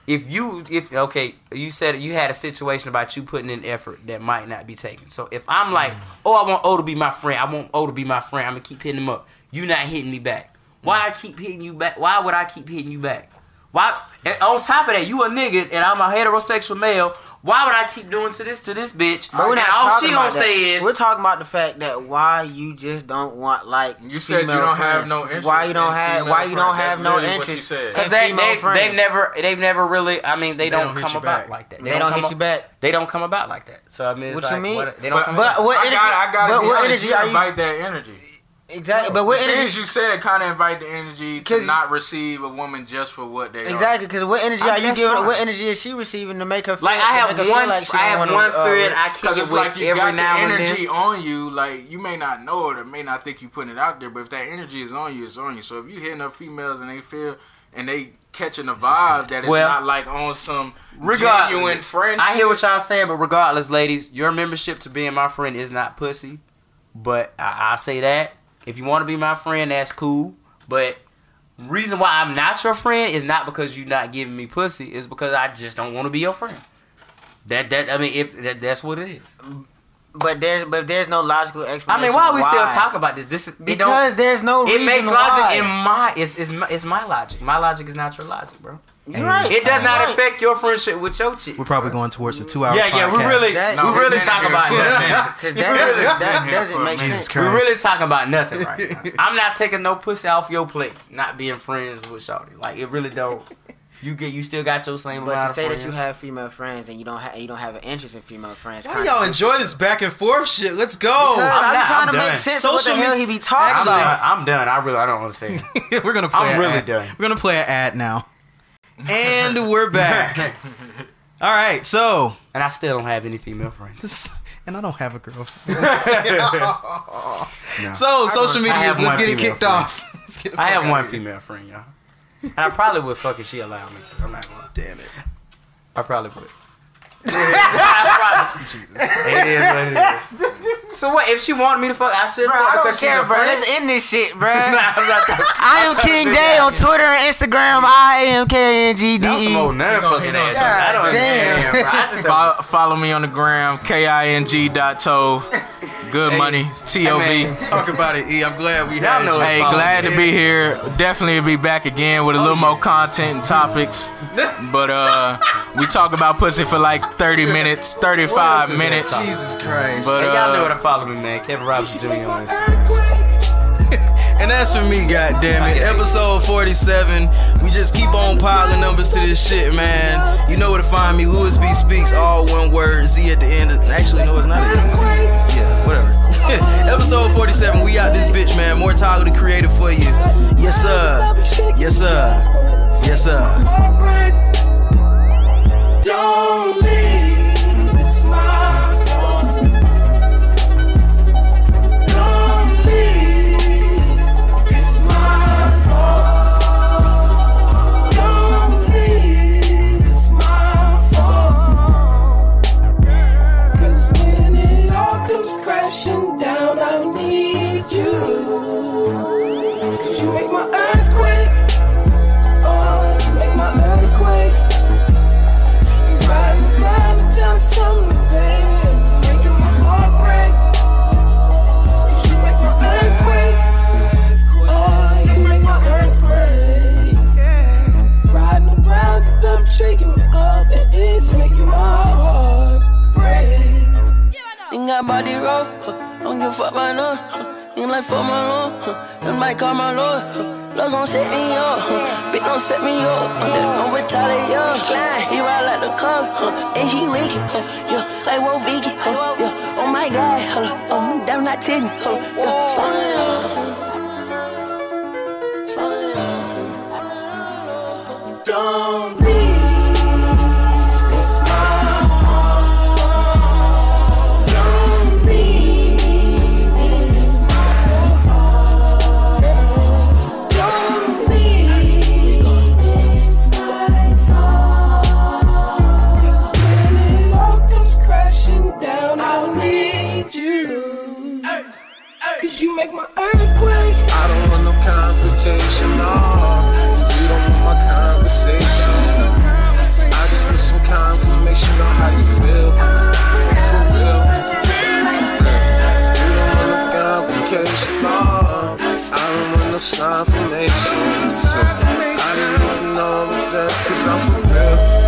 If you if okay, you said you had a situation about you putting in effort that might not be taken. So if I'm like, mm. oh, I want O to be my friend. I want O to be my friend. I'm gonna keep hitting him up. You not hitting me back. Why I keep hitting you back? Why would I keep hitting you back? Why? And on top of that, you a nigga and I'm a heterosexual male. Why would I keep doing to this to this bitch? But we're and not all she gonna that. say is, we're talking about the fact that why you just don't want like You said you don't have no interest Why you don't in have why you don't friends. have That's no literally what you interest? Cause they, female they, friends? they've never they've never really I mean they, don't, don't come about back. like that. They don't come hit you back. They don't come about like that. So I mean, it's What you mean? What, they don't But, come But about. what I energy? gotta, I gotta but what energy you you? invite that energy. Exactly. But what The things you said kind of invite the energy to 'Cause- not receive a woman just for what they. Exactly, because what energy I are you giving? not. What energy is she receiving to make her feel? like I have make her feel one, like she I have wanna, one uh, friend I kick Because it it's with like you every got now the and energy then. on you. Like you may not know it or may not think you putting it out there, but if that energy is on you, it's on you. So if you hitting up females and they feel and they catching a vibe that it's Well, not like on some genuine friendship. I hear what y'all saying, but regardless, ladies, your membership to being my friend is not pussy. But I, I say that if you want to be my friend, that's cool. But reason why I'm not your friend is not because you're not giving me pussy. It's because I just don't want to be your friend. That that I mean, if that, that's what it is. But there's but there's no logical explanation. I mean, why are we still why. talking about this? This is Because there's no It makes why. logic in my it's, it's my it's my logic. My logic is not your logic, bro. You're right. It does not right. affect your friendship with your chick. We're probably going towards a two-hour. Yeah, yeah, we really That- we No, really we've talk been about here nothing. [LAUGHS] Because that doesn't that doesn't make Jesus sense. Christ. We really talking about nothing right now. [LAUGHS] I'm not taking no pussy off your plate. Not being friends with Shawty. Like it really don't. You get you still got your same But amount to of say that you have female friends and you don't have you don't have an interest in female friends. Why do y'all enjoy this back and forth shit? Let's go. I'm I'm, not- trying I'm to done. make sense of what the Social hell me- he be talking I'm Actually- done. about. I'm done. I really I don't want to say. [LAUGHS] we're gonna play. I'm really ad. done. We're gonna play an ad now, and we're back. [LAUGHS] All right, so And I still don't have any female friends. this, [LAUGHS] and I don't have a girlfriend. [LAUGHS] So social media, have let's get it kicked friend. off. Let's get I have one female friend, y'all. And I probably would fuck if she allowed me to. I'm not gonna. Damn it. I probably would. I probably. It is what it is. So what? If she wanted me to fuck, I should Bro, fuck I don't because she's care, bro. Let's end this shit, bro. [LAUGHS] Nah, I'm not- I am King Day on Twitter and Instagram. I am K N G D That's some old E. nerd fucking hit on ass. some- I don't Damn. understand, bro. I just Follow, follow me on the gram, K-I-N-G dot toe. Good Hey, money, T-O-V. hey. Talk about it, E. I'm glad we Y'all had know Hey, glad to be here. Definitely be back again with a little more content and topics. [LAUGHS] But uh, we talk about pussy for like 30 minutes, 35 minutes. Jesus Christ. But Hey, y'all know where uh, to follow me, man. Kevin Robinson Jr. on Instagram. And that's for me, goddamn it! Episode 47. We just keep on piling numbers to this shit, man. You know where to find me. Louis B Speaks, all one word. Z at the end. Of, actually, no, it's not. It's Z. Yeah, whatever. [LAUGHS] Episode 47. We out this bitch, man. More Toggle the Creator for you. Yes, sir. Yes, sir. Yes, sir. Got body roll. Huh. Don't give a fuck about none. Huh. Nigga like fuck my lord. Huh. Them might call my lord. Huh. Love gon' set me up. Huh. Bitch don't set me up. Huh. Don't retaliate. Yeah. Slide. He ride like the car. Huh. And she wicked. Huh. Yeah. Like Wolf Vicky. Huh. Yeah. Oh my god. Huh. Oh, me damn not ten. Huh. Yeah. Slow it down. Huh. Slow it down. Huh. Don't leave. Make my earthquake. I don't want no confrontation, no. You don't want my conversation. I just need some confirmation on how you feel. For real. You don't want no complication, no. I don't want no confirmation. So I didn't even know about that, cause I'm for real.